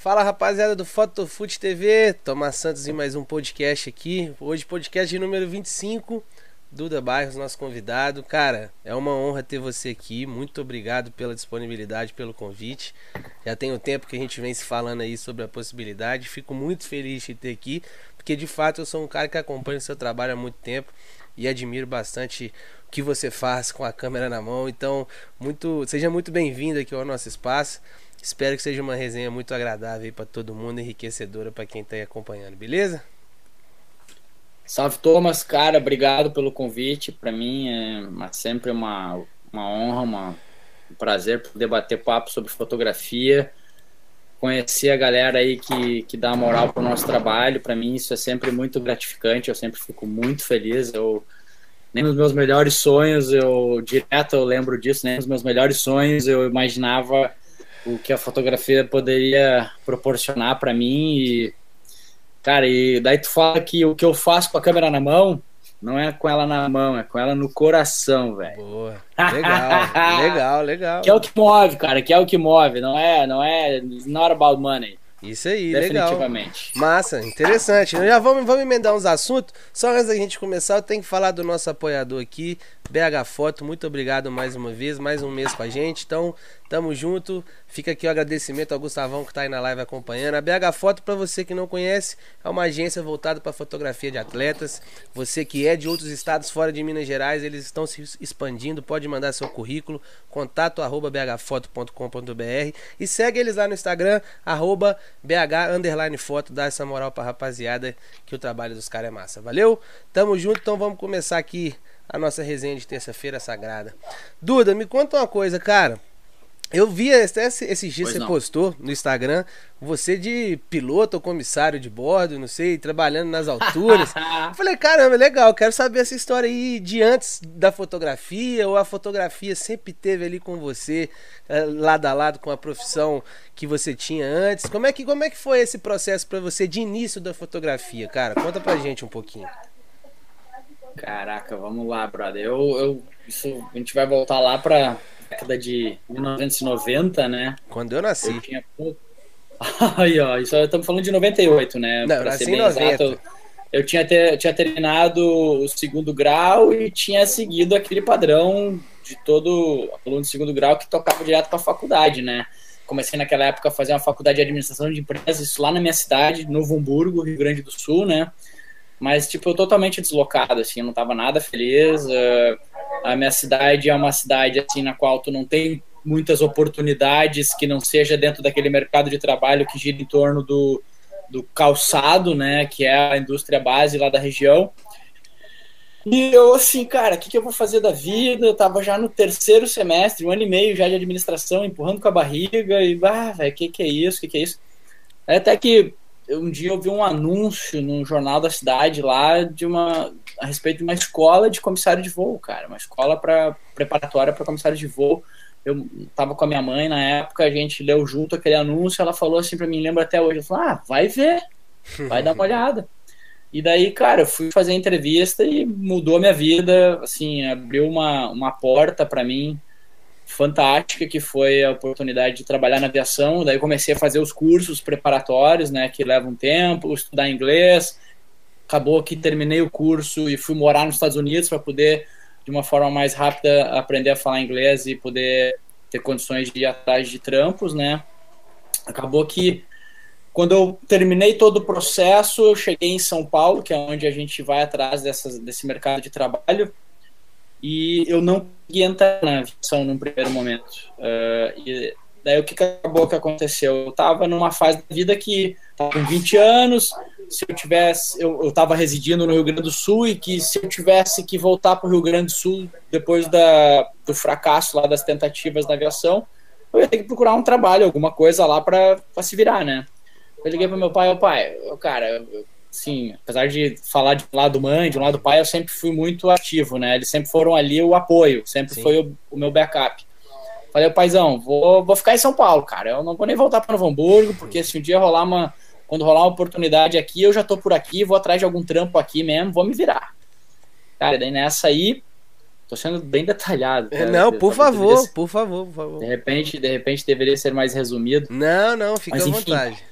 Fala rapaziada do Fotofoot TV, Tomás Santos em mais um podcast aqui. Hoje, podcast número 25. Duda Bairros, nosso convidado. Cara, é uma honra ter você aqui. Muito obrigado pela disponibilidade, pelo convite. Já tem um tempo que a gente vem se falando aí sobre a possibilidade. Fico muito feliz de ter aqui, porque de fato eu sou um cara que acompanha o seu trabalho há muito tempo e admiro bastante o que você faz com a câmera na mão. Então, muito, seja muito bem-vindo aqui ao nosso espaço. Espero que seja uma resenha muito agradável para todo mundo, enriquecedora para quem está aí acompanhando, beleza? Salve Thomas, cara, obrigado pelo convite. Para mim é sempre uma, uma honra, uma, um prazer poder bater papo sobre fotografia, conhecer a galera aí que, que dá moral pro nosso trabalho. Para mim isso é sempre muito gratificante, eu sempre fico muito feliz. Eu nem nos meus melhores sonhos, eu direto eu lembro disso, nem nos meus melhores sonhos eu imaginava o que a fotografia poderia proporcionar para mim e cara, e daí tu fala que o que eu faço com a câmera na mão não é com ela na mão, é com ela no coração, velho. Boa. Legal, legal, legal. Que é o que move, cara, que é o que move, não é, não é not about money. Isso aí, Definitivamente. legal. Massa, interessante. Já vamos, vamos emendar uns assuntos. Só antes da gente começar, eu tenho que falar do nosso apoiador aqui, BH Foto. Muito obrigado mais uma vez, mais um mês com a gente. Então, tamo junto. Fica aqui o agradecimento ao Gustavão que tá aí na live acompanhando. A BH Foto, para você que não conhece, é uma agência voltada para fotografia de atletas. Você que é de outros estados fora de Minas Gerais, eles estão se expandindo. Pode mandar seu currículo, contato arroba bhfoto.com.br e segue eles lá no Instagram, arroba bh underline foto. Dá essa moral pra rapaziada que o trabalho dos caras é massa. Valeu? Tamo junto, então vamos começar aqui a nossa resenha de terça-feira sagrada. Duda, me conta uma coisa, cara. Eu vi esse, esses dias você não. postou no Instagram você de piloto ou comissário de bordo, não sei, trabalhando nas alturas. Falei, caramba, legal, quero saber essa história aí de antes da fotografia ou a fotografia sempre teve ali com você, eh, lado a lado com a profissão que você tinha antes. Como é que, como é que foi esse processo para você de início da fotografia, cara? Conta pra gente um pouquinho. Caraca, vamos lá, brother. Eu, eu, isso, a gente vai voltar lá pra década de 1990, né? Quando eu nasci. Eu tinha Aí, ó, isso estamos falando de 98, né? Não, pra ser bem 90. exato. Eu tinha, ter, tinha terminado o segundo grau e tinha seguido aquele padrão de todo aluno de segundo grau que tocava direto para a faculdade, né? Comecei naquela época a fazer uma faculdade de administração de empresas, isso lá na minha cidade, Novo Hamburgo, Rio Grande do Sul, né? Mas, tipo, totalmente deslocado, assim, eu não tava nada feliz. Uh, a minha cidade é uma cidade, assim, na qual tu não tem muitas oportunidades que não seja dentro daquele mercado de trabalho que gira em torno do, do calçado, né, que é a indústria base lá da região. E eu, assim, cara, o que, que eu vou fazer da vida? Eu tava já no terceiro semestre, um ano e meio já de administração, empurrando com a barriga, e, ah, velho, o que, que é isso? O que, que é isso? Até que um dia eu vi um anúncio no jornal da cidade lá de uma a respeito de uma escola de comissário de voo, cara, uma escola para preparatória para comissário de voo. Eu tava com a minha mãe na época, a gente leu junto aquele anúncio, ela falou assim para mim, lembra até hoje, ela falou: "Ah, vai ver. Vai dar uma olhada". E daí, cara, eu fui fazer a entrevista e mudou a minha vida, assim, abriu uma, uma porta para mim fantástica, que foi a oportunidade de trabalhar na aviação. Daí comecei a fazer os cursos preparatórios, né, que levam tempo, estudar inglês. Acabou que terminei o curso e fui morar nos Estados Unidos para poder, de uma forma mais rápida, aprender a falar inglês e poder ter condições de ir atrás de trampos, né. Acabou que quando eu terminei todo o processo, eu cheguei em São Paulo, que é onde a gente vai atrás dessas, desse mercado de trabalho e eu não consegui entrar na aviação num primeiro momento. Uh, e daí o que, acabou que aconteceu? Eu estava numa fase da vida que com 20 anos, se eu tivesse, eu estava residindo no Rio Grande do Sul e que se eu tivesse que voltar para o Rio Grande do Sul depois da, do fracasso lá das tentativas na aviação, eu ia ter que procurar um trabalho, alguma coisa lá para se virar, né? Eu liguei para meu pai, o pai, cara, eu sim, apesar de falar de um lado mãe, de um lado pai, eu sempre fui muito ativo, né? Eles sempre foram ali o apoio, sempre sim. foi o, o, meu backup. Falei, paizão, vou, vou ficar em São Paulo, cara. Eu não vou nem voltar para Novo Hamburgo, porque se um dia rolar uma. Quando rolar uma oportunidade aqui, eu já tô por aqui, vou atrás de algum trampo aqui mesmo, vou me virar. Cara, daí nessa aí, Tô sendo bem detalhado. Cara. Não, por favor, por favor, por favor. De repente, de repente deveria ser mais resumido. Não, não, fica Mas, à enfim, vontade.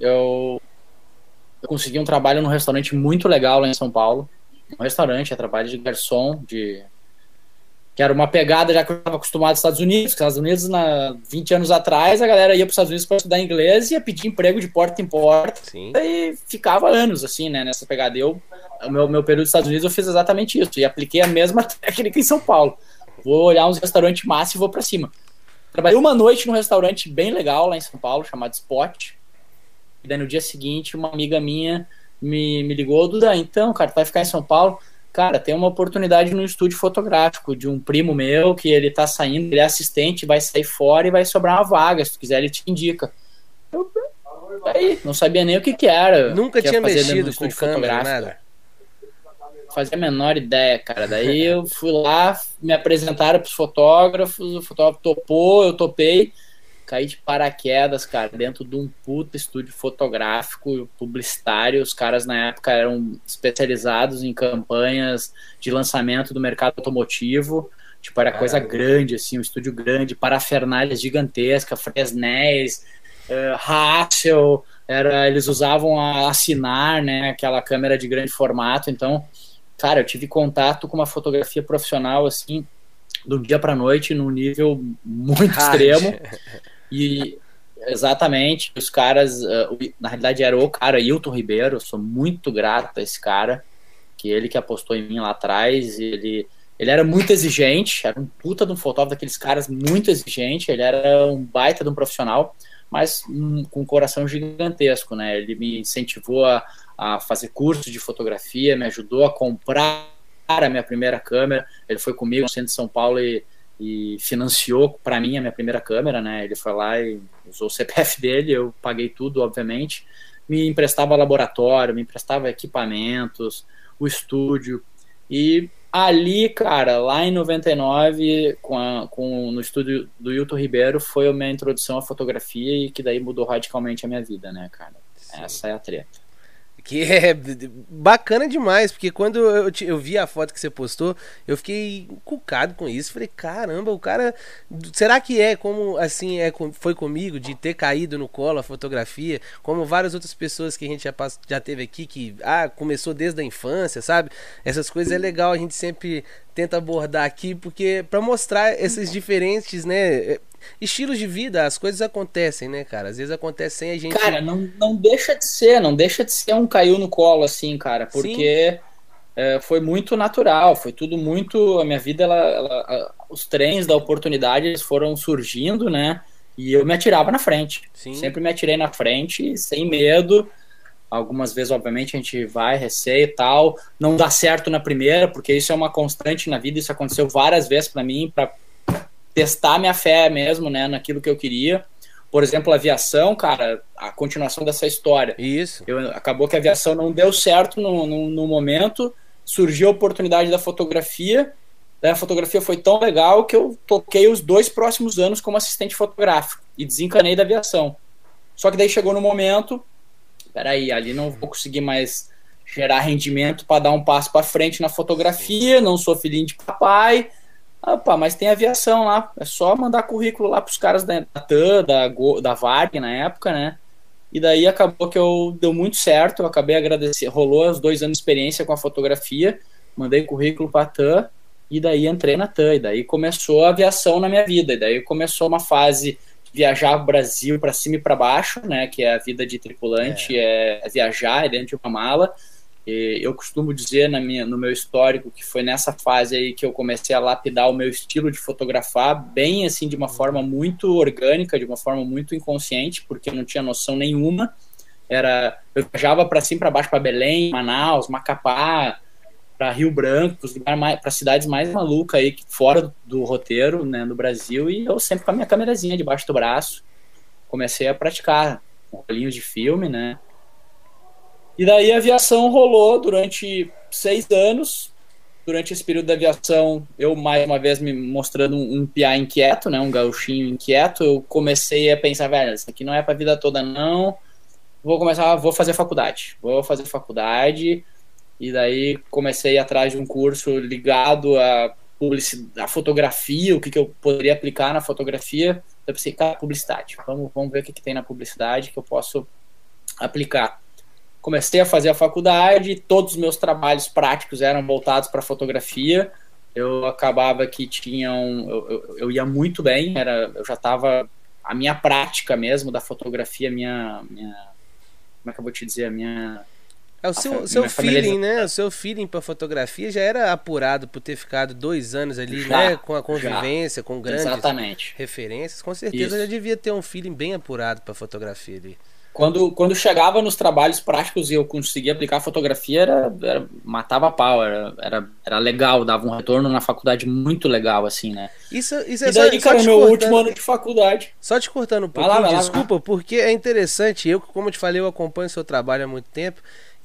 Eu, eu consegui um trabalho num restaurante muito legal lá em São Paulo. Um restaurante, é trabalho de garçom, de que era uma pegada já que eu estava acostumado nos Estados Unidos. Estados Unidos, na 20 anos atrás, a galera ia para os Estados Unidos para estudar inglês e ia pedir emprego de porta em porta Sim. e ficava anos assim, né, nessa pegada. Eu, o meu, meu período nos Estados Unidos, eu fiz exatamente isso e apliquei a mesma técnica em São Paulo. Vou olhar uns restaurantes massa e vou para cima. Trabalhei uma noite num restaurante bem legal lá em São Paulo, chamado Spot. E daí no dia seguinte, uma amiga minha me, me ligou, Duda, então, cara, tu vai ficar em São Paulo? cara, tem uma oportunidade no estúdio fotográfico de um primo meu que ele tá saindo, ele é assistente, vai sair fora e vai sobrar uma vaga, se tu quiser ele te indica. Eu, aí, não sabia nem o que que era. Nunca que tinha mexido com câmera, nada. Fazia a menor ideia, cara. Daí eu fui lá, me apresentaram pros fotógrafos, o fotógrafo topou, eu topei caí de paraquedas, cara, dentro de um puta estúdio fotográfico, publicitário. Os caras na época eram especializados em campanhas de lançamento do mercado automotivo. Tipo, era coisa grande, assim, um estúdio grande, parafernália gigantesca, Fresnés, uh, Hassel, era, eles usavam a assinar, né, aquela câmera de grande formato. Então, cara, eu tive contato com uma fotografia profissional, assim, do dia para noite, num nível muito extremo. E exatamente, os caras, uh, na realidade era o cara, Hilton Ribeiro, eu sou muito grato a esse cara, que ele que apostou em mim lá atrás, ele ele era muito exigente, era um puta de um fotógrafo daqueles caras muito exigente, ele era um baita de um profissional, mas um, com um coração gigantesco, né? Ele me incentivou a, a fazer curso de fotografia, me ajudou a comprar a minha primeira câmera. Ele foi comigo no centro de São Paulo e e financiou para mim a minha primeira câmera, né? Ele foi lá e usou o CPF dele, eu paguei tudo, obviamente. Me emprestava laboratório, me emprestava equipamentos, o estúdio. E ali, cara, lá em 99, com, a, com no estúdio do Hilton Ribeiro, foi a minha introdução à fotografia e que daí mudou radicalmente a minha vida, né, cara? Sim. Essa é a treta. Que é bacana demais, porque quando eu, eu vi a foto que você postou, eu fiquei cucado com isso. Falei, caramba, o cara. Será que é como assim é foi comigo de ter caído no colo a fotografia? Como várias outras pessoas que a gente já, já teve aqui, que ah, começou desde a infância, sabe? Essas coisas é legal a gente sempre tenta abordar aqui, porque para mostrar esses diferentes, né? Estilos de vida, as coisas acontecem, né, cara? Às vezes acontece sem a gente. Cara, não, não deixa de ser, não deixa de ser um caiu no colo, assim, cara, porque é, foi muito natural, foi tudo muito. A minha vida, ela, ela, os trens da oportunidade eles foram surgindo, né? E eu me atirava na frente. Sim. Sempre me atirei na frente, sem medo. Algumas vezes, obviamente, a gente vai, receia e tal. Não dá certo na primeira, porque isso é uma constante na vida. Isso aconteceu várias vezes para mim, para testar minha fé mesmo, né, naquilo que eu queria. Por exemplo, a aviação, cara, a continuação dessa história. Isso. Eu, acabou que a aviação não deu certo no, no, no momento, surgiu a oportunidade da fotografia. Daí a fotografia foi tão legal que eu toquei os dois próximos anos como assistente fotográfico e desencanei da aviação. Só que daí chegou no momento, peraí, ali não vou conseguir mais gerar rendimento para dar um passo para frente na fotografia, não sou filhinho de papai, Opa, mas tem aviação lá. É só mandar currículo lá pros caras da, TAM, da, da VARG na época, né? E daí acabou que eu deu muito certo. Eu acabei agradecendo. Rolou os dois anos de experiência com a fotografia. Mandei currículo pra TAM. E daí entrei na TAM. E daí começou a aviação na minha vida. E daí começou uma fase de viajar o Brasil para cima e para baixo, né? Que é a vida de tripulante, é, é viajar dentro de uma mala eu costumo dizer na minha, no meu histórico que foi nessa fase aí que eu comecei a lapidar o meu estilo de fotografar, bem assim, de uma forma muito orgânica, de uma forma muito inconsciente, porque eu não tinha noção nenhuma. Era, eu viajava para cima, para baixo, para Belém, Manaus, Macapá, para Rio Branco, para cidades mais malucas aí, fora do, do roteiro, né, no Brasil, e eu sempre com a minha câmerazinha debaixo do braço. Comecei a praticar rolinhos de filme, né? E daí a aviação rolou durante seis anos. Durante esse período da aviação, eu mais uma vez me mostrando um, um piá inquieto, né, um gauchinho inquieto, eu comecei a pensar, velho, isso aqui não é pra vida toda não. Vou começar, vou fazer faculdade. Vou fazer faculdade. E daí comecei atrás de um curso ligado a publicidade, a fotografia, o que, que eu poderia aplicar na fotografia. Eu pensei, cara, publicidade. Vamos, vamos ver o que, que tem na publicidade que eu posso aplicar. Comecei a fazer a faculdade, todos os meus trabalhos práticos eram voltados para fotografia. Eu acabava que tinham. Eu, eu, eu ia muito bem, era, eu já estava. A minha prática mesmo da fotografia, minha, minha. Como é que eu vou te dizer? A minha é o seu, seu feeling, né? O seu feeling para fotografia já era apurado por ter ficado dois anos ali, já, né? Com a convivência, já. com grandes Exatamente. referências. Com certeza Isso. já devia ter um feeling bem apurado para fotografia ali. Quando, quando chegava nos trabalhos práticos e eu conseguia aplicar fotografia, era, era matava pau, era, era, era legal, dava um retorno na faculdade muito legal, assim, né? Isso, isso é e daí, só, cara, só meu cortando, último ano de faculdade. Só te cortando um pouquinho, lá, desculpa, lá. porque é interessante. Eu, como eu te falei, eu acompanho seu trabalho há muito tempo.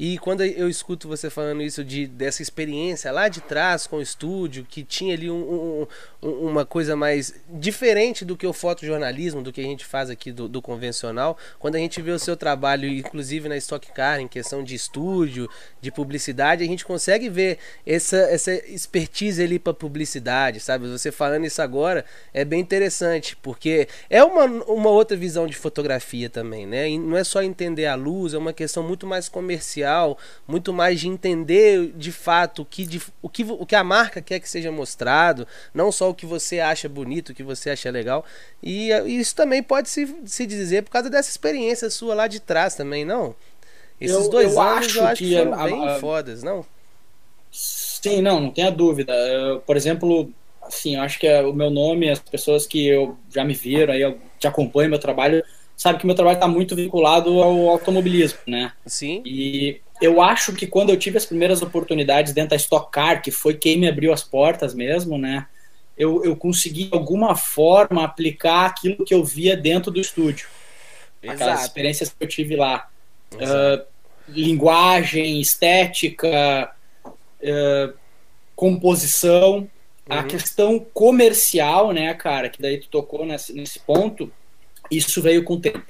E quando eu escuto você falando isso de dessa experiência lá de trás com o estúdio, que tinha ali um, um, uma coisa mais diferente do que o fotojornalismo, do que a gente faz aqui do, do, convencional, quando a gente vê o seu trabalho, inclusive na Stock Car, em questão de estúdio, de publicidade, a gente consegue ver essa, essa expertise ali para publicidade, sabe? Você falando isso agora é bem interessante, porque é uma, uma outra visão de fotografia também, né? E não é só entender a luz, é uma questão muito mais comercial comercial, muito mais de entender de fato o que, de, o, que, o que a marca quer que seja mostrado, não só o que você acha bonito, o que você acha legal. E, e isso também pode se, se dizer por causa dessa experiência sua lá de trás também, não? Esses eu, dois eu anos acho eu acho que, que foram a, bem a, fodas, não? Sim, não, não tenha dúvida. Eu, por exemplo, assim, eu acho que é o meu nome, as pessoas que eu já me viram, aí eu te acompanho meu trabalho, sabe que meu trabalho está muito vinculado ao automobilismo, né? Sim. E eu acho que quando eu tive as primeiras oportunidades dentro da Stock Car, que foi quem me abriu as portas mesmo, né? Eu, eu consegui de alguma forma aplicar aquilo que eu via dentro do estúdio. Exato. Aquelas experiências que eu tive lá. Uh, linguagem, estética, uh, composição, uhum. a questão comercial, né, cara, que daí tu tocou nesse, nesse ponto isso veio com tempo,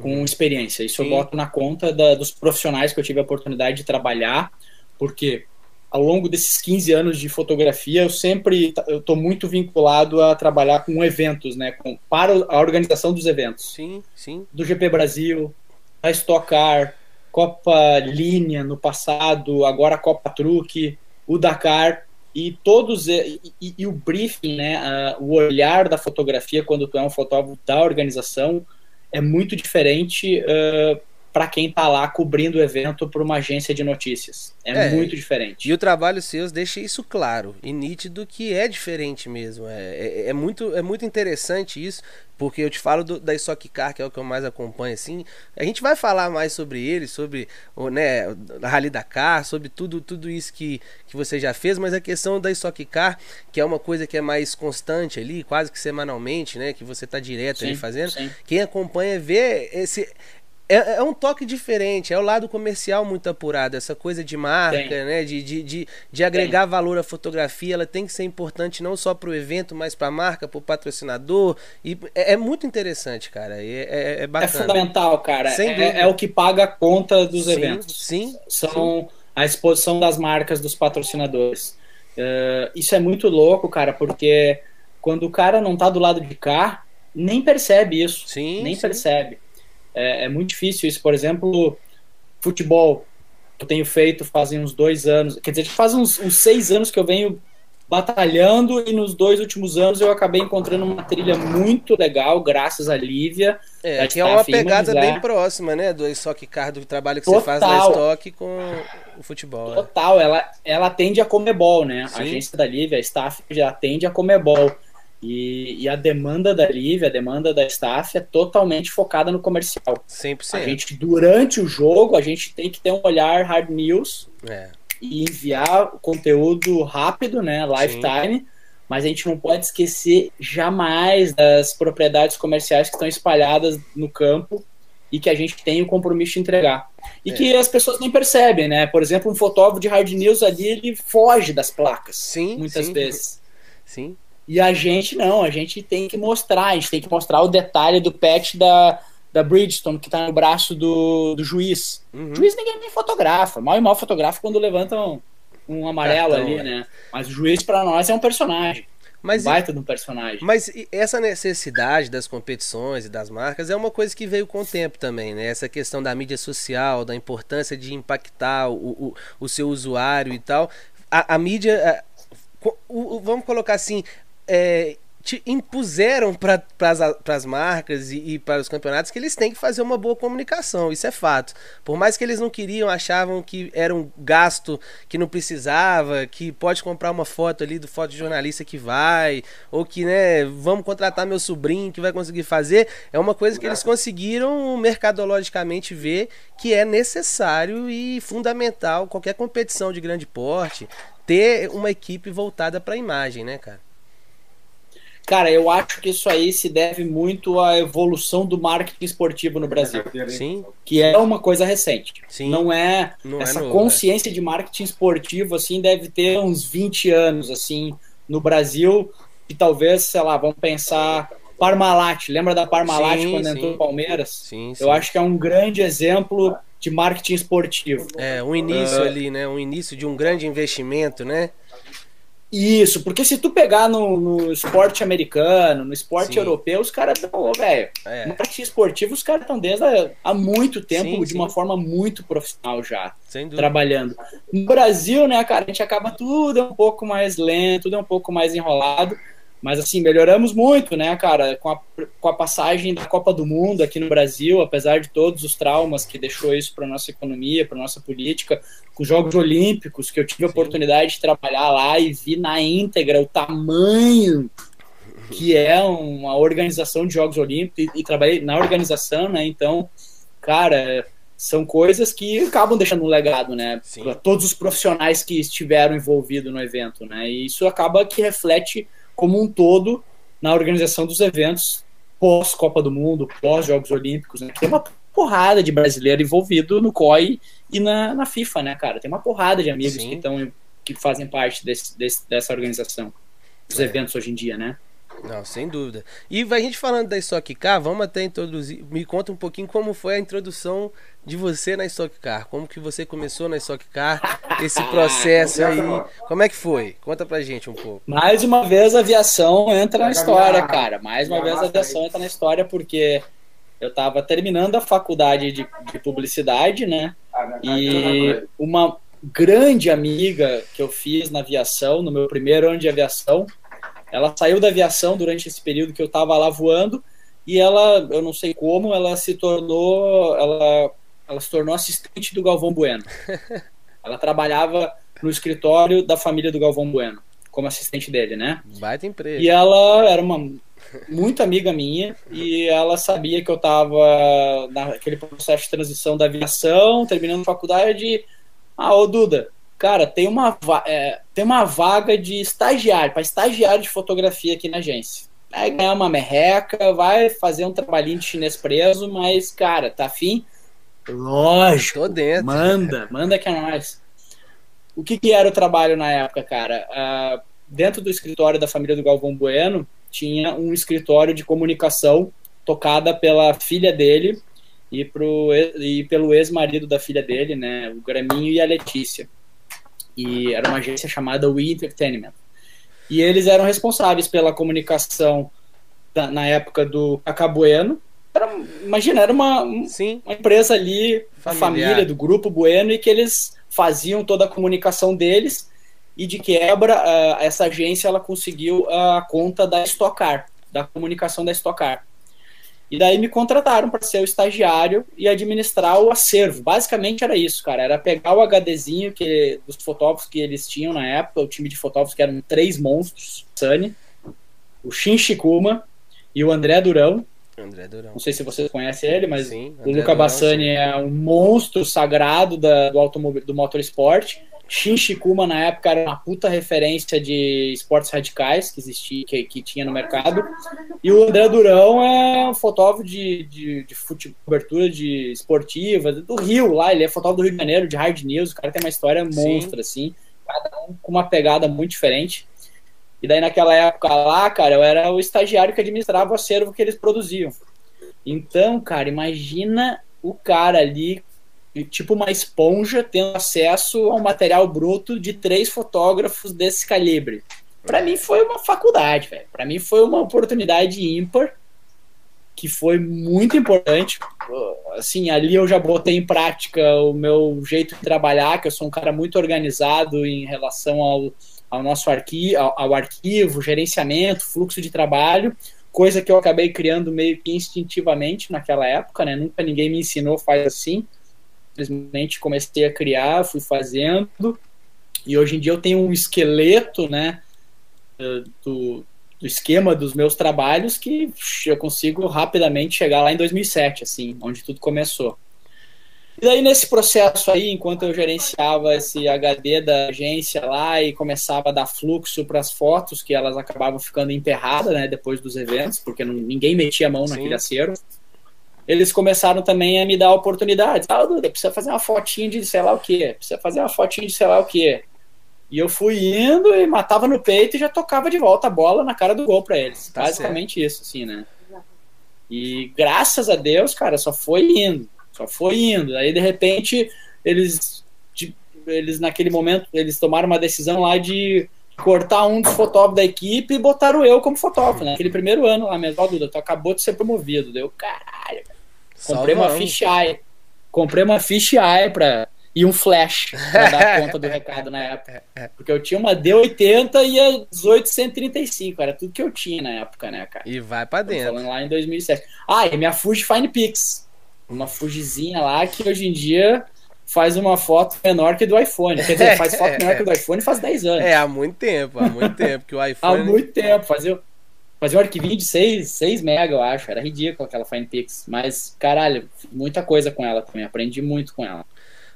com uhum. experiência. Isso Sim. eu boto na conta da, dos profissionais que eu tive a oportunidade de trabalhar, porque ao longo desses 15 anos de fotografia, eu sempre eu tô muito vinculado a trabalhar com eventos, né, com, para a organização dos eventos. Sim, sim. Do GP Brasil, da Stock Car, Copa Linha no passado, agora Copa Truque, o Dakar e todos e, e, e o briefing, né, o olhar da fotografia quando tu é um fotógrafo da organização é muito diferente uh, para quem está lá cobrindo o evento para uma agência de notícias. É, é, muito diferente. E o trabalho seus deixa isso claro e nítido que é diferente mesmo. É, é, é muito, é muito interessante isso, porque eu te falo do, da Stock Car, que é o que eu mais acompanho, assim. A gente vai falar mais sobre ele, sobre o, né, a Rally Dakar, sobre tudo, tudo isso que, que você já fez, mas a questão da Stock Car, que é uma coisa que é mais constante ali, quase que semanalmente, né? Que você está direto sim, ali fazendo. Sim. Quem acompanha vê esse, é, é, um toque diferente, é o lado comercial muito apurado, essa coisa de marca, tem. né? De, de, de, de agregar tem. valor à fotografia, ela tem que ser importante não só para o evento, mas para a marca, para o patrocinador. E é, é, muito interessante, cara. É, é, é, bacana. É fundamental, cara. É, é, o que paga a conta dos sim, eventos. Sim. São sim. a exposição das marcas dos patrocinadores. Uh, isso é muito louco, cara, porque quando o cara não tá do lado de cá, nem percebe isso. Sim, nem sim. percebe. É, é muito difícil isso. Por exemplo, futebol, que eu tenho feito fazem uns dois anos. Quer dizer, faz uns, uns seis anos que eu venho batalhando e nos dois últimos anos eu acabei encontrando uma trilha muito legal, graças a Lívia. É, que é uma pegada bem próxima, né? Do Stock Car, do trabalho que Total. você faz na Stock com o futebol. Né? Total, né? ela, ela atende a Comebol, né? Sim. A agência da Lívia, a staff já atende a Comebol. E, e, a demanda da Live, a demanda da staff é totalmente focada no comercial. 100%. A gente, durante o jogo, a gente tem que ter um olhar hard news é. e enviar conteúdo rápido, né, lifetime, Sim. mas a gente não pode esquecer jamais das propriedades comerciais que estão espalhadas no campo e que a gente tem o compromisso de entregar. E é. que as pessoas nem percebem, né? Por exemplo, um fotógrafo de hard news ali, ele foge das placas. Sim, muitas sim. vezes. Sim. E a gente não, a gente tem que mostrar, a gente tem que mostrar o detalhe do pet da, da Bridgestone, que tá no braço do, do juiz. Uhum. O juiz ninguém nem fotografa. Mal e mal fotografa quando levantam um amarelo Cartão, ali, é. né? Mas o juiz para nós é um personagem. Mas um baita de um personagem. Mas essa necessidade das competições e das marcas é uma coisa que veio com o tempo também, né? Essa questão da mídia social, da importância de impactar o, o, o seu usuário e tal. A, a mídia. A, o, vamos colocar assim. É, te impuseram para as marcas e, e, para os campeonatos que eles têm que fazer uma boa comunicação, isso é fato. Por mais que eles não queriam, achavam que era um gasto que não precisava, que pode comprar uma foto ali do fotojornalista que vai, ou que, né, vamos contratar meu sobrinho que vai conseguir fazer, é uma coisa que eles conseguiram mercadologicamente ver que é necessário e fundamental qualquer competição de grande porte ter uma equipe voltada para a imagem, né, cara? Cara, eu acho que isso aí se deve muito à evolução do marketing esportivo no Brasil. Sim. Que é uma coisa recente. Sim. Não é Não é essa é novo, consciência é. de marketing esportivo assim deve ter uns 20 anos assim no Brasil e talvez, sei lá, vamos pensar Parmalat, lembra da Parmalat sim, quando sim. entrou no Palmeiras? Sim, Eu acho que é um grande exemplo de marketing esportivo. É, um início uh, ali, né? Um início de um grande investimento, né? Isso, porque se tu pegar no, no esporte americano, no esporte sim. europeu, os caras estão, velho, é. no marketing esportivo, os caras estão desde há, há muito tempo, sim, de sim. uma forma muito profissional já, trabalhando. No Brasil, né, cara, a gente acaba tudo é um pouco mais lento, tudo é um pouco mais enrolado, mas assim, melhoramos muito, né, cara, com a, com a passagem da Copa do Mundo aqui no Brasil, apesar de todos os traumas que deixou isso para nossa economia, para nossa política, com os Jogos Olímpicos, que eu tive a oportunidade de trabalhar lá e vi na íntegra o tamanho que é uma organização de Jogos Olímpicos e, e trabalhei na organização, né? Então, cara, são coisas que acabam deixando um legado, né? Para todos os profissionais que estiveram envolvidos no evento, né? E isso acaba que reflete como um todo na organização dos eventos pós Copa do Mundo, pós Jogos Olímpicos. Né? Tem uma porrada de brasileiro envolvido no COI e na, na FIFA, né, cara? Tem uma porrada de amigos Sim. que estão que fazem parte desse, desse, dessa organização, dos é. eventos hoje em dia, né? Não, sem dúvida. E a gente falando da Stock Car, vamos até introduzir. Me conta um pouquinho como foi a introdução de você na Stock Car. Como que você começou na Stock Car, esse processo aí. Como é que foi? Conta pra gente um pouco. Mais uma vez a aviação entra na história, cara. Mais uma vez a aviação entra na história porque eu estava terminando a faculdade de, de publicidade, né? E uma grande amiga que eu fiz na aviação, no meu primeiro ano de aviação, ela saiu da aviação durante esse período que eu estava lá voando e ela, eu não sei como, ela se tornou, ela, ela se tornou assistente do Galvão Bueno. Ela trabalhava no escritório da família do Galvão Bueno, como assistente dele, né? Baita empresa. E ela era uma muito amiga minha e ela sabia que eu estava naquele processo de transição da aviação, terminando faculdade. Ah, ô Duda, cara, tem uma, é, tem uma vaga de estagiário, para estagiário de fotografia aqui na agência. Vai ganhar uma merreca, vai fazer um trabalhinho de chinês preso, mas, cara, tá afim? Lógico. Tô dentro. Manda, manda que é nós. O que, que era o trabalho na época, cara? Uh, dentro do escritório da família do Galvão Bueno, tinha um escritório de comunicação tocada pela filha dele e, pro, e pelo ex-marido da filha dele, né, o Graminho e a Letícia e era uma agência chamada We Entertainment. E eles eram responsáveis pela comunicação da, na época do Cacabueno. Era, imagina, era uma, uma empresa ali, a família do grupo Bueno, e que eles faziam toda a comunicação deles. E de quebra, uh, essa agência ela conseguiu a conta da Stock Car, da comunicação da Stock Car. E daí me contrataram para ser o estagiário e administrar o acervo. Basicamente era isso, cara. Era pegar o HDzinho que, dos fotógrafos que eles tinham na época, o time de fotógrafos que eram três monstros, Sunny, o Shin Shikuma e o André Durão. André Durão. Não sei se vocês conhecem ele, mas sim, o Luca Bassani é um monstro sagrado da, do automóvel do motorsport. Shin Shikuma, na época, era uma puta referência de esportes radicais que existia, que, que tinha no mercado. E o André Durão é um fotógrafo de, de, de futebol, cobertura de esportiva, do Rio lá, ele é fotógrafo do Rio de Janeiro, de hard news, o cara tem uma história monstra, assim, cada um com uma pegada muito diferente. E daí naquela época lá, cara, eu era o estagiário que administrava o acervo que eles produziam. Então, cara, imagina o cara ali, tipo uma esponja, tendo acesso ao material bruto de três fotógrafos desse calibre. Para mim foi uma faculdade, velho. Para mim foi uma oportunidade ímpar que foi muito importante. Assim, ali eu já botei em prática o meu jeito de trabalhar, que eu sou um cara muito organizado em relação ao, ao nosso arquivo, ao, ao arquivo, gerenciamento, fluxo de trabalho, coisa que eu acabei criando meio que instintivamente naquela época, né? Nunca ninguém me ensinou faz assim. Simplesmente comecei a criar, fui fazendo. E hoje em dia eu tenho um esqueleto, né, do, do esquema dos meus trabalhos que eu consigo rapidamente chegar lá em 2007, assim, onde tudo começou. E daí nesse processo aí, enquanto eu gerenciava esse HD da agência lá e começava a dar fluxo para as fotos, que elas acabavam ficando enterradas, né, depois dos eventos, porque não, ninguém metia a mão Sim. naquele acero. Eles começaram também a me dar oportunidades. Ah, Duda, precisa fazer uma fotinha de sei lá o quê, precisa fazer uma fotinha de sei lá o quê. E eu fui indo e matava no peito e já tocava de volta a bola na cara do gol para eles. Tá Basicamente certo. isso, assim, né? E graças a Deus, cara, só foi indo. Só foi indo. Aí, de repente, eles, eles naquele momento, eles tomaram uma decisão lá de cortar um dos fotógrafos da equipe e botaram eu como fotógrafo, né? Naquele primeiro ano lá mesmo. Ó, Duda, tu acabou de ser promovido. Deu, caralho. Comprei uma fisheye. Comprei uma fisheye pra e um flash para dar conta do recado na época. Porque eu tinha uma D80 e a 1835, era tudo que eu tinha na época, né, cara? E vai para dentro. Falando lá em 2007. Ah, e minha Fuji Fine Pix. Uma Fujizinha lá que hoje em dia faz uma foto menor que do iPhone. Quer dizer, faz foto menor que do iPhone faz 10 anos. É, há muito tempo, há muito tempo que o iPhone. há muito tempo, fazia, fazia um arquivinho de 6, 6 mega, eu acho. Era ridículo aquela Fine Pix. Mas, caralho, muita coisa com ela também. Aprendi muito com ela.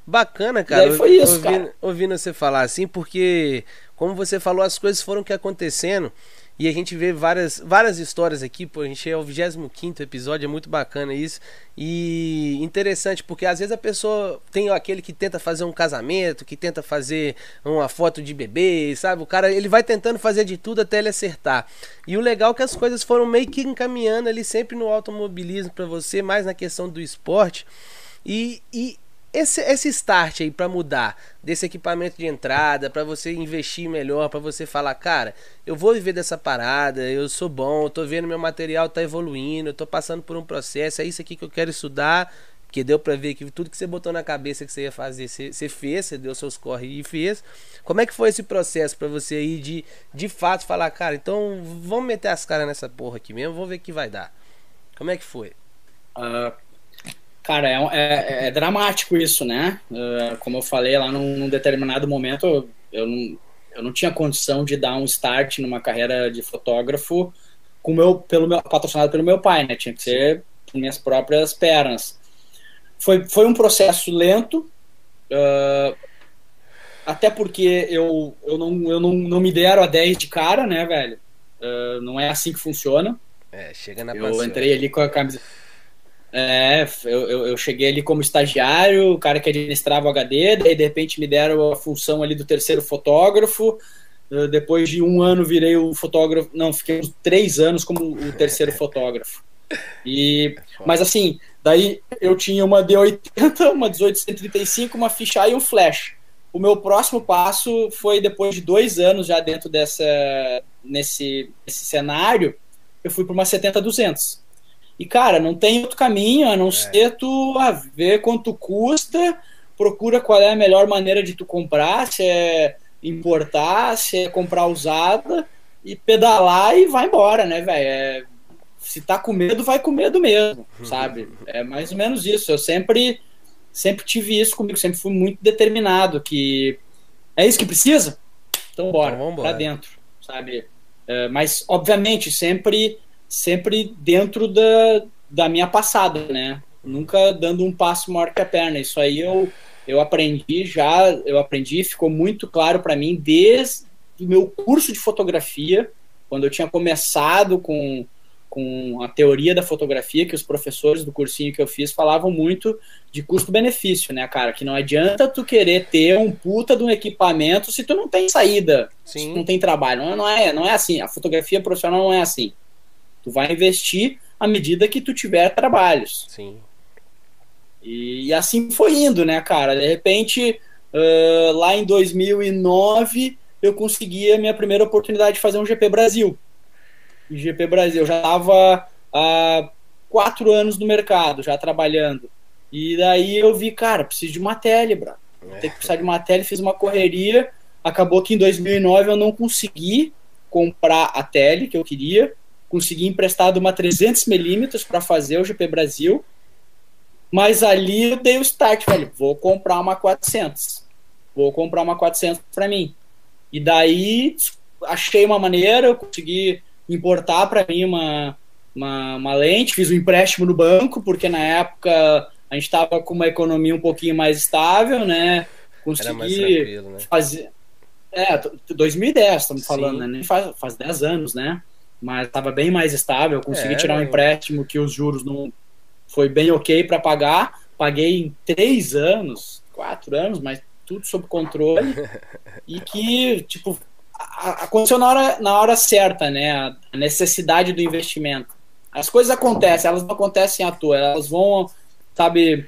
Bacana, cara. foi isso, ouvindo, cara. ouvindo você falar assim, porque, como você falou, as coisas foram que acontecendo. E a gente vê várias, várias histórias aqui, pô, a gente é o 25 episódio, é muito bacana isso. E interessante, porque às vezes a pessoa tem aquele que tenta fazer um casamento, que tenta fazer uma foto de bebê, sabe? O cara, ele vai tentando fazer de tudo até ele acertar. E o legal é que as coisas foram meio que encaminhando ali sempre no automobilismo para você, mais na questão do esporte. E, e esse, esse start aí para mudar desse equipamento de entrada, para você investir melhor, para você falar, cara, eu vou viver dessa parada, eu sou bom, eu tô vendo meu material tá evoluindo, eu tô passando por um processo, é isso aqui que eu quero estudar, que deu para ver que tudo que você botou na cabeça que você ia fazer, você, você fez, você deu seus corre e fez. Como é que foi esse processo para você aí de de fato falar, cara, então vamos meter as caras nessa porra aqui mesmo, vamos ver que vai dar. Como é que foi? Uh, Cara, é, é, é dramático isso, né? Uh, como eu falei lá num, num determinado momento, eu, eu, não, eu não tinha condição de dar um start numa carreira de fotógrafo com meu, pelo meu, patrocinado pelo meu pai, né? Tinha que ser com minhas próprias pernas. Foi, foi um processo lento, uh, até porque eu, eu, não, eu não, não me deram a 10 de cara, né, velho? Uh, não é assim que funciona. É, chega na Eu entrei ali com a camisa é, eu, eu, eu, cheguei ali como estagiário, o cara que administrava o HD, daí de repente me deram a função ali do terceiro fotógrafo. Depois de um ano virei o fotógrafo. Não, fiquei três anos como o terceiro fotógrafo. E, mas assim, daí eu tinha uma D80, uma 1835, uma ficha e um flash. O meu próximo passo foi depois de dois anos já dentro dessa nesse, nesse cenário, eu fui para uma 70-200 e, cara, não tem outro caminho a não é. ser tu a ver quanto custa, procura qual é a melhor maneira de tu comprar, se é importar, se é comprar usada, e pedalar e vai embora, né, velho? É, se tá com medo, vai com medo mesmo, sabe? É mais ou menos isso. Eu sempre, sempre tive isso comigo, sempre fui muito determinado que é isso que precisa? Então bora, então, pra dentro, sabe? É, mas, obviamente, sempre sempre dentro da, da minha passada, né? Nunca dando um passo maior que a perna. Isso aí eu, eu aprendi já, eu aprendi, ficou muito claro para mim desde o meu curso de fotografia, quando eu tinha começado com, com a teoria da fotografia, que os professores do cursinho que eu fiz falavam muito de custo-benefício, né, cara? Que não adianta tu querer ter um puta de um equipamento se tu não tem saída, Sim. se tu não tem trabalho. Não, não, é, não é assim. A fotografia profissional não é assim. Tu vai investir à medida que tu tiver trabalhos. Sim. E, e assim foi indo, né, cara? De repente, uh, lá em 2009, eu consegui a minha primeira oportunidade de fazer um GP Brasil. E GP Brasil, eu já estava há quatro anos no mercado, já trabalhando. E daí eu vi, cara, preciso de uma tele, bro. Tem que precisar de uma tele, fiz uma correria. Acabou que em 2009 eu não consegui comprar a tele que eu queria. Consegui emprestado uma 300mm para fazer o GP Brasil. Mas ali eu dei o start, velho. Vou comprar uma 400. Vou comprar uma 400 para mim. E daí achei uma maneira, eu consegui importar para mim uma, uma, uma, lente, fiz um empréstimo no banco, porque na época a gente estava com uma economia um pouquinho mais estável, né? Consegui né? fazer. É, 2010, estamos falando, né? Faz, faz 10 anos, né? Mas estava bem mais estável, consegui é, tirar um empréstimo que os juros não foi bem ok para pagar. Paguei em 3 anos, 4 anos, mas tudo sob controle. e que, tipo, aconteceu na hora, na hora certa, né? A necessidade do investimento. As coisas acontecem, elas não acontecem à toa, elas vão, sabe,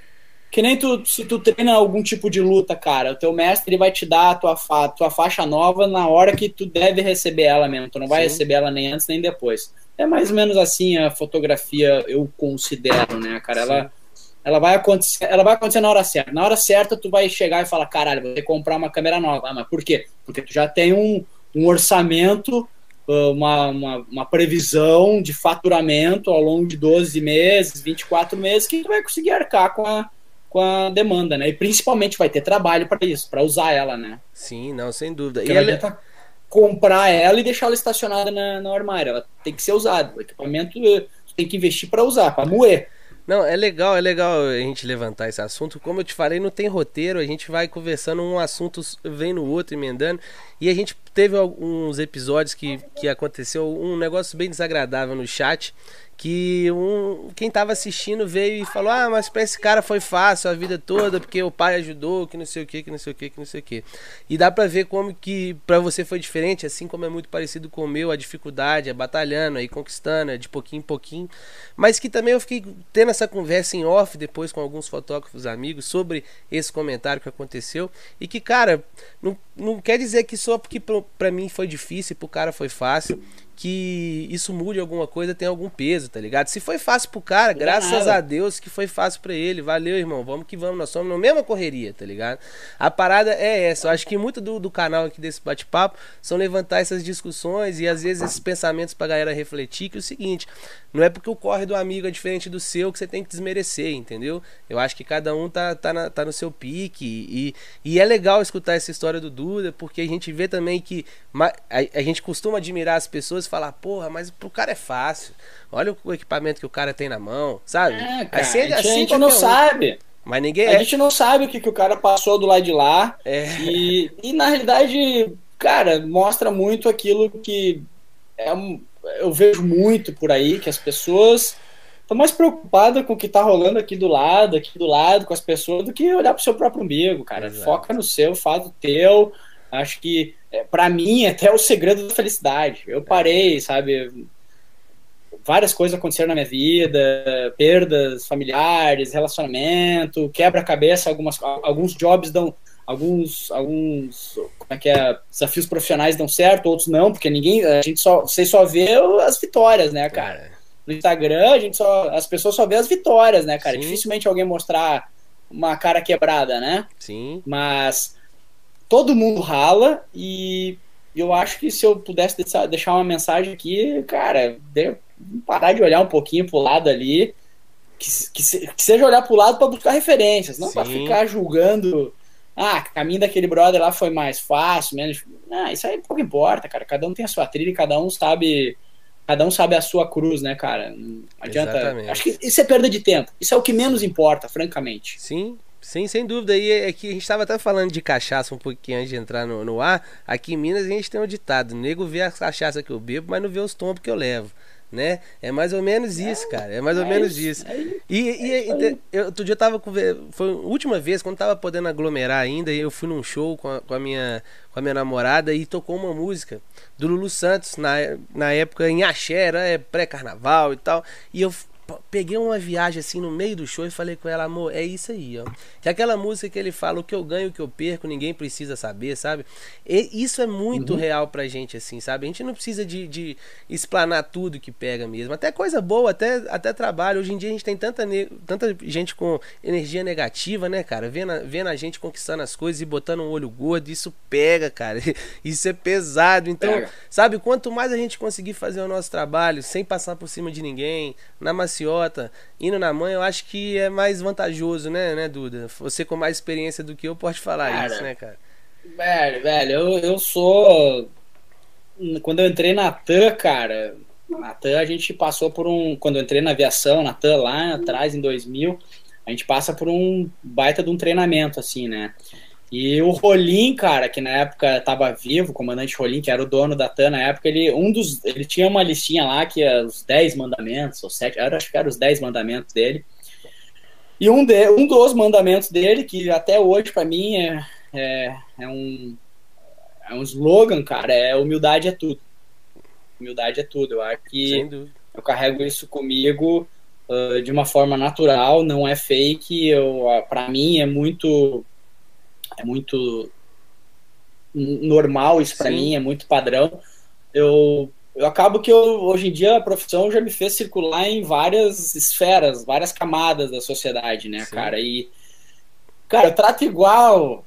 que nem tu, se tu treina algum tipo de luta, cara, o teu mestre vai te dar a tua, fa tua faixa nova na hora que tu deve receber ela mesmo. Tu não vai Sim. receber ela nem antes nem depois. É mais ou menos assim a fotografia, eu considero, né, cara? Ela, ela, vai acontecer, ela vai acontecer na hora certa. Na hora certa, tu vai chegar e falar, caralho, vou ter que comprar uma câmera nova. Ah, mas por quê? Porque tu já tem um, um orçamento, ah, uma, uma, uma, previsão de faturamento ao longo de 12 meses, 24 meses, que tu vai conseguir arcar com a, com a demanda, né? E principalmente vai ter trabalho para isso, para usar ela, né? Sim, não, sem dúvida. Porque e ela... Tá comprar ela e deixar ela estacionada na, no armário. Ela tem que ser usada. O equipamento eh, tem que investir para usar, para moer. Não, é legal, é legal a gente levantar esse assunto. Como eu te falei, não tem roteiro, a gente vai conversando, um assunto vem no outro, emendando. E a gente teve alguns episódios que, que aconteceu um negócio bem desagradável no chat que um, quem tava assistindo veio e falou: Ah, mas pra esse cara foi fácil a vida toda, porque o pai ajudou, que não sei o que, que não sei o que, que não sei o que. E dá pra ver como que pra você foi diferente, assim como é muito parecido com o meu, a dificuldade, é batalhando, aí conquistando, é de pouquinho em pouquinho. Mas que também eu fiquei tendo essa conversa em off depois com alguns fotógrafos amigos sobre esse comentário que aconteceu. E que, cara, não, não quer dizer que só porque pra mim foi difícil, pro cara foi fácil que isso mude alguma coisa, tem algum peso, tá ligado? Se foi fácil pro cara, graças a Deus que foi fácil para ele. Valeu, irmão. Vamos que vamos. Nós somos na mesma correria, tá ligado? A parada é essa. Eu acho que muito do, do canal aqui desse bate-papo são levantar essas discussões e às vezes esses pensamentos pra galera refletir que é o seguinte, não é porque o corre do amigo é diferente do seu que você tem que desmerecer, entendeu? Eu acho que cada um tá, tá, na, tá no seu pique e, e é legal escutar essa história do Duda, porque a gente vê também que a, a gente costuma admirar as pessoas falar, porra, mas pro cara é fácil. Olha o equipamento que o cara tem na mão, sabe? É, cara, assim, a gente, assim, a gente não um. sabe. Mas ninguém A é. gente não sabe o que, que o cara passou do lado de lá. É. E, e na realidade, cara, mostra muito aquilo que é um, eu vejo muito por aí, que as pessoas estão mais preocupadas com o que tá rolando aqui do lado, aqui do lado, com as pessoas, do que olhar pro seu próprio umbigo, cara. Exato. Foca no seu, faz o teu. Acho que, é, para mim, é até o segredo da felicidade. Eu parei, sabe? Várias coisas aconteceram na minha vida, perdas familiares, relacionamento, quebra-cabeça, algumas alguns jobs dão alguns alguns como é que é, desafios profissionais dão certo, outros não, porque ninguém, a gente só, você só vê as vitórias, né, cara? É. No Instagram, a gente só, as pessoas só vê as vitórias, né, cara? Sim. Dificilmente alguém mostrar uma cara quebrada, né? Sim. Mas todo mundo rala e eu acho que se eu pudesse deixar uma mensagem aqui, cara, parar de olhar um pouquinho pro lado ali, que, que, que seja olhar pro lado para buscar referências, não para ficar julgando. Ah, caminho daquele brother lá foi mais fácil, menos. Ah, isso aí pouco importa, cara. Cada um tem a sua trilha, cada um sabe. Cada um sabe a sua cruz, né, cara? Não adianta. Exatamente. Acho que isso é perda de tempo. Isso é o que menos importa, francamente. Sim, Sim, sem dúvida. E é que a gente estava até falando de cachaça um pouquinho antes de entrar no, no ar. Aqui em Minas a gente tem um ditado: nego vê a cachaça que eu bebo, mas não vê os tombos que eu levo. né? É mais ou menos é, isso, cara. É mais ou é menos isso. É isso. E, e, e eu, outro dia eu tava com. Foi a última vez, quando tava podendo aglomerar ainda, eu fui num show com a, com a, minha, com a minha namorada e tocou uma música do Lulu Santos, na, na época em Axé, era é pré-carnaval e tal. E eu peguei uma viagem assim no meio do show e falei com ela, amor, é isso aí, ó. Que é aquela música que ele fala, o que eu ganho, o que eu perco, ninguém precisa saber, sabe? E isso é muito uhum. real pra gente, assim, sabe? A gente não precisa de, de explanar tudo que pega mesmo. Até coisa boa, até, até trabalho. Hoje em dia a gente tem tanta, tanta gente com energia negativa, né, cara? Vendo, vendo a gente conquistando as coisas e botando um olho gordo, isso pega, cara. Isso é pesado. Então, pega. sabe, quanto mais a gente conseguir fazer o nosso trabalho sem passar por cima de ninguém, na macia maciota, indo na mãe, eu acho que é mais vantajoso, né, né, Duda? Você com mais experiência do que eu pode falar cara, isso, né, cara? Velho, velho, eu, eu sou. Quando eu entrei na TAM, cara, na TAM a gente passou por um. Quando eu entrei na aviação, na TAM lá atrás, em 2000, a gente passa por um baita de um treinamento, assim, né? E o Rolim, cara, que na época estava vivo, o comandante Rolim, que era o dono da TAN na época, ele, um dos, ele tinha uma listinha lá que é os 10 mandamentos, ou 7, acho que eram os 10 mandamentos dele. E um, de, um dos mandamentos dele, que até hoje para mim é, é, é, um, é um slogan, cara, é humildade é tudo. Humildade é tudo. Eu acho que eu carrego isso comigo uh, de uma forma natural, não é fake. Eu, uh, para mim é muito é muito normal isso para mim, é muito padrão. Eu, eu acabo que eu, hoje em dia a profissão já me fez circular em várias esferas, várias camadas da sociedade, né, Sim. cara? E, cara, eu trato igual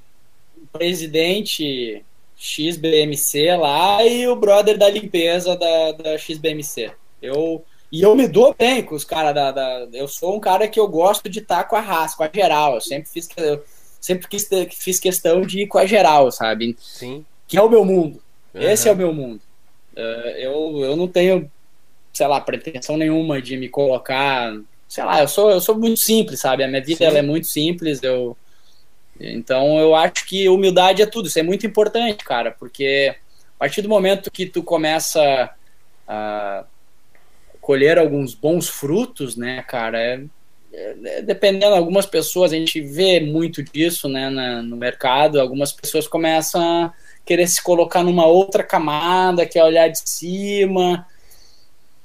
o presidente XBMC lá e o brother da limpeza da, da XBMC. Eu, e eu me dou bem com os caras da, da, Eu sou um cara que eu gosto de estar com a raça, com a geral. Eu sempre fiz. Eu, sempre quis fiz questão de ir com a geral, sabe? Sim. Que é o meu mundo. Uhum. Esse é o meu mundo. Uh, eu, eu não tenho, sei lá, pretensão nenhuma de me colocar. Sei lá, eu sou, eu sou muito simples, sabe? A minha vida ela é muito simples. Eu, então eu acho que humildade é tudo. Isso é muito importante, cara, porque a partir do momento que tu começa a colher alguns bons frutos, né, cara, é, dependendo, algumas pessoas, a gente vê muito disso né, na, no mercado, algumas pessoas começam a querer se colocar numa outra camada, que é olhar de cima.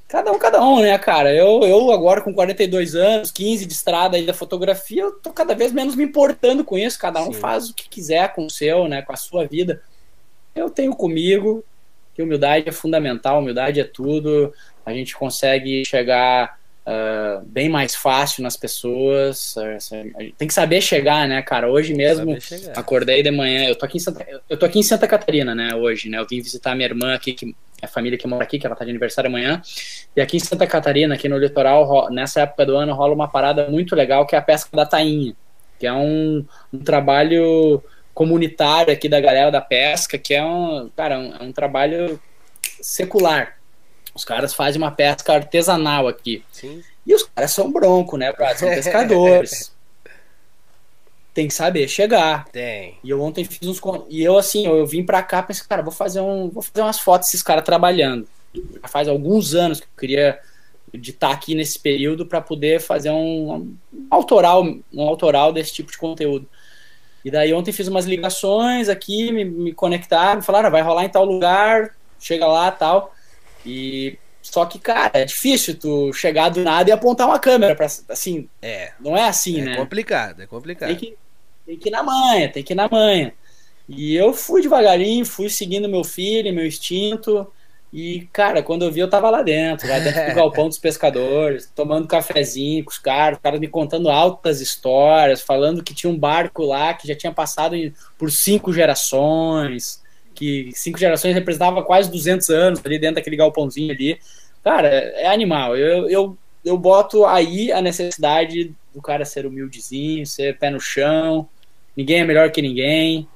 Cada um, cada um, né, cara? Eu, eu agora com 42 anos, 15 de estrada aí da fotografia, eu tô cada vez menos me importando com isso. Cada um Sim. faz o que quiser com o seu, né, com a sua vida. Eu tenho comigo que humildade é fundamental, humildade é tudo. A gente consegue chegar uh, bem mais fácil nas pessoas. Uh, tem que saber chegar, né, cara? Hoje mesmo acordei de manhã. Eu tô aqui em Santa, eu tô aqui em Santa Catarina, né? Hoje, né? Eu vim visitar minha irmã aqui, que é a família que mora aqui, que ela tá de aniversário amanhã. E aqui em Santa Catarina, aqui no litoral, nessa época do ano, rola uma parada muito legal que é a pesca da tainha, que é um, um trabalho comunitário aqui da galera da pesca, que é um, cara, um, é um trabalho secular. Os caras fazem uma pesca artesanal aqui. Sim. E os caras são bronco, né, brother? São pescadores. Tem que saber chegar. Tem. E eu ontem fiz uns. E eu, assim, eu vim pra cá e pensei, cara, vou fazer, um, vou fazer umas fotos desses caras trabalhando. Já faz alguns anos que eu queria de estar tá aqui nesse período para poder fazer um, um, autoral, um autoral desse tipo de conteúdo. E daí ontem fiz umas ligações aqui, me, me conectaram, falaram, ah, vai rolar em tal lugar, chega lá tal. E só que, cara, é difícil tu chegar do nada e apontar uma câmera para assim. É. Não é assim, é né? É complicado, é complicado. Tem que, tem que ir na manha, tem que ir na manha. E eu fui devagarinho, fui seguindo meu filho, meu instinto. E, cara, quando eu vi, eu tava lá dentro, lá dentro do galpão dos pescadores, tomando cafezinho com os caras, os caras me contando altas histórias, falando que tinha um barco lá que já tinha passado por cinco gerações que cinco gerações representava quase 200 anos ali dentro daquele galpãozinho ali. Cara, é animal. Eu, eu, eu boto aí a necessidade do cara ser humildezinho, ser pé no chão, ninguém é melhor que ninguém,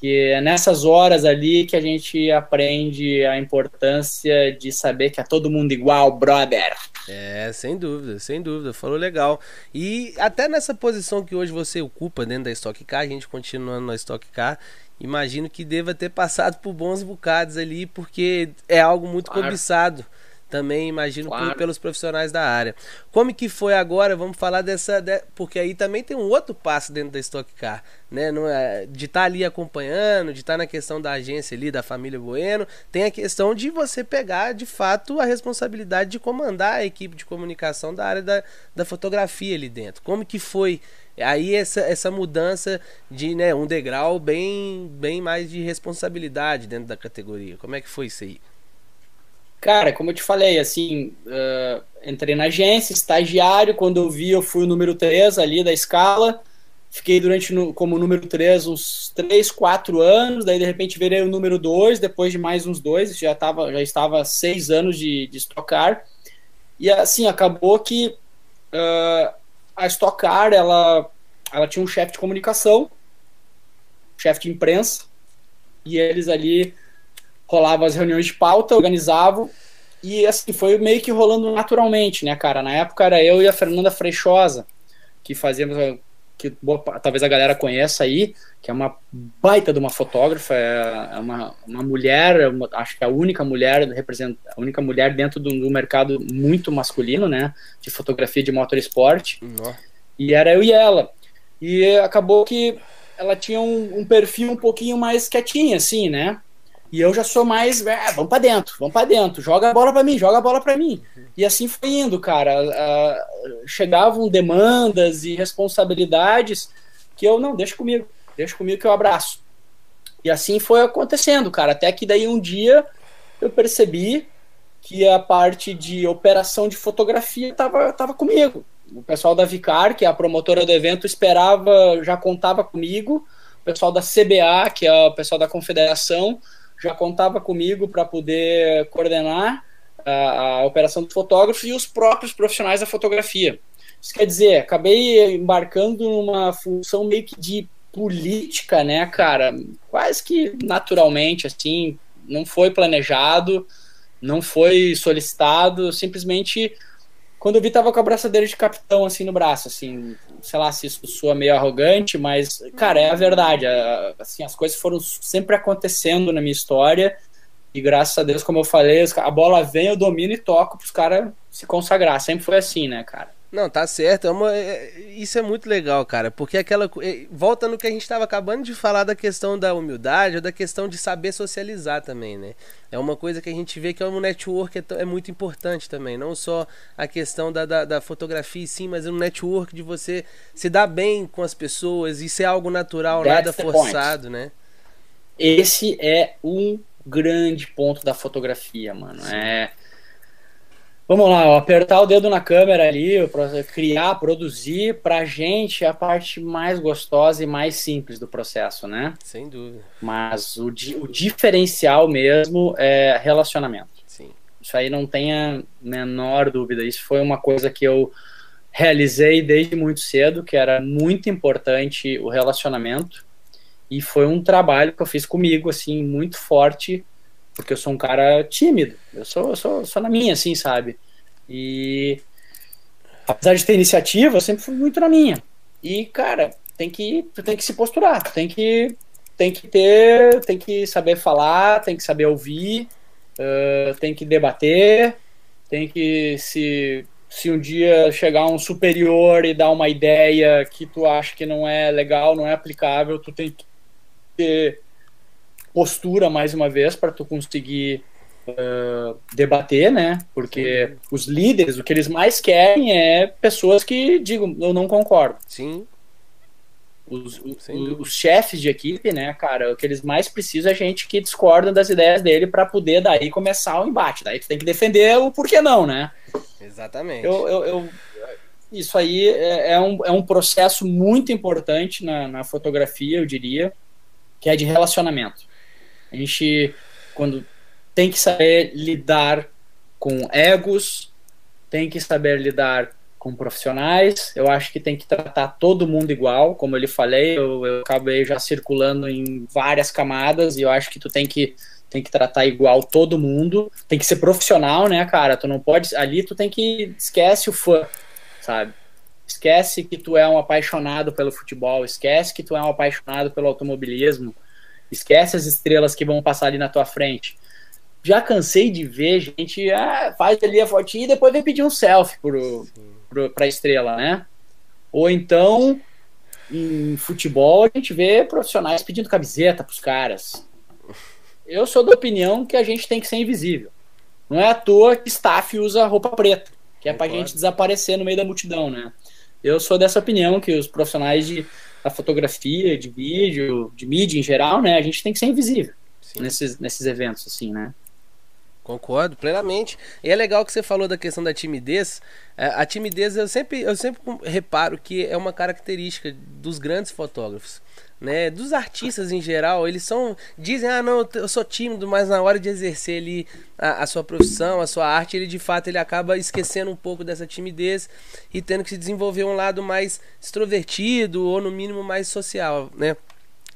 que é nessas horas ali que a gente aprende a importância de saber que é todo mundo igual, brother. É, sem dúvida, sem dúvida, falou legal. E até nessa posição que hoje você ocupa dentro da Stock Car, a gente continuando na Stock Car, imagino que deva ter passado por bons bocados ali, porque é algo muito claro. cobiçado. Também imagino claro. pelos profissionais da área. Como que foi agora? Vamos falar dessa, de, porque aí também tem um outro passo dentro da Stock Car, né? Não é, de estar tá ali acompanhando, de estar tá na questão da agência ali da família Bueno, tem a questão de você pegar de fato a responsabilidade de comandar a equipe de comunicação da área da, da fotografia ali dentro. Como que foi aí essa, essa mudança de né, um degrau bem, bem mais de responsabilidade dentro da categoria. Como é que foi isso aí? Cara, como eu te falei, assim, uh, entrei na agência, estagiário, quando eu vi, eu fui o número 3 ali da escala, fiquei durante como número 3 uns 3, 4 anos, daí de repente virei o número 2, depois de mais uns dois, já, tava, já estava 6 anos de, de estocar, e assim, acabou que uh, a Stock Car, ela, ela tinha um chefe de comunicação, chefe de imprensa, e eles ali rolavam as reuniões de pauta, organizavam, e assim, foi meio que rolando naturalmente, né, cara? Na época era eu e a Fernanda Freixosa, que fazíamos, que boa, talvez a galera conheça aí, que é uma baita de uma fotógrafa, é, é uma, uma mulher, uma, acho que é a única mulher representa, a única mulher dentro do, do, mercado muito masculino, né, de fotografia de motorsport. Uhum. E era eu e ela. E acabou que ela tinha um, um perfil um pouquinho mais quietinho, assim, né? E eu já sou mais, é, vamos para dentro, vamos para dentro, joga a bola para mim, joga a bola para mim. E assim foi indo, cara. Uh, chegavam demandas e responsabilidades que eu não, deixa comigo, deixa comigo que eu abraço. E assim foi acontecendo, cara. Até que daí um dia eu percebi que a parte de operação de fotografia tava, tava comigo. O pessoal da Vicar, que é a promotora do evento, esperava, já contava comigo. O pessoal da CBA, que é o pessoal da confederação, já contava comigo para poder coordenar a, a, operação do fotógrafo e os próprios profissionais da fotografia. Isso quer dizer, acabei embarcando numa função meio que de política, né, cara? Quase que naturalmente, assim, não foi planejado, não foi solicitado, simplesmente quando eu vi, tava com a braçadeira de capitão, assim, no braço, assim, sei lá se isso soa meio arrogante, mas, cara, é a verdade. Assim, as coisas foram sempre acontecendo na minha história, e graças a Deus, como eu falei, a bola vem, eu domino e toco pros caras se consagrar. Sempre foi assim, né, cara? Não, tá certo. É uma, é, isso é muito legal, cara. Porque aquela. É, volta no que a gente estava acabando de falar da questão da humildade ou da questão de saber socializar também, né? É uma coisa que a gente vê que é um network é, é muito importante também. Não só a questão da, da, da fotografia sim, mas um network de você se dar bem com as pessoas e ser algo natural, That's nada forçado, point. né? Esse é um grande ponto da fotografia, mano. Sim. É Vamos lá, apertar o dedo na câmera ali, criar, produzir, pra gente é a parte mais gostosa e mais simples do processo, né? Sem dúvida. Mas o, o diferencial mesmo é relacionamento. Sim. Isso aí não tenha menor dúvida. Isso foi uma coisa que eu realizei desde muito cedo, que era muito importante o relacionamento. E foi um trabalho que eu fiz comigo, assim, muito forte porque eu sou um cara tímido. Eu sou, sou, sou na minha, assim, sabe? E apesar de ter iniciativa, eu sempre fui muito na minha. E, cara, tem que, tu tem que se posturar, tem que, tem que ter, tem que saber falar, tem que saber ouvir, uh, tem que debater, tem que se se um dia chegar um superior e dar uma ideia que tu acha que não é legal, não é aplicável, tu tem que ter postura mais uma vez para tu conseguir uh, debater, né? Porque Sim. os líderes, o que eles mais querem é pessoas que digam, eu não concordo. Sim. Os, os, os, chefes de equipe, né, cara, o que eles mais precisam é gente que discorda das ideias dele para poder daí começar o embate. Daí tu tem que defender o porquê não, né? Exatamente. Eu, eu, eu isso aí é, é, um, é um processo muito importante na, na fotografia, eu diria, que é de relacionamento. A gente, quando tem que saber lidar com egos, tem que saber lidar com profissionais. Eu acho que tem que tratar todo mundo igual, como eu lhe falei. Eu, eu acabei já circulando em várias camadas e eu acho que tu tem que tem que tratar igual todo mundo. Tem que ser profissional, né, cara? Tu não pode ali, tu tem que esquece o fã, sabe? Esquece que tu é um apaixonado pelo futebol, esquece que tu é um apaixonado pelo automobilismo Esquece as estrelas que vão passar ali na tua frente. já cansei de ver gente ah, faz ali a fotinha e depois vem pedir um selfie pro, pro, pra estrela, né? Ou então, em futebol, a gente vê profissionais pedindo camiseta pros caras. Eu sou da opinião que a gente tem que ser invisível. Não é à toa que staff usa roupa preta, que é pra gente desaparecer no meio da multidão, né? Eu sou dessa opinião que os profissionais de, da fotografia, de vídeo, de mídia em geral, né? A gente tem que ser invisível nesses, nesses eventos, assim, né? Concordo plenamente. E é legal que você falou da questão da timidez. É, a timidez eu sempre, eu sempre reparo que é uma característica dos grandes fotógrafos. Né, dos artistas em geral, eles são. Dizem, ah, não, eu sou tímido, mas na hora de exercer ali a, a, sua profissão, a sua arte, ele de fato ele acaba esquecendo um pouco dessa timidez e tendo que se desenvolver um lado mais extrovertido ou no mínimo mais social, né?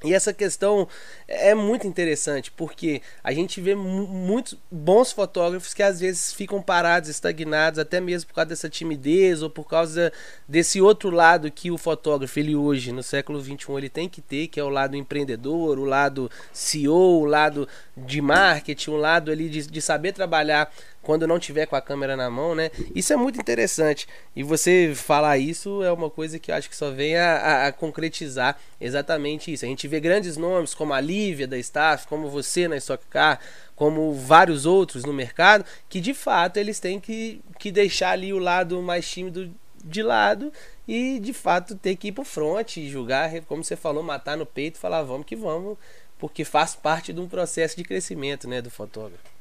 E essa questão é muito interessante, porque a gente vê muitos bons fotógrafos que às vezes ficam parados, estagnados, até mesmo por causa dessa timidez ou por causa desse outro lado que o fotógrafo, ele hoje, no século XXI, ele tem que ter, que é o lado empreendedor, o lado CEO, o lado de marketing, o lado ali de, de saber trabalhar quando não tiver com a câmera na mão, né? Isso é muito interessante. E você falar isso é uma coisa que eu acho que só vem a, a, a concretizar exatamente isso. A gente vê grandes nomes como a Lívia da Staff, como você na Stock Car, como vários outros no mercado, que de fato eles têm que, que deixar ali o lado mais tímido de lado e de fato ter que ir pro front, julgar, como você falou, matar no peito, falar vamos que vamos, porque faz parte de um processo de crescimento, né, do fotógrafo.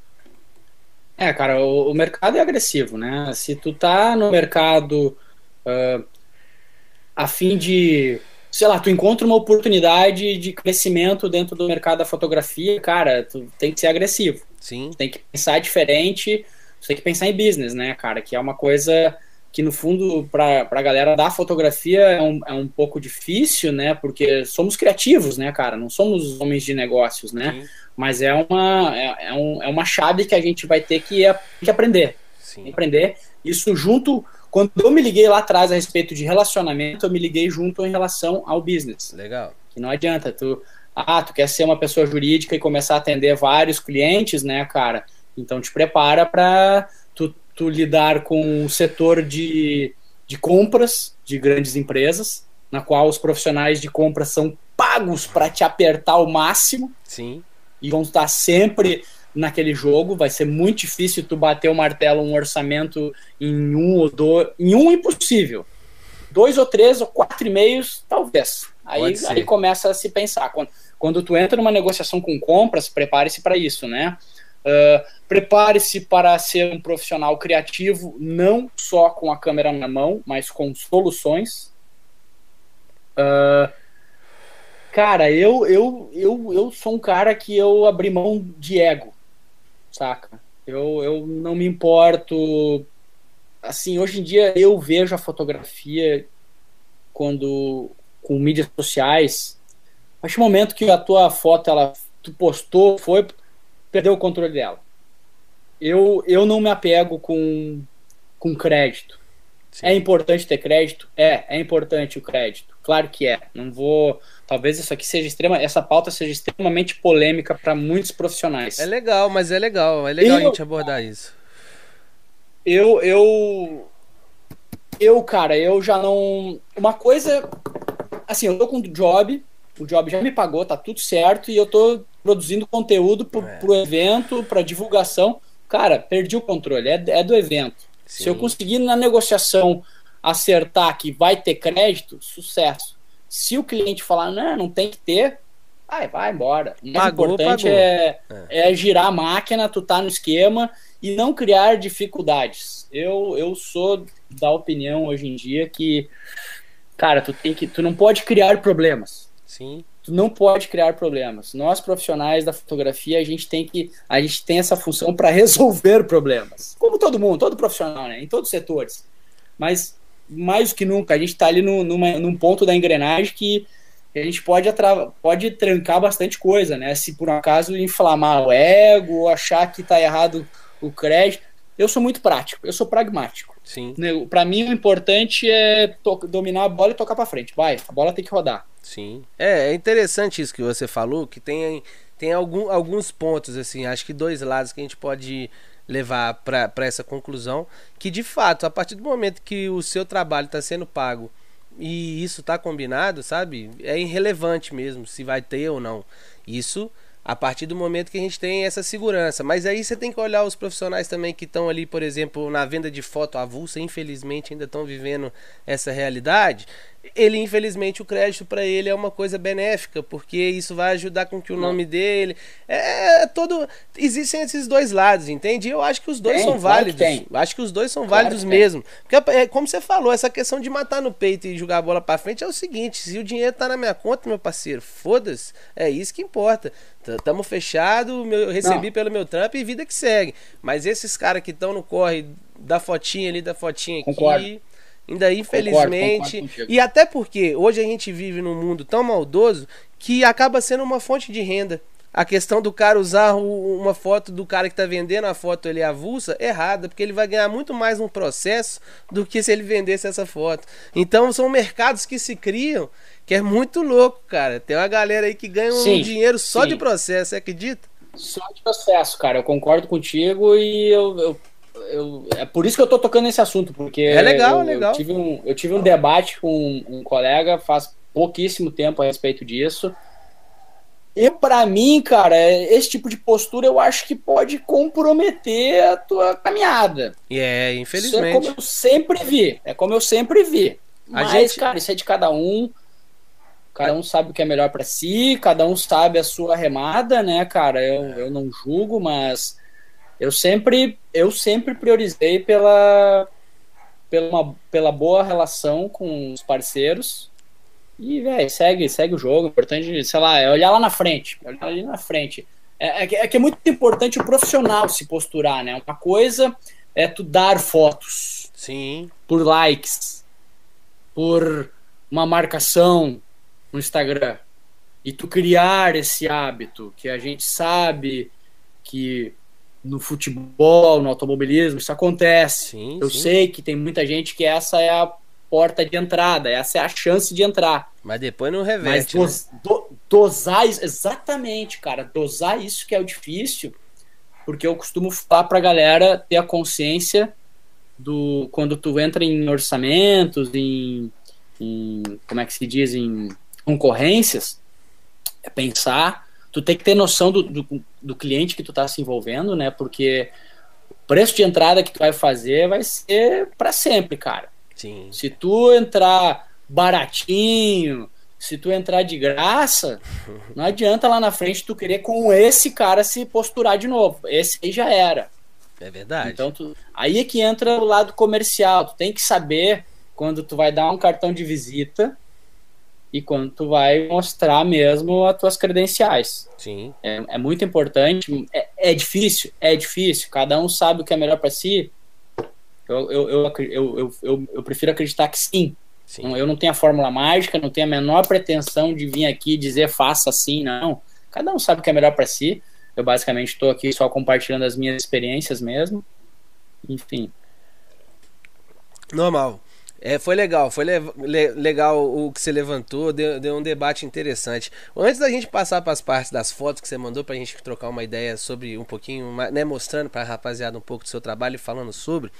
É, cara, o, o, mercado é agressivo, né? Se tu tá no mercado uh, a fim de, sei lá, tu encontra uma oportunidade de crescimento dentro do mercado da fotografia, cara, tu tem que ser agressivo. Sim. tem que pensar diferente, tu tem que pensar em business, né, cara? Que é uma coisa que no fundo para a galera da fotografia é um, é um pouco difícil, né? Porque somos criativos, né, cara? Não somos homens de negócios, né? Sim. Mas é uma, é, é, um, é uma chave que a gente vai ter que, que aprender. Sim. Aprender. Isso junto. Quando eu me liguei lá atrás a respeito de relacionamento, eu me liguei junto em relação ao business. Legal. Que não adianta tu. Ah, tu quer ser uma pessoa jurídica e começar a atender vários clientes, né, cara? Então te prepara para tu, tu lidar com o setor de, de compras de grandes empresas, na qual os profissionais de compras são pagos para te apertar ao máximo. Sim e vão estar sempre naquele jogo. Vai ser muito difícil tu bater o martelo um orçamento em um ou dois. Em um impossível. Dois ou três ou quatro e meios, talvez. Aí, aí começa a se pensar. Quando, quando tu entra numa negociação com compras, prepare-se para isso, né? Uh, prepare-se para ser um profissional criativo, não só com a câmera na mão, mas com soluções. Uh, Cara, eu, eu, eu, eu sou um cara que eu abri mão de ego, saca? Eu, eu não me importo. Assim, hoje em dia eu vejo a fotografia quando com mídias sociais. Acho o momento que a tua foto ela tu postou foi perdeu o controle dela. Eu, eu não me apego com, com crédito. Sim. É importante ter crédito? É, é importante o crédito. Claro que é. Não vou. Talvez isso aqui seja extrema. Essa pauta seja extremamente polêmica para muitos profissionais. É legal, mas é legal. É legal eu, a gente abordar isso. Eu, eu. Eu, cara, eu já não. Uma coisa. Assim, eu tô com o job. O job já me pagou, tá tudo certo. E eu tô produzindo conteúdo pro, é. pro evento, pra divulgação. Cara, perdi o controle. É, é do evento Sim. Se eu conseguir na negociação acertar que vai ter crédito, sucesso. Se o cliente falar, não, não tem que ter, vai, vai embora. O mais pagou, importante pagou. É, é, é. girar a máquina, tu tá no esquema e não criar dificuldades. Eu, eu sou da opinião hoje em dia que, cara, tu tem que. Tu não pode criar problemas. Sim tu não pode criar problemas. Nós profissionais da fotografia, a gente tem que a gente tem essa função para resolver problemas. Como todo mundo, todo profissional, né? Em todos os setores. Mas mais do que nunca, a gente está ali no, numa, num ponto da engrenagem que a gente pode, pode trancar bastante coisa, né? Se por um acaso inflamar o ego, achar que está errado o crédito. Eu sou muito prático, eu sou pragmático. Sim. Né, para mim, o importante é dominar a bola e tocar para frente. Vai, a bola tem que rodar. Sim. É, é interessante isso que você falou, que tem tem algum, alguns pontos, assim, acho que dois lados que a gente pode levar para essa conclusão, que de fato, a partir do momento que o seu trabalho está sendo pago e isso está combinado, sabe? É irrelevante mesmo se vai ter ou não. Isso a partir do momento que a gente tem essa segurança. Mas aí você tem que olhar os profissionais também que estão ali, por exemplo, na venda de foto avulsa, infelizmente ainda estão vivendo essa realidade ele infelizmente o crédito para ele é uma coisa benéfica porque isso vai ajudar com que o nome dele é, é todo existem esses dois lados entende? Eu acho que os dois tem, são válidos. claro acho que os dois são claro válidos mesmo. Porque é, como você falou essa questão de matar no peito e jogar a bola para frente é o seguinte se o dinheiro tá na minha conta meu parceiro foda-se é isso que importa. Tamo fechado eu recebi Não. pelo meu trampo e vida que segue. Mas esses caras que estão no corre da fotinha ali da fotinha aqui Concordo Ainda infelizmente. Concordo, concordo e até porque hoje a gente vive num mundo tão maldoso que acaba sendo uma fonte de renda. A questão do cara usar uma foto do cara que está vendendo a foto ele avulsa, errada, porque ele vai ganhar muito mais no processo do que se ele vendesse essa foto. Então são mercados que se criam que é muito louco, cara. Tem uma galera aí que ganha sim, um dinheiro só sim. de processo, você acredita? Só de processo, cara. Eu concordo contigo e eu, eu eu, é por isso que eu tô tocando nesse assunto, porque é legal, eu, é legal. Eu tive, um, eu tive um debate com um, colega faz pouquíssimo tempo a respeito disso. E para mim, cara, esse tipo de postura eu acho que pode comprometer a tua caminhada. E é, infelizmente. Isso é como eu sempre vi. É como eu sempre vi. A Mas, gente... cara, isso é de cada um. Cada um sabe o que é melhor para si, cada um sabe a sua remada, né, cara? Eu, eu não julgo, mas eu sempre eu sempre priorizei pela pela, uma, pela boa relação com os parceiros. E velho segue segue o jogo. Importante sei lá é olhar lá na frente. Olhar ali na frente. É, é, é, que é muito importante o profissional se posturar né? Uma coisa é tu dar fotos sim. por likes por uma marcação no Instagram. E tu criar esse hábito que a gente sabe que no futebol, no automobilismo, isso acontece. Sim, eu sim. sei que tem muita gente que essa é a porta de entrada, essa é a chance de entrar. Mas depois não reverte. Mas né? do, dosar, exatamente, cara, dosar isso que é o difícil, porque eu costumo falar pra galera ter a consciência do quando tu entra em orçamentos, em, em como é que se diz, em concorrências, é pensar tu tem que ter noção do, do, do cliente que tu tá se envolvendo, né? Porque o preço de entrada que tu vai fazer vai ser para sempre, cara. Sim. Se tu entrar baratinho, se tu entrar de graça, não adianta lá na frente tu querer com esse cara se posturar de novo. Esse aí já era. É verdade. Então tu, aí é que entra o lado comercial. Tu tem que saber quando tu vai dar um cartão de visita e quando tu vai mostrar mesmo as tuas credenciais. Sim. É, é muito importante. É, é, difícil, é difícil. Cada um sabe o que é melhor para si. Eu, eu, eu, eu, eu, eu, prefiro acreditar que sim. sim. Eu não tenho a fórmula mágica, não tenho a menor pretensão de vir aqui dizer faça assim, não. Cada um sabe o que é melhor para si. Eu basicamente estou aqui só compartilhando as minhas experiências mesmo. Enfim. Normal. É, foi legal, foi le le legal o que você levantou, deu, deu, um debate interessante. Antes da gente passar para as partes das fotos que você mandou para a gente trocar uma ideia sobre um pouquinho, né, mostrando para a rapaziada um pouco do seu trabalho e falando sobre,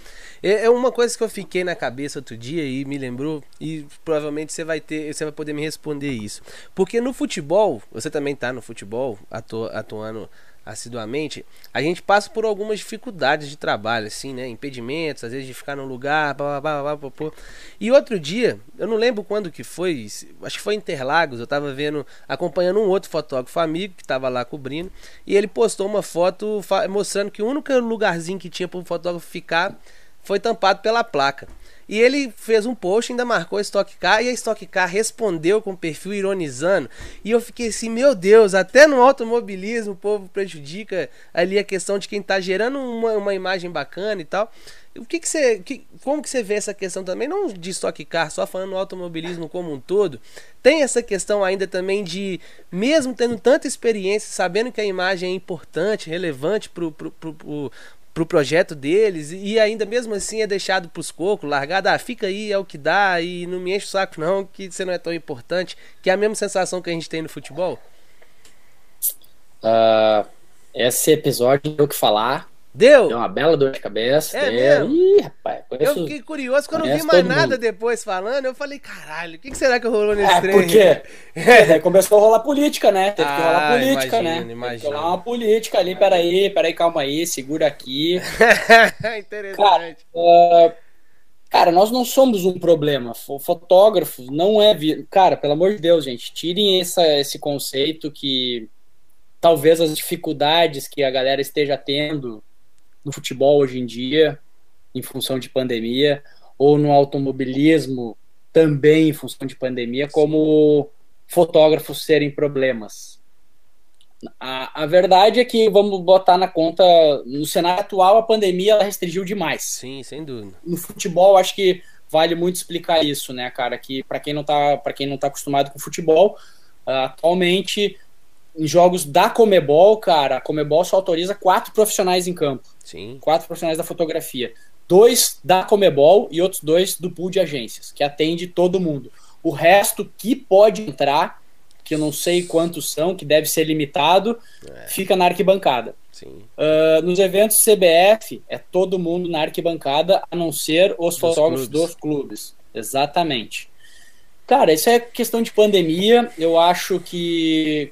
é, é, uma coisa que eu fiquei na cabeça outro dia e me lembrou e provavelmente você vai ter, você vai poder me responder isso. Porque no futebol, você também está no futebol, atu atuando assiduamente, a gente passa por algumas dificuldades de trabalho, assim, né? Impedimentos, às vezes de ficar num lugar, blá, blá, blá, blá. E outro dia, eu não lembro quando que foi, acho que foi Interlagos, eu tava vendo, acompanhando um outro fotógrafo amigo que tava lá cobrindo, e ele postou uma foto mostrando que o único lugarzinho que tinha para o fotógrafo ficar foi tampado pela placa. E ele fez um post, ainda marcou a Stock Car e a Stock Car respondeu com perfil ironizando. E eu fiquei assim, meu Deus, até no automobilismo o povo prejudica ali a questão de quem está gerando uma, uma imagem bacana e tal. O que, que você. Que, como que você vê essa questão também? Não de Stock Car, só falando do automobilismo como um todo. Tem essa questão ainda também de, mesmo tendo tanta experiência, sabendo que a imagem é importante, relevante para pro projeto deles e ainda mesmo assim é deixado pros cocos, largado, ah, fica aí, é o que dá e não me enche o saco não, que você não é tão importante, que é a mesma sensação que a gente tem no futebol? Uh, esse episódio deu o que falar. Deu? Deu uma bela dor de cabeça. É mesmo? Ih, rapaz. Conheço, eu fiquei curioso, quando eu não vi mais nada mundo. depois falando, eu falei, caralho, o que, que, será que rolou nesse é, trem? Porque é, começou a rolar política, né? Teve ah, que rolar política, imagino, né? Imagino. Teve que rolar uma política ali, peraí, peraí, calma aí, segura aqui. Interessante. Cara, uh, cara, nós não somos um problema. Fotógrafo não é. Cara, pelo amor de Deus, gente, tirem essa, esse conceito que talvez as dificuldades que a galera esteja tendo no futebol hoje em dia, em função de pandemia, ou no automobilismo também em função de pandemia, como fotógrafos serem problemas. A, a verdade é que, vamos botar na conta, no cenário atual, a pandemia ela restringiu demais. Sim, sem dúvida. No futebol, acho que vale muito explicar isso, né, cara? Que para quem não tá, para quem não tá acostumado com futebol, uh, atualmente em jogos da Comebol, cara, a Comebol só autoriza quatro profissionais em campo. Sim. Quatro profissionais da fotografia. Dois da Comebol e outros dois do pool de agências, que atende todo mundo. O resto que pode entrar, que eu não sei quantos são, que deve ser limitado, é. fica na arquibancada. Uh, nos eventos CBF, é todo mundo na arquibancada, a não ser os dos fotógrafos clubes. dos clubes. Exatamente. Cara, isso é questão de pandemia. Eu acho que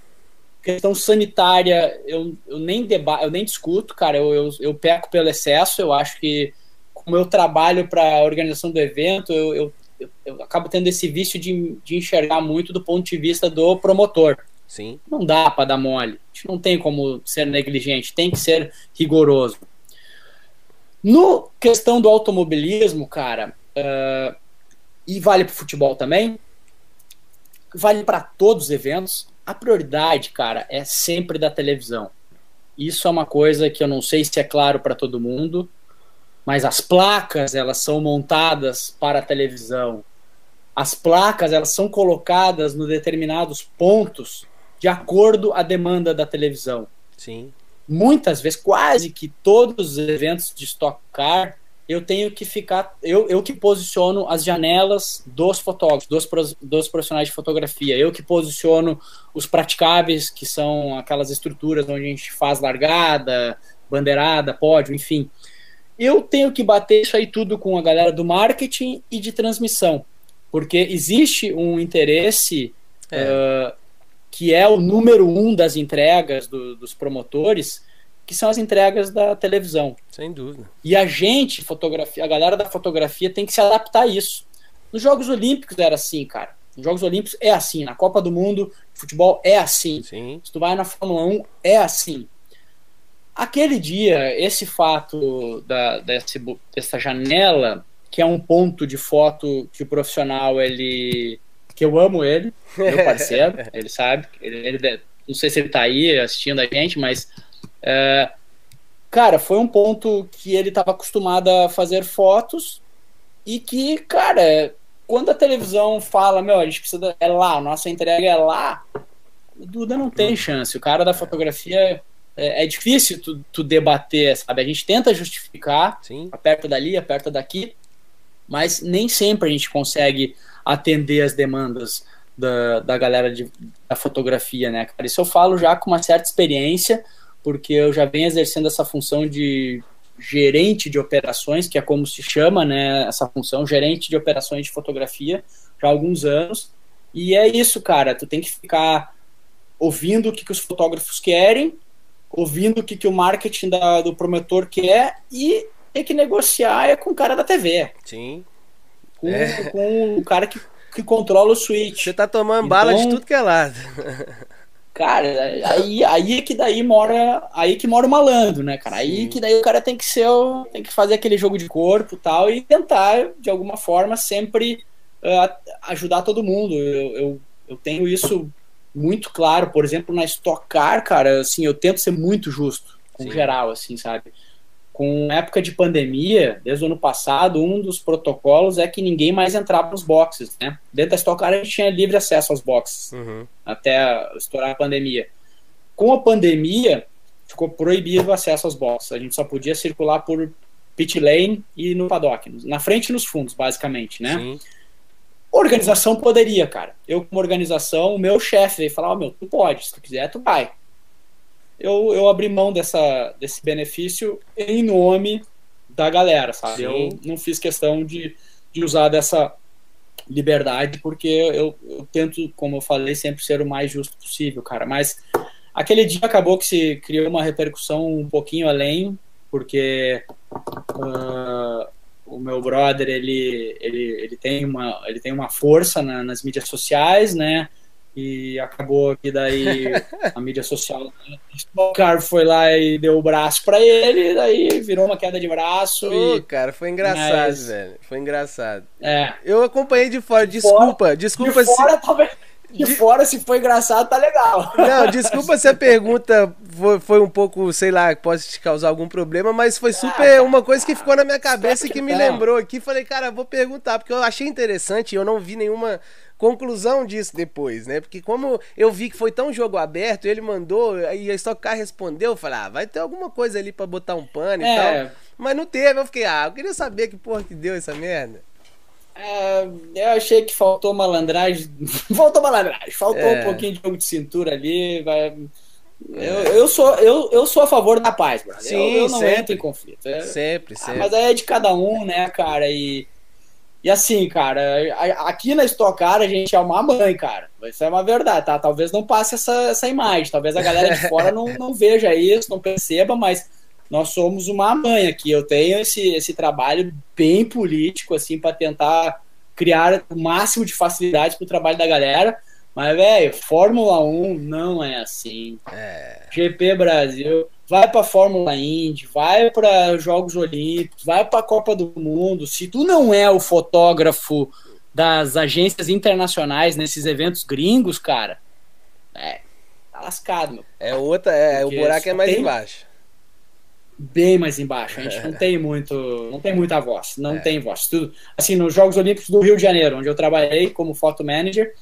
questão sanitária eu, eu nem deba eu nem discuto, cara. Eu, eu, eu peco pelo excesso. Eu acho que, como eu trabalho para a organização do evento, eu, eu, eu, eu, acabo tendo esse vício de, de enxergar muito do ponto de vista do promotor. Sim. Não dá para dar mole. A gente não tem como ser negligente, tem que ser rigoroso. No questão do automobilismo, cara, uh, e vale para o futebol também, vale para todos os eventos a prioridade, cara, é sempre da televisão. Isso é uma coisa que eu não sei se é claro para todo mundo, mas as placas elas são montadas para a televisão. As placas elas são colocadas no determinados pontos de acordo à demanda da televisão. Sim. Muitas vezes, quase que todos os eventos de Stock Car eu tenho que ficar, eu, eu que posiciono as janelas dos fotógrafos, dos, dos profissionais de fotografia, eu que posiciono os praticáveis, que são aquelas estruturas onde a gente faz largada, bandeirada, pódio, enfim. Eu tenho que bater isso aí tudo com a galera do marketing e de transmissão, porque existe um interesse é. Uh, que é o número um das entregas do, dos promotores, que são as entregas da televisão. Sem dúvida. E a gente, fotografia, a galera da fotografia tem que se adaptar a isso. Nos Jogos Olímpicos era assim, cara. Nos Jogos Olímpicos é assim. Na Copa do Mundo, futebol é assim. Sim. Se tu vai na Fórmula 1, é assim. Aquele dia, esse fato da, desse, dessa janela, que é um ponto de foto que o profissional, ele. que eu amo ele, meu parceiro, ele sabe. Ele, ele, não sei se ele tá aí assistindo a gente, mas é, cara, foi um ponto que ele estava acostumado a fazer fotos e que, cara, quando a televisão fala, meu, a gente precisa. É lá, nossa entrega é lá, o Duda não tem chance. O cara da fotografia é, é difícil tu, tu, debater, sabe? A gente tenta justificar, Sim. aperta dali, aperta daqui, mas nem sempre a gente consegue atender as demandas da, da galera de, da fotografia, né, cara? Isso eu falo já com uma certa experiência porque eu já venho exercendo essa função de gerente de operações, que é como se chama, né, essa função, gerente de operações de fotografia, já há alguns anos. E é isso, cara, tu tem que ficar ouvindo o que, que os fotógrafos querem, ouvindo o que, que o marketing da, do promotor quer e tem que negociar é com o cara da TV. Sim. Com, é. com o cara que, que controla o switch. Você tá tomando então, bala de então tudo que é lado. Cara, aí, aí é que daí mora. Aí que mora o malandro, né, cara? Aí Sim. que daí o cara tem que ser. Tem que fazer aquele jogo de corpo e tal, e tentar, de alguma forma, sempre uh, ajudar todo mundo. Eu, eu, eu, tenho isso muito claro, por exemplo, na Stock Car, cara, assim, eu tento ser muito justo, em geral, assim, sabe? Com época de pandemia, desde o ano passado, um dos protocolos é que ninguém mais entrava nos boxes, né? Dentro da Stock Car a gente tinha livre acesso aos boxes uhum. até estourar a pandemia. Com a pandemia, ficou proibido o acesso aos boxes. A gente só podia circular por pit lane e no paddock, na frente e nos fundos, basicamente, né? Sim. Organização poderia, cara. Eu, como organização, o meu chefe veio falar: Ó, oh, meu, tu pode, se tu quiser, tu vai. Eu, eu abri mão dessa, desse benefício em nome da galera, sabe? Sim. Eu não fiz questão de, de usar dessa liberdade, porque eu, eu tento, como eu falei, sempre ser o mais justo possível, cara. Mas aquele dia acabou que se criou uma repercussão um pouquinho além, porque uh, o meu brother ele, ele, ele, tem, uma, ele tem uma força na, nas mídias sociais, né? E acabou que daí a mídia social o cara foi lá e deu o braço para ele, daí virou uma queda de braço. Ô, e... cara, foi engraçado, Mas... velho. Foi engraçado. É. Eu acompanhei de fora, desculpa, fora, desculpa de se... fora, talvez de, fora, se foi engraçado, tá legal. Não, desculpa se a pergunta foi, foi um pouco, sei lá, pode te causar algum problema, mas foi super ah, uma coisa que ficou na minha cabeça e que me lembrou aqui. Falei, cara, vou perguntar, porque eu achei interessante e eu não vi nenhuma conclusão disso depois, né? Porque como eu vi que foi tão jogo aberto, ele mandou e a Stock Car respondeu, eu falei, ah, vai ter alguma coisa ali para botar um pano é. e tal. Mas não teve, eu fiquei, ah, eu queria saber que porra que deu essa merda. É, eu achei que faltou malandragem. faltou malandragem, faltou é. um pouquinho de jogo de cintura ali. Vai... Eu, eu, sou, eu, eu sou a favor da paz, brother. Sim, eu, eu não sempre, entro em conflito. É... Sempre, sempre. Ah, mas aí é de cada um, né, cara? E, e assim, cara, aqui na Stock Car a gente é uma mãe, cara. Isso é uma verdade, tá? Talvez não passe essa, essa imagem. Talvez a galera de fora não, não veja isso, não perceba, mas nós somos uma mãe aqui. Eu tenho esse, esse trabalho bem político, assim, para tentar criar o máximo de facilidade para o trabalho da galera. Mas, velho, Fórmula 1 não é assim. É. GP Brasil, vai para Fórmula Indy, vai para Jogos Olímpicos, vai para a Copa do Mundo. Se tu não é o fotógrafo das agências internacionais nesses eventos gringos, cara, é, tá lascado, meu. É outra, é, Porque o buraco é mais tem... embaixo bem mais embaixo. A gente não tem muito, não tem muita voz, não é. tem voz. Tudo, assim, nos Jogos Olímpicos do Rio de Janeiro, onde eu trabalhei como foto manager,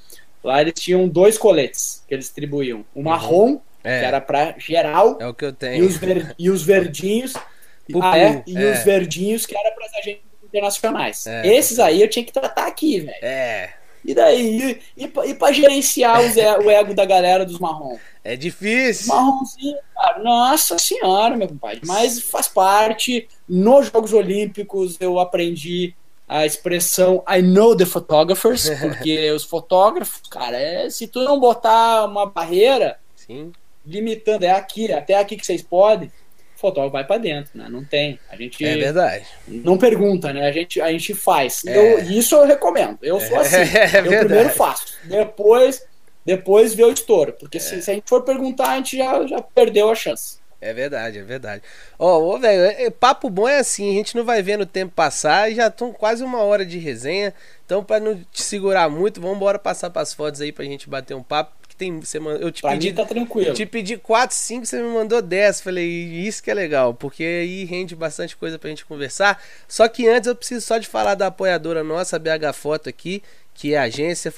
lá eles tinham dois coletes que eles distribuíam, o marrom é. que era para geral, é o que eu tenho, e os, ver, e os verdinhos, ah, é, e os é. verdinhos que era para as agências internacionais. É. Esses aí eu tinha que tratar aqui, velho. É. E daí? E, e, e pra gerenciar o ego da galera dos marrom? É difícil. Marronzinho, cara. Nossa senhora, meu compadre. Mas faz parte. Nos Jogos Olímpicos eu aprendi a expressão I know the photographers, porque os fotógrafos, cara, é, se tu não botar uma barreira Sim. Limitando, é aqui, até aqui que vocês podem, fotógrafo vai para dentro, né? Não tem. A gente é verdade. Não pergunta, né? A gente, a gente faz. É. Eu, isso eu recomendo. Eu sou assim. É, eu primeiro faço. Depois, depois vê o estouro. Porque é. se, se, a gente for perguntar, a gente já, já perdeu a chance. É verdade, é verdade. Ó, oh, velho, é, é, papo bom é assim, a gente não vai vendo o tempo passar e já estão quase uma hora de resenha. Então, para não te segurar muito, vamos embora passar para as fotos aí pra gente bater um papo tem. Você manda, eu te pra pedi. Mim tá tranquilo. Te pedi 4, 5, você me mandou 10. Falei, isso que é legal, porque aí rende bastante coisa pra gente conversar. Só que antes eu preciso só de falar da apoiadora nossa, BH Foto aqui que é a agência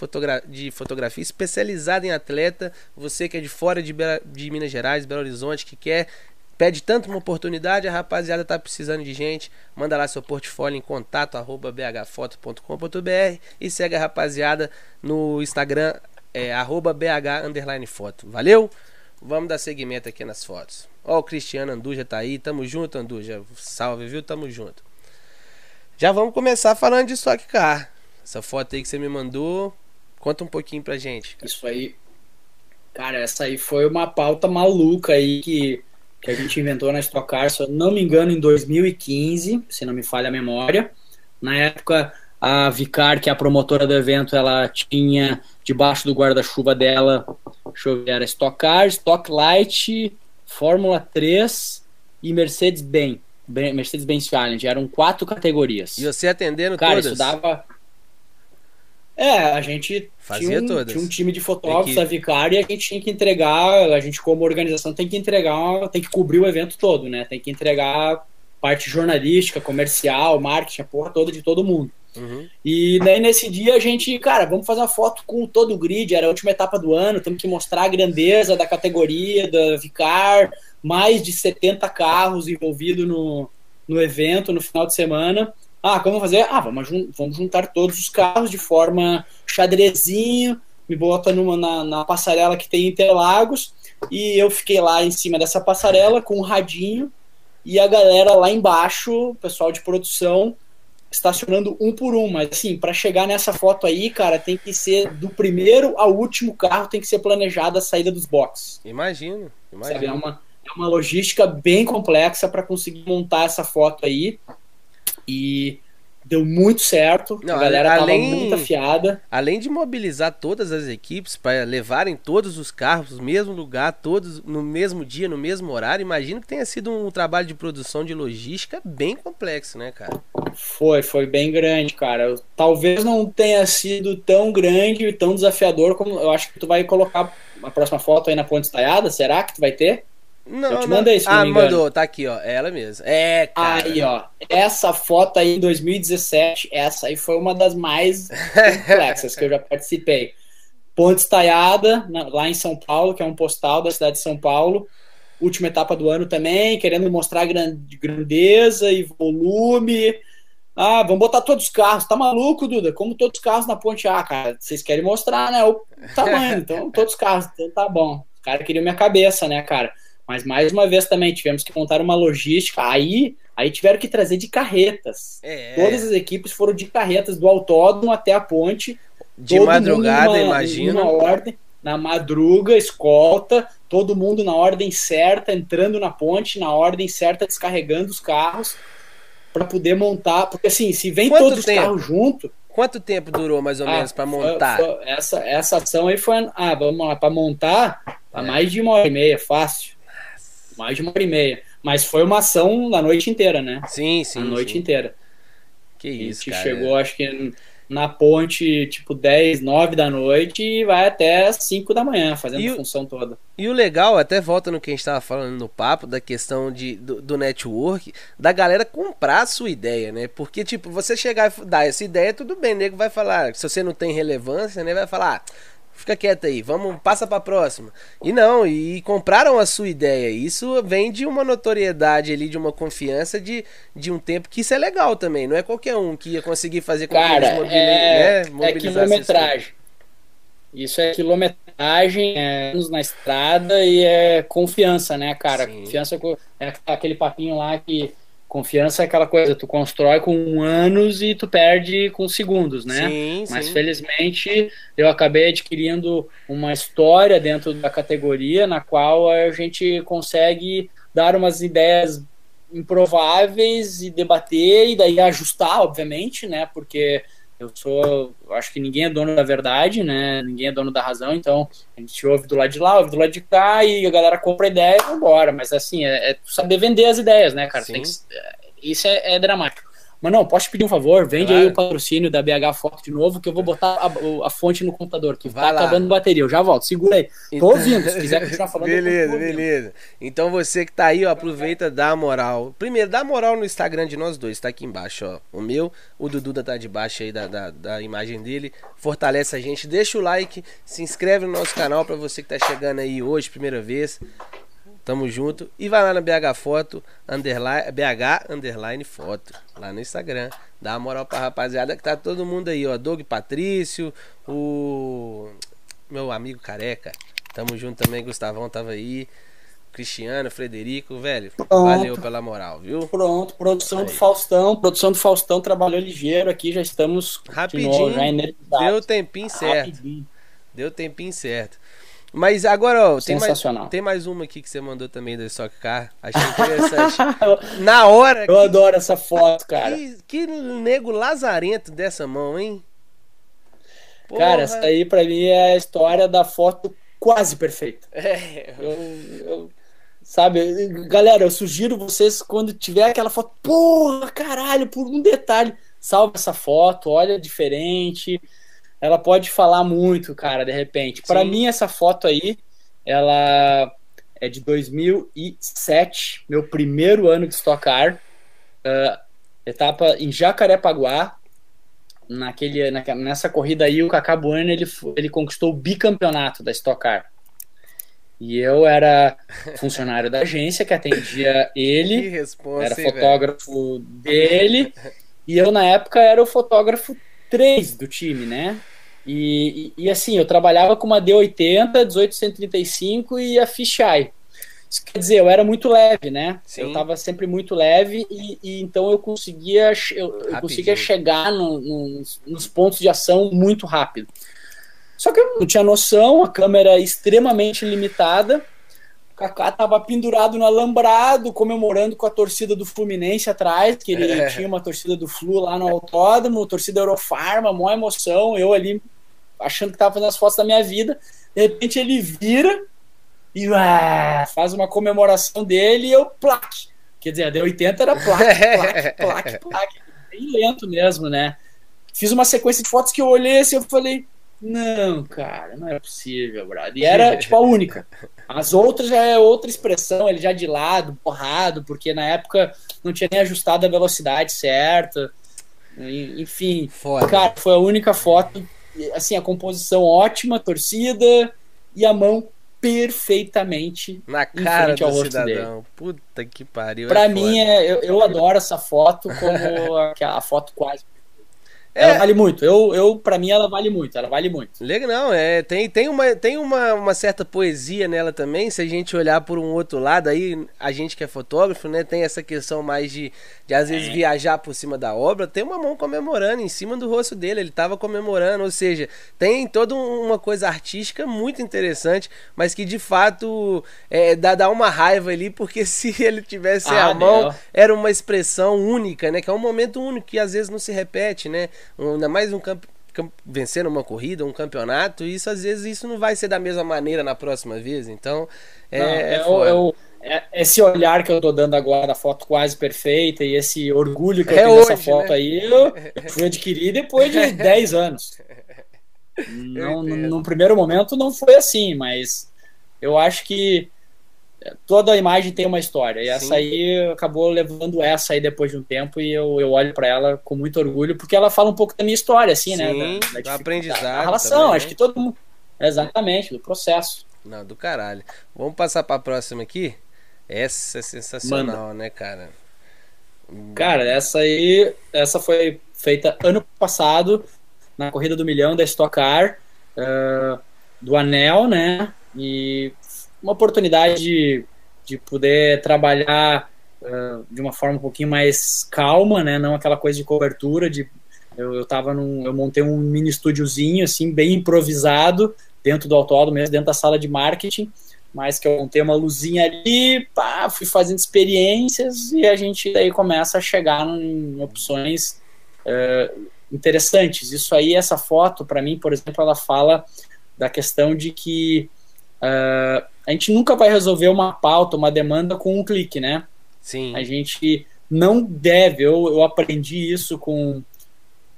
de fotografia especializada em atleta. Você que é de fora de, de Minas Gerais, Belo Horizonte, que quer pede tanto uma oportunidade, a rapaziada tá precisando de gente, manda lá seu portfólio em contato arroba bhfoto.com.br e segue a rapaziada no Instagram é arroba BH underline foto. Valeu? Vamos dar seguimento aqui nas fotos. Ó, o Cristiano Anduja tá aí. Tamo junto, Anduja. Salve, viu? Tamo junto. Já vamos começar falando de Stock Car. Essa foto aí que você me mandou. Conta um pouquinho pra gente. Cara. Isso aí. Cara, essa aí foi uma pauta maluca aí que, que a gente inventou na Stock Car, se eu não me engano, em 2015, se não me falha a memória. Na época, a Vicar, que é a promotora do evento, ela tinha debaixo do guarda-chuva dela, deixa eu ver, era Stock Car, Stock Light, Fórmula 3 e Mercedes-Benz. Mercedes-Benz Challenge, eram quatro categorias. E você atendendo Cara, todas? isso dava... É, a gente Fazia tinha, um, todas. tinha um time de fotógrafos da Vicar e a gente tinha que entregar, a gente como organização tem que entregar, tem que cobrir o evento todo, né? Tem que entregar parte jornalística, comercial, marketing, a porra toda de todo mundo. Uhum. E daí nesse dia a gente, cara, vamos fazer uma foto com todo o grid, era a última etapa do ano, temos que mostrar a grandeza da categoria, da Vicar, mais de 70 carros envolvidos no, no evento no final de semana. Ah, como fazer? Ah, vamos, vamos juntar todos os carros de forma xadrezinho, me bota numa, na, na passarela que tem Interlagos, e eu fiquei lá em cima dessa passarela com um radinho e a galera lá embaixo, o pessoal de produção, estacionando um por um. Mas assim, para chegar nessa foto aí, cara, tem que ser do primeiro ao último carro, tem que ser planejada a saída dos boxes. Imagino, imagino. Sabe, é, uma, é uma logística bem complexa para conseguir montar essa foto aí. E deu muito certo. Não, a galera além, tava muito afiada. Além de mobilizar todas as equipes para levarem todos os carros no mesmo lugar, todos no mesmo dia, no mesmo horário, imagino que tenha sido um trabalho de produção de logística bem complexo, né, cara? Foi, foi bem grande, cara. Talvez não tenha sido tão grande e tão desafiador como eu acho que tu vai colocar a próxima foto aí na ponte estaiada. Será que tu vai ter? Não, eu te mandei isso. Ah, mandou, tá aqui, ó. É ela mesmo. É, cara. Aí, ó. Essa foto aí em 2017, essa aí foi uma das mais complexas que eu já participei. Ponte Estaiada, lá em São Paulo, que é um postal da cidade de São Paulo. Última etapa do ano também, querendo mostrar grandeza e volume. Ah, vamos botar todos os carros. Tá maluco, Duda? Como todos os carros na ponte A, cara? Vocês querem mostrar, né? O tamanho. Então, todos os carros. Então, tá bom. O cara queria minha cabeça, né, cara? Mas mais uma vez também tivemos que montar uma logística. Aí, aí tiveram que trazer de carretas. É. Todas as equipes foram de carretas do autódromo até a ponte. De madrugada, imagina. Na ordem, na madruga, escolta, todo mundo na ordem certa, entrando na ponte, na ordem certa, descarregando os carros para poder montar. Porque assim, se vem Quanto todos tempo? os carros junto. Quanto tempo durou mais ou ah, menos para montar? Foi, foi, essa, essa ação aí foi. Ah, vamos lá, para montar, é. mais de uma hora e meia, fácil mais de uma hora e meia. Mas foi uma ação na noite inteira, né? Sim, sim. A noite sim. inteira. Que isso, A gente cara. chegou, acho que na ponte, tipo, 10, 9 da noite e vai até 5 da manhã, fazendo a função toda. E o legal, até volta no que a gente estava falando no papo, da questão de, do, do, network, da galera comprar a sua ideia, né? Porque, tipo, você chegar e dar essa ideia, tudo bem, nego vai falar, se você não tem relevância, né? Vai falar, ah, fica quieto aí, vamos, passa pra próxima. E não, e compraram a sua ideia. Isso vem de uma notoriedade ali, de uma confiança de, de um tempo que isso é legal também. Não é qualquer um que ia conseguir fazer com Cara, que é, né, é quilometragem. Isso é quilometragem, é anos na estrada e é confiança, né, cara? Sim. Confiança é aquele papinho lá que Confiança é aquela coisa, tu constrói com anos e tu perde com segundos, né? Sim, Mas sim. felizmente eu acabei adquirindo uma história dentro da categoria na qual a gente consegue dar umas ideias improváveis e debater e daí ajustar, obviamente, né? Porque eu sou, eu acho que ninguém é dono da verdade, né? Ninguém é dono da razão, então a gente ouve do lado de lá, ouve do lado de cá e a galera compra a ideia e vai embora. Mas assim, é, é saber vender as ideias, né, cara? Que, isso é, é dramático. Mas não, posso te pedir um favor? Vende claro. aí o patrocínio da BH Foto de novo, que eu vou botar a, a fonte no computador, que vai tá acabando bateria. Eu já volto, segura aí. Tô então... ouvindo, se quiser continuar falando. Beleza, beleza. Então você que tá aí, ó, aproveita, dá moral. Primeiro, dá moral no Instagram de nós dois, tá aqui embaixo, ó. O meu, o do Duda tá debaixo aí da, da, da imagem dele. Fortalece a gente, deixa o like, se inscreve no nosso canal pra você que tá chegando aí hoje, primeira vez. Tamo junto. E vai lá na BH Foto, underline, BH Underline Foto, lá no Instagram. Dá uma moral pra rapaziada que tá todo mundo aí, ó. Doug Patrício, o meu amigo Careca. Tamo junto também, Gustavão tava aí. Cristiano, Frederico, velho. Pronto. Valeu pela moral, viu? Pronto, produção aí. do Faustão. Produção do Faustão trabalhou ligeiro aqui, já estamos rapidinho. Novo, já deu tempinho certo. Rapidinho. Deu tempinho certo. Mas agora, ó, tem mais, tem mais uma aqui que você mandou também do Stock Car. Achei interessante. Na hora. Eu que, adoro essa foto, cara. Que, que nego lazarento dessa mão, hein? Porra. Cara, essa aí pra mim é a história da foto quase perfeita. É. Eu, eu, sabe, galera, eu sugiro vocês, quando tiver aquela foto, porra, caralho, por um detalhe, salva essa foto, olha diferente ela pode falar muito, cara, de repente. Para mim, essa foto aí, ela é de 2007, meu primeiro ano de Stock Car, uh, etapa em Jacarepaguá. Naquele, na, nessa corrida aí, o Cacá Bueno, ele, ele conquistou o bicampeonato da Stock Car. E eu era funcionário da agência que atendia ele, era fotógrafo dele, e eu na época era o fotógrafo 3 do time, né? E, e, e, assim, eu trabalhava com uma D80, 1835 e a Fisheye. Isso quer dizer, eu era muito leve, né? Sim. Eu estava sempre muito leve e, e, então eu conseguia, eu, eu conseguia chegar no, no, nos pontos de ação muito rápido. Só que eu não tinha noção, a câmera é extremamente limitada. O Kaká tava pendurado no alambrado, comemorando com a torcida do Fluminense atrás, que ele é. tinha uma torcida do Flu lá no autódromo, torcida Eurofarma, maior emoção, eu ali achando que tava fazendo as fotos da minha vida. De repente ele vira e ué, faz uma comemoração dele e eu plaque. Quer dizer, a D80 era plaque, plaque, plaque, plaque. Bem lento mesmo, né? Fiz uma sequência de fotos que eu olhei assim, eu falei, não, cara, não é possível, brother. E era, tipo, a única. As outras já é outra expressão, ele já de lado, borrado, porque na época não tinha nem ajustado a velocidade certa. Enfim, Foda. cara, foi a única foto. Assim, a composição ótima, torcida e a mão perfeitamente na cara do cidadão. Dele. Puta que pariu. Pra é mim, é, eu, eu adoro essa foto como a, a foto quase ela é. vale muito. Eu, eu para mim, ela vale muito. Ela vale muito. Legal, não. É, tem, tem, uma, tem uma, uma certa poesia nela também. Se a gente olhar por um outro lado, aí a gente que é fotógrafo, né, tem essa questão mais de, de às vezes é. viajar por cima da obra. Tem uma mão comemorando em cima do rosto dele. Ele tava comemorando, ou seja, tem toda uma coisa artística muito interessante, mas que de fato é, dá, dá uma raiva ali, porque se ele tivesse ah, a mão, era uma expressão única, né? Que é um momento único que às vezes não se repete, né? Um, ainda mais um campo vencendo uma corrida, um campeonato, e isso às vezes isso não vai ser da mesma maneira na próxima vez. Então, é, não, é, é, eu, é, esse olhar que eu tô dando agora da foto quase perfeita e esse orgulho que eu é tenho hoje, foto né? aí, eu, eu fui adquirir depois de 10 anos. Não, no, no primeiro momento não foi assim, mas eu acho que toda a imagem tem uma história. E Sim. essa aí acabou levando essa aí depois de um tempo e eu, eu olho para ela com muito orgulho, porque ela fala um pouco da minha história, assim, né? Sim, né? Da, da, da aprendizado. Da relação, também, acho né? que todo mundo. Exatamente, do processo. Não, do caralho. Vamos passar para a próxima aqui? Essa é sensacional, Manda. né, cara? Cara, essa aí, essa foi feita ano passado na corrida do milhão da Stock Car, uh, do Anel, né? E uma oportunidade de, de poder trabalhar uh, de uma forma um pouquinho mais calma, né? Não aquela coisa de cobertura, de eu, eu tava num, eu montei um mini estúdiozinho assim, bem improvisado, dentro do autódromo mesmo, dentro da sala de marketing, mas que eu montei uma luzinha ali, pá, fui fazendo experiências e a gente daí começa a chegar em opções uh, interessantes. Isso aí, essa foto, para mim, por exemplo, ela fala da questão de que uh, a gente nunca vai resolver uma pauta, uma demanda com um clique, né? Sim. A gente não deve, eu, eu aprendi isso com.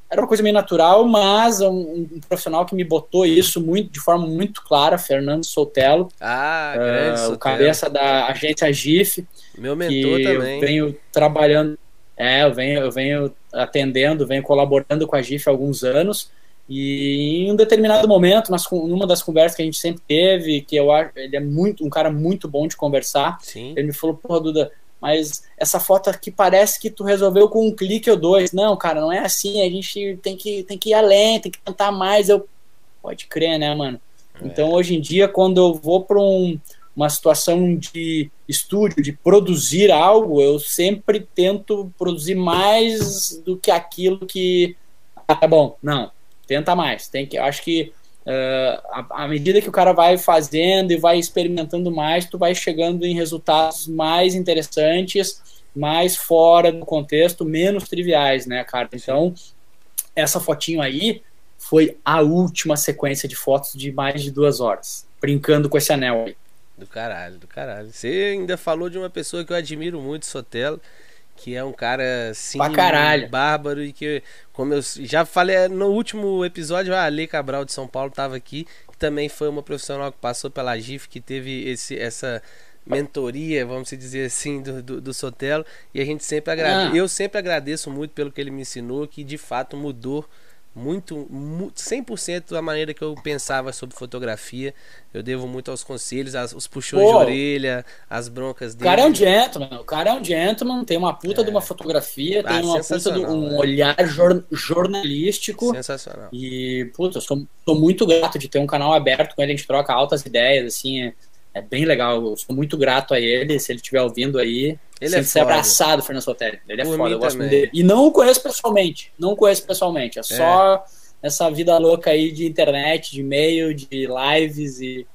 Era uma coisa meio natural, mas um, um profissional que me botou isso muito, de forma muito clara, Fernando Sotelo. Ah, grande uh, O cabeça da agência GIF. Meu mentor também. Eu venho trabalhando, é, eu venho, eu venho atendendo, venho colaborando com a GIF há alguns anos. E em um determinado momento, nas, numa das conversas que a gente sempre teve, que eu acho ele é muito um cara muito bom de conversar, Sim. ele me falou, porra, Duda, mas essa foto aqui parece que tu resolveu com um clique ou dois. Não, cara, não é assim, a gente tem que, tem que ir além, tem que tentar mais. Eu, pode crer, né, mano? É. Então, hoje em dia, quando eu vou para um, uma situação de estúdio, de produzir algo, eu sempre tento produzir mais do que aquilo que. Ah, tá bom, não tenta mais. Tem que, acho que uh, à medida que o cara vai fazendo e vai experimentando mais, tu vai chegando em resultados mais interessantes, mais fora do contexto, menos triviais, né, cara? Então, essa fotinho aí foi a última sequência de fotos de mais de duas horas, brincando com esse anel aí. Do caralho, do caralho. Você ainda falou de uma pessoa que eu admiro muito, Sotelo que é um cara sim, bárbaro e que, como eu já falei no último episódio, a Ale Cabral de São Paulo estava aqui, que também foi uma profissional que passou pela GIF, que teve esse, essa mentoria, vamos dizer assim, do, do, do Sotelo, e a gente sempre agradece, ah. eu sempre agradeço muito pelo que ele me ensinou, que de fato mudou muito, 100% a maneira que eu pensava sobre fotografia. Eu devo muito aos conselhos, aos, os puxões Pô, de orelha, as broncas dele. O cara é um gentleman, o cara é um gentleman, tem uma puta é. de uma fotografia, ah, tem uma puta de um né? olhar jor, jornalístico. Sensacional. E, puta, eu sou, sou, muito grato de ter um canal aberto com ele, a gente troca altas ideias, assim, é, é bem legal. Eu sou muito grato a ele, se ele estiver ouvindo aí. Ele é ser abraçado, Fernando Sotelli. Ele é Por foda, eu gosto dele. E não o conheço pessoalmente. Não o conheço pessoalmente. É, é só essa vida louca aí de internet, de e-mail, de lives e,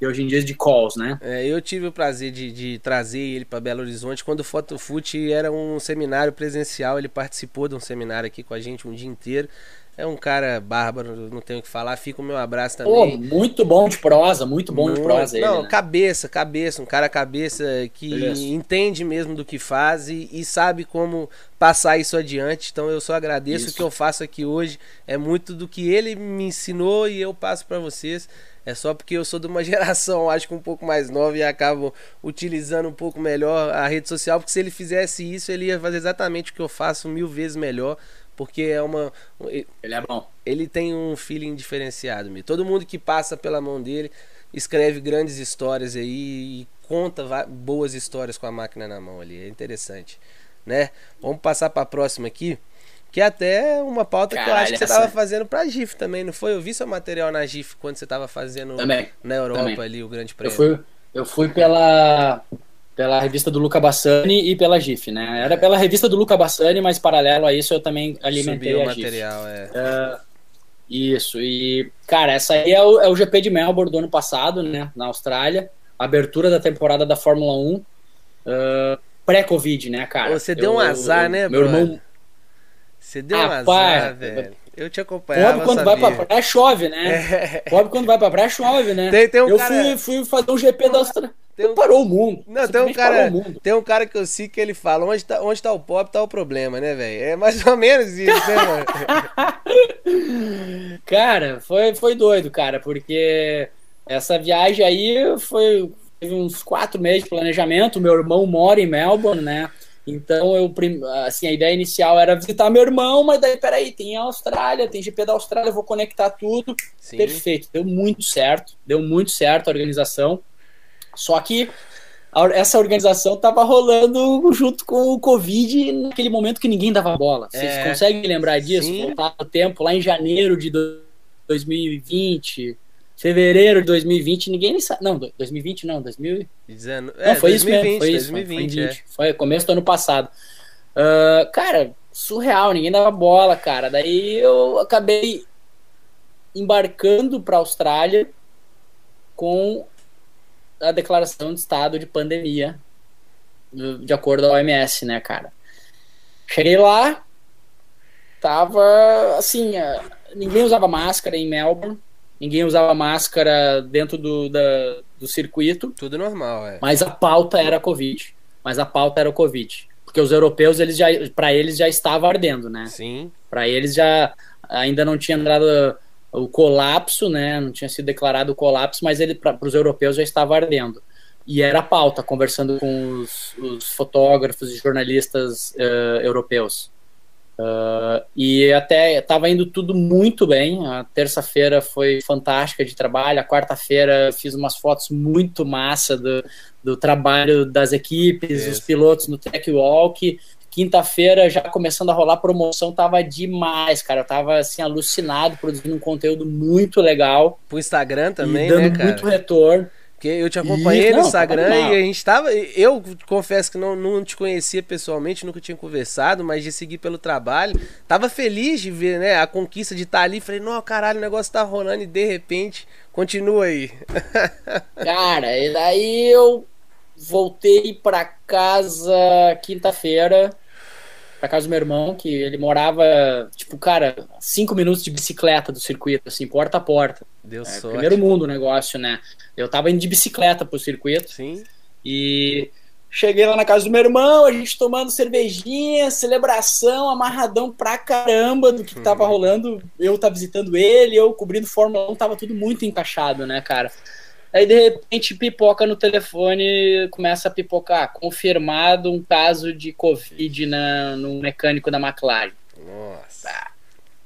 e hoje em dia de calls, né? É, eu tive o prazer de, de trazer ele para Belo Horizonte quando o Fotofoot era um seminário presencial. Ele participou de um seminário aqui com a gente um dia inteiro. É um cara bárbaro, não tenho o que falar. Fica o meu abraço também. Oh, muito bom de prosa, muito bom muito, de prosa. Não, ele, né? cabeça, cabeça. Um cara cabeça que isso. entende mesmo do que faz e, e, sabe como passar isso adiante. Então eu só agradeço. Isso. O que eu faço aqui hoje é muito do que ele me ensinou e eu passo para vocês. É só porque eu sou de uma geração, acho que um pouco mais nova e acabo utilizando um pouco melhor a rede social. Porque se ele fizesse isso, ele ia fazer exatamente o que eu faço mil vezes melhor porque é uma. Ele é bom. Ele tem um feeling diferenciado, meu. Todo mundo que passa pela mão dele escreve grandes histórias aí e conta boas histórias com a máquina na mão ali. É interessante, né? Vamos passar para a próxima aqui. Que é até uma pauta Caralho, que eu acho que você estava fazendo para a GIF também, não foi? Eu vi seu material na GIF quando você estava fazendo também, na Europa também. ali o Grande Prêmio. Eu fui, eu fui pela pela revista do Luca Bassani e pela GIF, né? Era pela revista do Luca Bassani, mas paralelo a isso eu também alimentei Subiu a GIF. material, é. Uh, isso, e cara, essa aí é o, é o, GP de Melbourne do ano passado, né? Na Austrália, abertura da temporada da Fórmula 1, uh, ah, pré-Covid, né, cara? Você deu eu, um azar, eu, né, meu irmão? Você deu um azar, velho. Eu te acompanhava. Pobre quando sabia. vai pra praia chove, né? É. Pobre quando vai pra praia chove, né? Tem, tem um eu cara... fui, fui fazer um GP da Austrália. Tem um... Parou o mundo. Não, tem um cara, tem um cara que eu sei que ele fala, onde tá, onde tá o pop, tá o problema, né, velho? É mais ou menos isso, né, mano? cara, foi, foi doido, cara, porque essa viagem aí foi teve uns quatro meses de planejamento. Meu irmão mora em Melbourne, né? Então eu assim a ideia inicial era visitar meu irmão, mas daí peraí, tem a Austrália, tem GP da Austrália, vou conectar tudo. Sim. Perfeito, deu muito certo, deu muito certo a organização. Só que essa organização estava rolando junto com o Covid naquele momento que ninguém dava bola. Vocês é, conseguem lembrar disso? Sim. Voltar o tempo lá em janeiro de 2020, fevereiro de 2020, ninguém nem sabe. Não, 2020 não, 2019. É, não, foi 2020, isso mesmo. Foi 2020, isso. Foi, foi, é. foi começo do ano passado. Uh, cara, surreal, ninguém dava bola, cara. Daí eu acabei embarcando para a Austrália com a declaração de estado de pandemia, de acordo com a OMS, né, cara? Cheguei lá, tava assim, ninguém usava máscara em Melbourne, ninguém usava máscara dentro do, da, do circuito. Tudo normal, é. Mas a pauta era Covid. Mas a pauta era o Covid. Porque os europeus, eles já, para eles já estava ardendo, né? Sim. Para eles já ainda não tinha entrado o colapso, né? Não tinha sido declarado o colapso, mas ele para os europeus já estava ardendo. E era a pauta, conversando com os, os fotógrafos e jornalistas uh, europeus. Uh, e até estava indo tudo muito bem. A terça-feira foi fantástica de trabalho. A quarta-feira fiz umas fotos muito massa do, do trabalho das equipes, os pilotos no Tech Walk. Quinta-feira, já começando a rolar promoção, tava demais, cara. Eu tava assim, alucinado, produzindo um conteúdo muito legal. Pro Instagram também, dando né, cara? muito retorno. Porque eu te acompanhei e, no não, Instagram e a gente tava. Eu confesso que não, não te conhecia pessoalmente, nunca tinha conversado, mas de seguir pelo trabalho. Tava feliz de ver, né, a conquista de estar tá ali. Falei, não, caralho, o negócio tá rolando e de repente continua aí. Cara, e daí eu voltei para casa quinta-feira pra casa do meu irmão, que ele morava, tipo, cara, cinco minutos de bicicleta do circuito, assim, porta a porta. Deu é, sorte. Primeiro mundo o negócio, né? Eu tava indo de bicicleta pro circuito. Sim. E cheguei lá na casa do meu irmão, a gente tomando cervejinha, celebração, amarradão pra caramba do que, que tava uhum. rolando. Eu tava visitando ele, eu cobrindo Fórmula 1, tava tudo muito encaixado, né, cara? Aí de repente pipoca no telefone, começa a pipocar. Confirmado um caso de Covid na, no mecânico da McLaren. Nossa.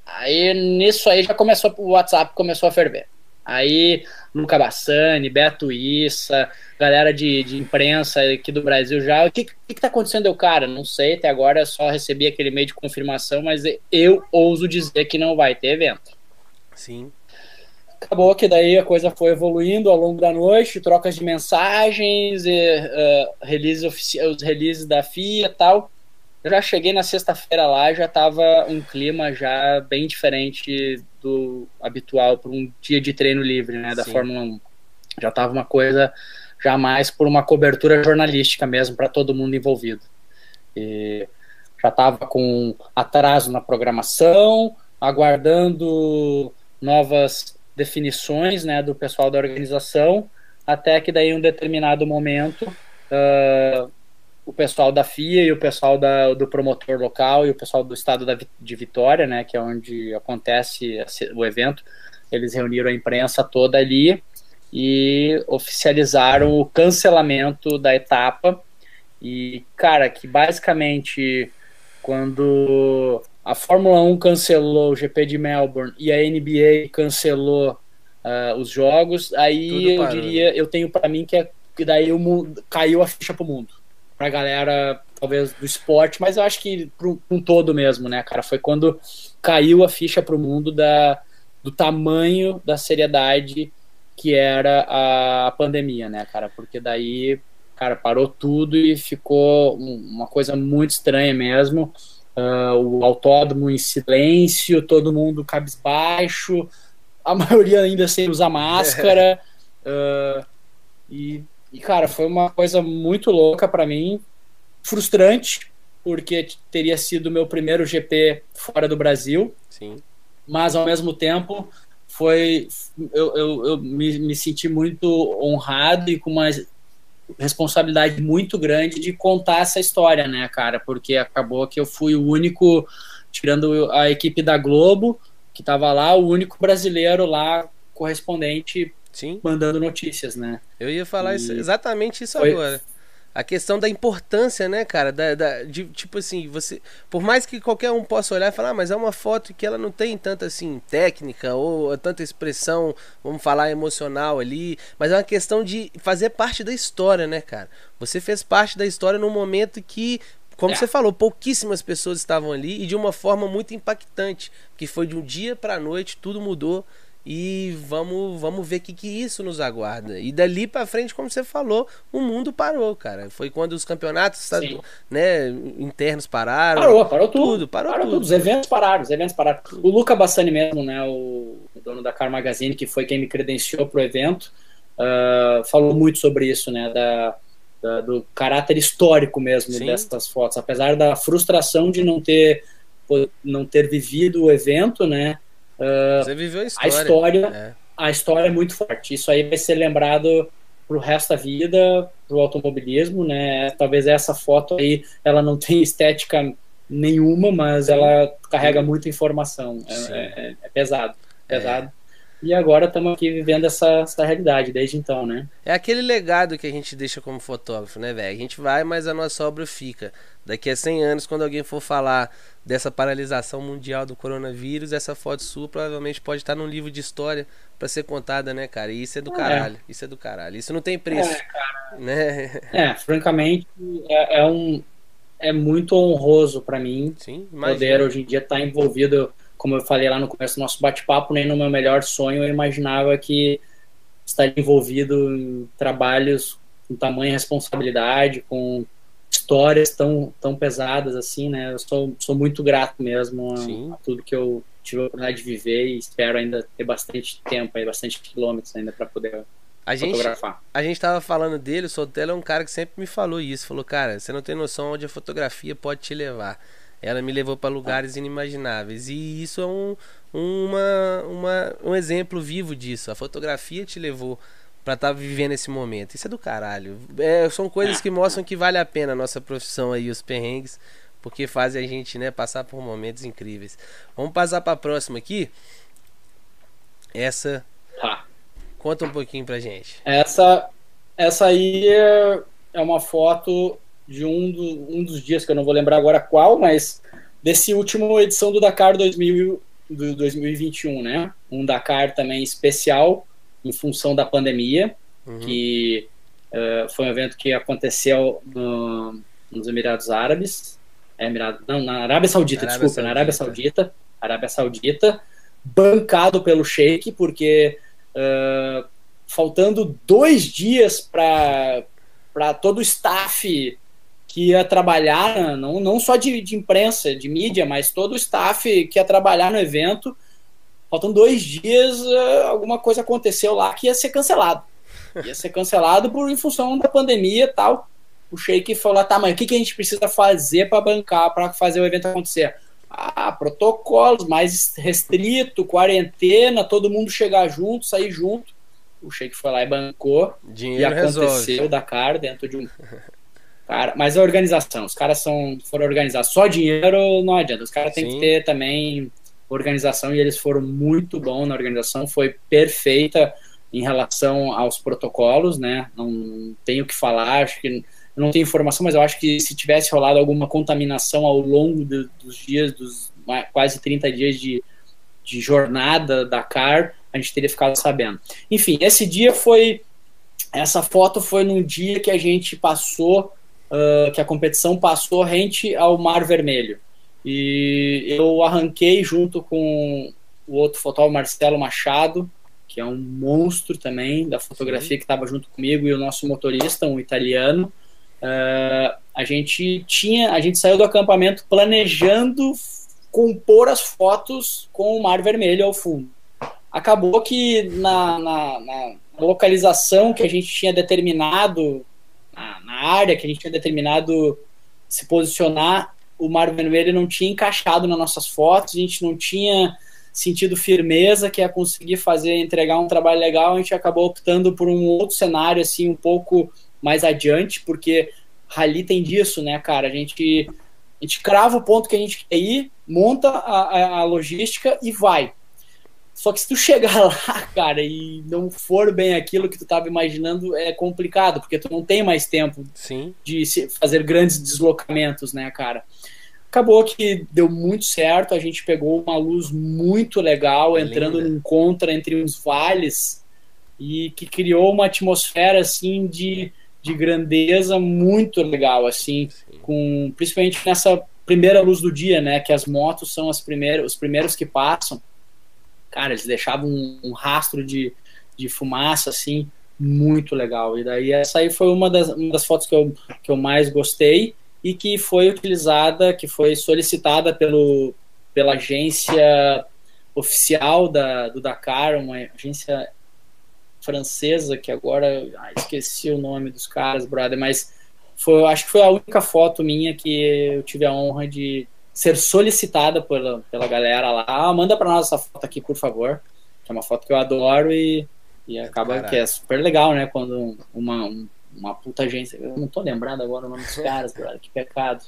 Aí nisso aí já começou, o WhatsApp começou a ferver. Aí Luca Bassani, Beto Issa, galera de, de imprensa aqui do Brasil já. O que, que, que tá acontecendo, eu, cara? Não sei, até agora só recebi aquele e-mail de confirmação, mas eu ouso dizer que não vai ter evento. Sim. Acabou que daí a coisa foi evoluindo ao longo da noite, trocas de mensagens, e, uh, release os releases da FIA e tal. Eu já cheguei na sexta-feira lá, já tava um clima já bem diferente do habitual para um dia de treino livre, né, da Sim. Fórmula 1. Já tava uma coisa já mais por uma cobertura jornalística mesmo para todo mundo envolvido. E já tava com atraso na programação, aguardando novas definições, né, do pessoal da organização, até que daí em um determinado momento uh, o pessoal da FIA e o pessoal da, do promotor local e o pessoal do estado da, de Vitória, né, que é onde acontece o evento, eles reuniram a imprensa toda ali e oficializaram o cancelamento da etapa. E, cara, que basicamente quando a Fórmula 1 cancelou o GP de Melbourne e a NBA cancelou uh, os jogos, aí eu diria, eu tenho para mim que, é, que daí o mundo, caiu a ficha pro mundo pra galera, talvez, do esporte, mas eu acho que para um todo mesmo, né, cara? Foi quando caiu a ficha pro mundo da, do tamanho da seriedade que era a pandemia, né, cara? Porque daí, cara, parou tudo e ficou uma coisa muito estranha mesmo. Uh, o autódromo em silêncio, todo mundo cabisbaixo, a maioria ainda sem usar máscara. Uh, e e, cara, foi uma coisa muito louca para mim, frustrante, porque teria sido meu primeiro GP fora do Brasil. Sim. Mas, ao mesmo tempo, foi. Eu, eu, eu me, me senti muito honrado e com uma responsabilidade muito grande de contar essa história, né, cara? Porque acabou que eu fui o único, tirando a equipe da Globo, que estava lá, o único brasileiro lá correspondente Sim. mandando notícias, né? Eu ia falar e... isso, exatamente isso Foi... agora. A questão da importância, né, cara? Da, da, de, tipo assim, você. Por mais que qualquer um possa olhar e falar, ah, mas é uma foto que ela não tem tanta assim técnica ou tanta expressão, vamos falar, emocional ali. Mas é uma questão de fazer parte da história, né, cara? Você fez parte da história num momento que como é. você falou, pouquíssimas pessoas estavam ali e de uma forma muito impactante, que foi de um dia para a noite, tudo mudou e vamos, vamos ver o que, que isso nos aguarda. E dali para frente, como você falou, o mundo parou, cara. Foi quando os campeonatos né, internos pararam. Parou, parou tudo. tudo parou, parou tudo. tudo. Os eventos pararam, os eventos pararam. O Luca Bassani mesmo, né, o dono da Car Magazine, que foi quem me credenciou pro evento, uh, falou muito sobre isso, né, da, da do caráter histórico mesmo Sim. dessas fotos. Apesar da frustração de não ter não ter vivido o evento, né, Uh, Você viveu a história. A história, é. a história é muito forte. Isso aí vai ser lembrado pro resto da vida, pro automobilismo, né? Talvez essa foto aí, ela não tenha estética nenhuma, mas ela carrega muita informação. É, é, é, pesado, pesado. E agora estamos aqui vivendo essa, essa realidade desde então, né? É aquele legado que a gente deixa como fotógrafo, né, velho? A gente vai, mas a nossa obra fica. Daqui a 100 anos, quando alguém for falar dessa paralisação mundial do coronavírus, essa foto sua provavelmente pode estar num livro de história para ser contada, né, cara? E isso é do é. caralho. Isso é do caralho. Isso não tem preço. É, cara. Né? É, francamente, é, é um. É muito honroso para mim Sim, poder hoje em dia estar tá envolvido, como eu falei lá no começo do nosso bate-papo, nem no meu melhor sonho eu imaginava que estaria envolvido em trabalhos com tamanha responsabilidade, com histórias tão, tão pesadas assim, né? Eu sou, sou muito grato mesmo a, a, tudo que eu tive a oportunidade de viver e espero ainda ter bastante tempo aí, bastante quilômetros ainda para poder a gente, a gente tava falando dele, o Sotelo é um cara que sempre me falou isso. Falou, cara, você não tem noção onde a fotografia pode te levar. Ela me levou para lugares inimagináveis. E isso é um, uma, uma, um exemplo vivo disso. A fotografia te levou para estar tá vivendo esse momento. Isso é do caralho. É, são coisas que mostram que vale a pena a nossa profissão aí, os perrengues, porque fazem a gente, né, passar por momentos incríveis. Vamos passar para a próxima aqui. Essa tá. Conta um pouquinho pra gente. Essa essa aí é, é uma foto de um, do, um dos dias que eu não vou lembrar agora qual, mas desse último edição do Dakar 2000 do 2021, né? Um Dakar também especial em função da pandemia, uhum. que uh, foi um evento que aconteceu no, nos Emirados Árabes, é, Emirado, não, na Arábia Saudita, Arábia desculpa, Saudita. na Arábia Saudita, Arábia Saudita, bancado pelo Sheik, porque uh, faltando dois dias para todo o staff que ia trabalhar, não, não só de, de imprensa, de mídia, mas todo o staff que ia trabalhar no evento, faltam dois dias, uh, alguma coisa aconteceu lá que ia ser cancelado. Ia ser cancelado por em função da pandemia e tal. O Sheik falou: tá, mas o que, que a gente precisa fazer para bancar, para fazer o evento acontecer? Ah, protocolos mais restrito, quarentena, todo mundo chegar junto, sair junto. O Sheik foi lá e bancou. Dinheiro e aconteceu resolve. da cara dentro de um. Cara, mas a organização, os caras são, foram organizar só dinheiro, não adianta. Os caras têm que ter também organização e eles foram muito bons na organização, foi perfeita em relação aos protocolos, né? Não tenho o que falar, acho que não tenho informação, mas eu acho que se tivesse rolado alguma contaminação ao longo de, dos dias, dos quase 30 dias de, de jornada da CAR, a gente teria ficado sabendo. Enfim, esse dia foi. Essa foto foi num dia que a gente passou uh, que a competição passou rente ao Mar Vermelho. E eu arranquei junto com o outro fotógrafo, Marcelo Machado, que é um monstro também da fotografia que estava junto comigo, e o nosso motorista, um italiano. Uh, a gente tinha, a gente saiu do acampamento planejando compor as fotos com o Mar Vermelho ao fundo. Acabou que na, na, na localização que a gente tinha determinado na, área que a gente tinha determinado se posicionar, o Mar Vermelho não tinha encaixado nas nossas fotos, a gente não tinha sentido firmeza que ia conseguir fazer, entregar um trabalho legal, a gente acabou optando por um outro cenário, assim, um pouco mais adiante, porque rally tem disso, né, cara? A gente, a gente crava o ponto que a gente quer ir, monta a, a, a logística e vai. Só que se tu chegar lá, cara, e não for bem aquilo que tu estava imaginando, é complicado, porque tu não tem mais tempo Sim. de fazer grandes deslocamentos, né, cara? Acabou que deu muito certo, a gente pegou uma luz muito legal, é entrando linda. num contra entre uns vales, e que criou uma atmosfera, assim, de, de grandeza muito legal, assim, Sim. com principalmente nessa primeira luz do dia, né, que as motos são as primeiras, os primeiros que passam, cara, eles deixavam um, um rastro de, de fumaça, assim, muito legal. E daí essa aí foi uma das, uma das fotos que eu, que eu mais gostei e que foi utilizada, que foi solicitada pelo, pela agência oficial da, do Dakar, uma agência francesa, que agora ah, esqueci o nome dos caras, brother, mas foi, acho que foi a única foto minha que eu tive a honra de, ser solicitada pela, pela galera lá. Ah, manda para nós essa foto aqui, por favor. Que é uma foto que eu adoro e, e acaba Caraca. que é super legal, né? Quando uma, uma puta agência. Eu não tô lembrado agora o nome dos caras, brother, que pecado.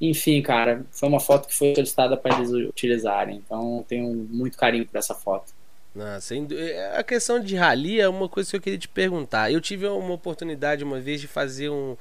Enfim, cara, foi uma foto que foi solicitada para eles utilizarem. Então tenho muito carinho por essa foto. Não, sem, a questão de rally é uma coisa que eu queria te perguntar. Eu tive uma oportunidade uma vez de fazer um,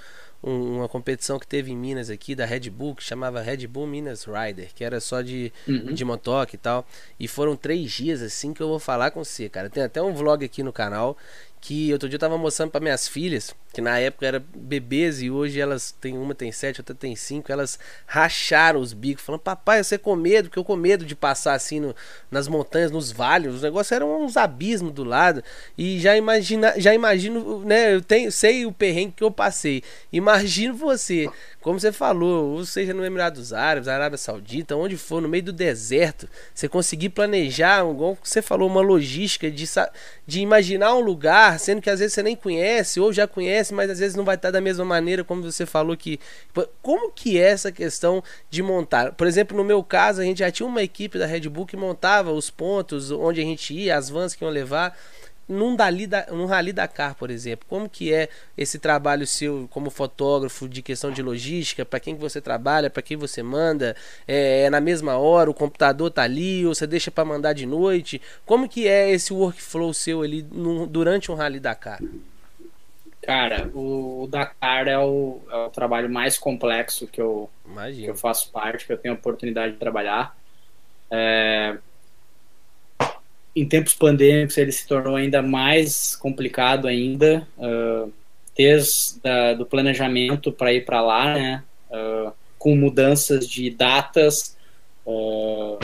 um, uma competição que teve em Minas aqui, da Red Bull, que chamava Red Bull Minas Rider, que era só de, uhum. de motoque e tal. E foram três dias assim que eu vou falar com você, cara. Tem até um vlog aqui no canal que outro dia eu tava mostrando para minhas filhas, que na época era bebês e hoje elas têm uma tem sete, outra tem cinco, elas racharam os bicos, falando, papai, você com medo, porque eu com medo de passar assim no, nas montanhas, nos vales, os negócios eram uns abismos do lado, e já imagina, já imagino, né, eu tenho, sei o perrengue que eu passei, imagino você como você falou, ou seja no Emirados Árabes, Arábia Saudita, onde for, no meio do deserto, você conseguir planejar, igual você falou, uma logística de, de imaginar um lugar, sendo que às vezes você nem conhece, ou já conhece, mas às vezes não vai estar da mesma maneira, como você falou que. Como que é essa questão de montar? Por exemplo, no meu caso, a gente já tinha uma equipe da Red Bull que montava os pontos onde a gente ia, as vans que iam levar num, Dali da, num Rally Dakar, por exemplo, como que é esse trabalho seu como fotógrafo de questão de logística, para quem que você trabalha, para quem você manda, é, é, na mesma hora, o computador tá ali, ou você deixa para mandar de noite, como que é esse workflow seu ali no, durante um Rally Dakar? Cara, o, o Dakar é o, é o, trabalho mais complexo que eu, que eu faço parte, que eu tenho a oportunidade de trabalhar. É, em tempos pandêmicos ele se tornou ainda mais complicado ainda, uh, desde do planejamento para ir para lá, né, uh, com mudanças de datas, uh,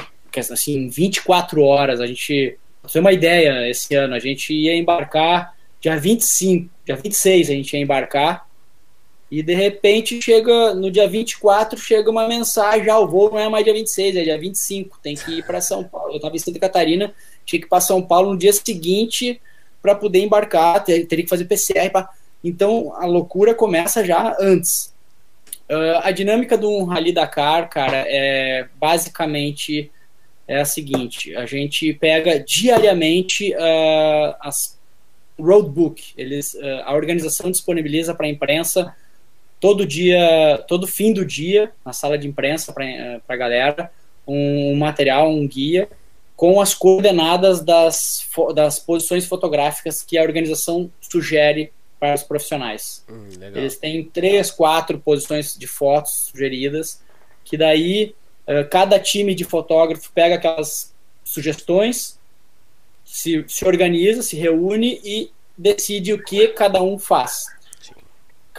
assim, 24 horas, a gente, pra ter uma ideia, esse ano a gente ia embarcar dia 25, dia 26 a gente ia embarcar, e de repente chega no dia 24, chega uma mensagem, ah, o voo não é mais dia 26, é dia 25, tem que ir para São Paulo. Eu estava em Santa Catarina, tinha que ir para São Paulo no dia seguinte para poder embarcar, ter, teria que fazer PCR. Pra... Então a loucura começa já antes. Uh, a dinâmica do Rally Dakar, cara, é basicamente é a seguinte: a gente pega diariamente uh, as roadbook, eles, uh, a organização disponibiliza para a imprensa todo dia, todo fim do dia, na sala de imprensa para a galera, um, material, um guia com as coordenadas das, das posições fotográficas que a organização sugere para os profissionais. Hum, Eles têm três, quatro posições de fotos sugeridas, que daí uh, cada time de fotógrafo pega aquelas sugestões, se, se organiza, se reúne e decide o que cada um faz.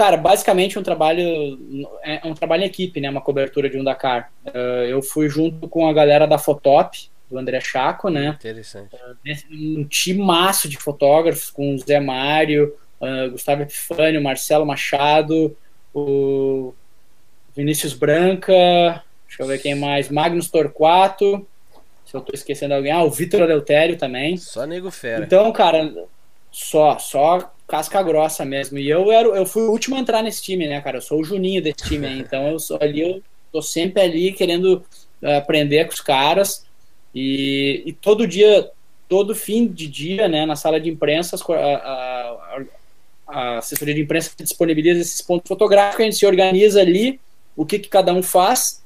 Cara, basicamente um trabalho é um trabalho em equipe, né? Uma cobertura de um Dakar. Uh, eu fui junto com a galera da Fotop, do André Chaco, né? Interessante. Um time maço de fotógrafos com o Zé Mário, uh, Gustavo Epifânio, Marcelo Machado, o Vinícius Branca, deixa eu ver quem mais, Magnus Torquato, se eu tô esquecendo alguém, ah, o Vitor Eleutério também. Só nego fera. Então, cara, só, só casca grossa mesmo. E eu era, eu fui o último a entrar nesse time, né, cara? Eu sou o Juninho desse time, aí, então eu sou ali, eu tô sempre ali querendo uh, aprender com os caras. E, e, todo dia, todo fim de dia, né, na sala de imprensa, a, a, a assessoria de imprensa disponibiliza esses pontos fotográficos, a gente se organiza ali, o que, que cada um faz,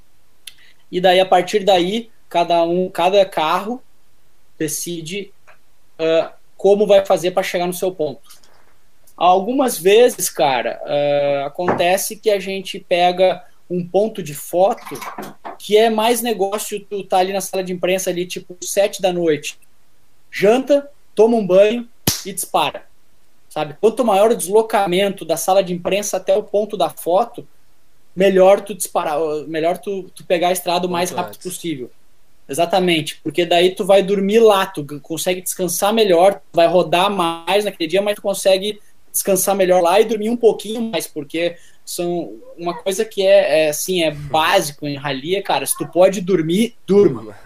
e daí a partir daí, cada um, cada carro decide uh, como vai fazer para chegar no seu ponto. Algumas vezes, cara, uh, acontece que a gente pega um ponto de foto que é mais negócio tu tá ali na sala de imprensa ali tipo sete da noite, janta, toma um banho e dispara, sabe? Quanto maior o deslocamento da sala de imprensa até o ponto da foto, melhor tu disparar, melhor tu, tu pegar a estrada o mais Muito rápido antes. possível. Exatamente, porque daí tu vai dormir lá, tu consegue descansar melhor, vai rodar mais naquele dia, mas tu consegue descansar melhor lá e dormir um pouquinho mais, porque são uma coisa que é, é assim, é básico em rally, cara, se tu pode dormir, durma.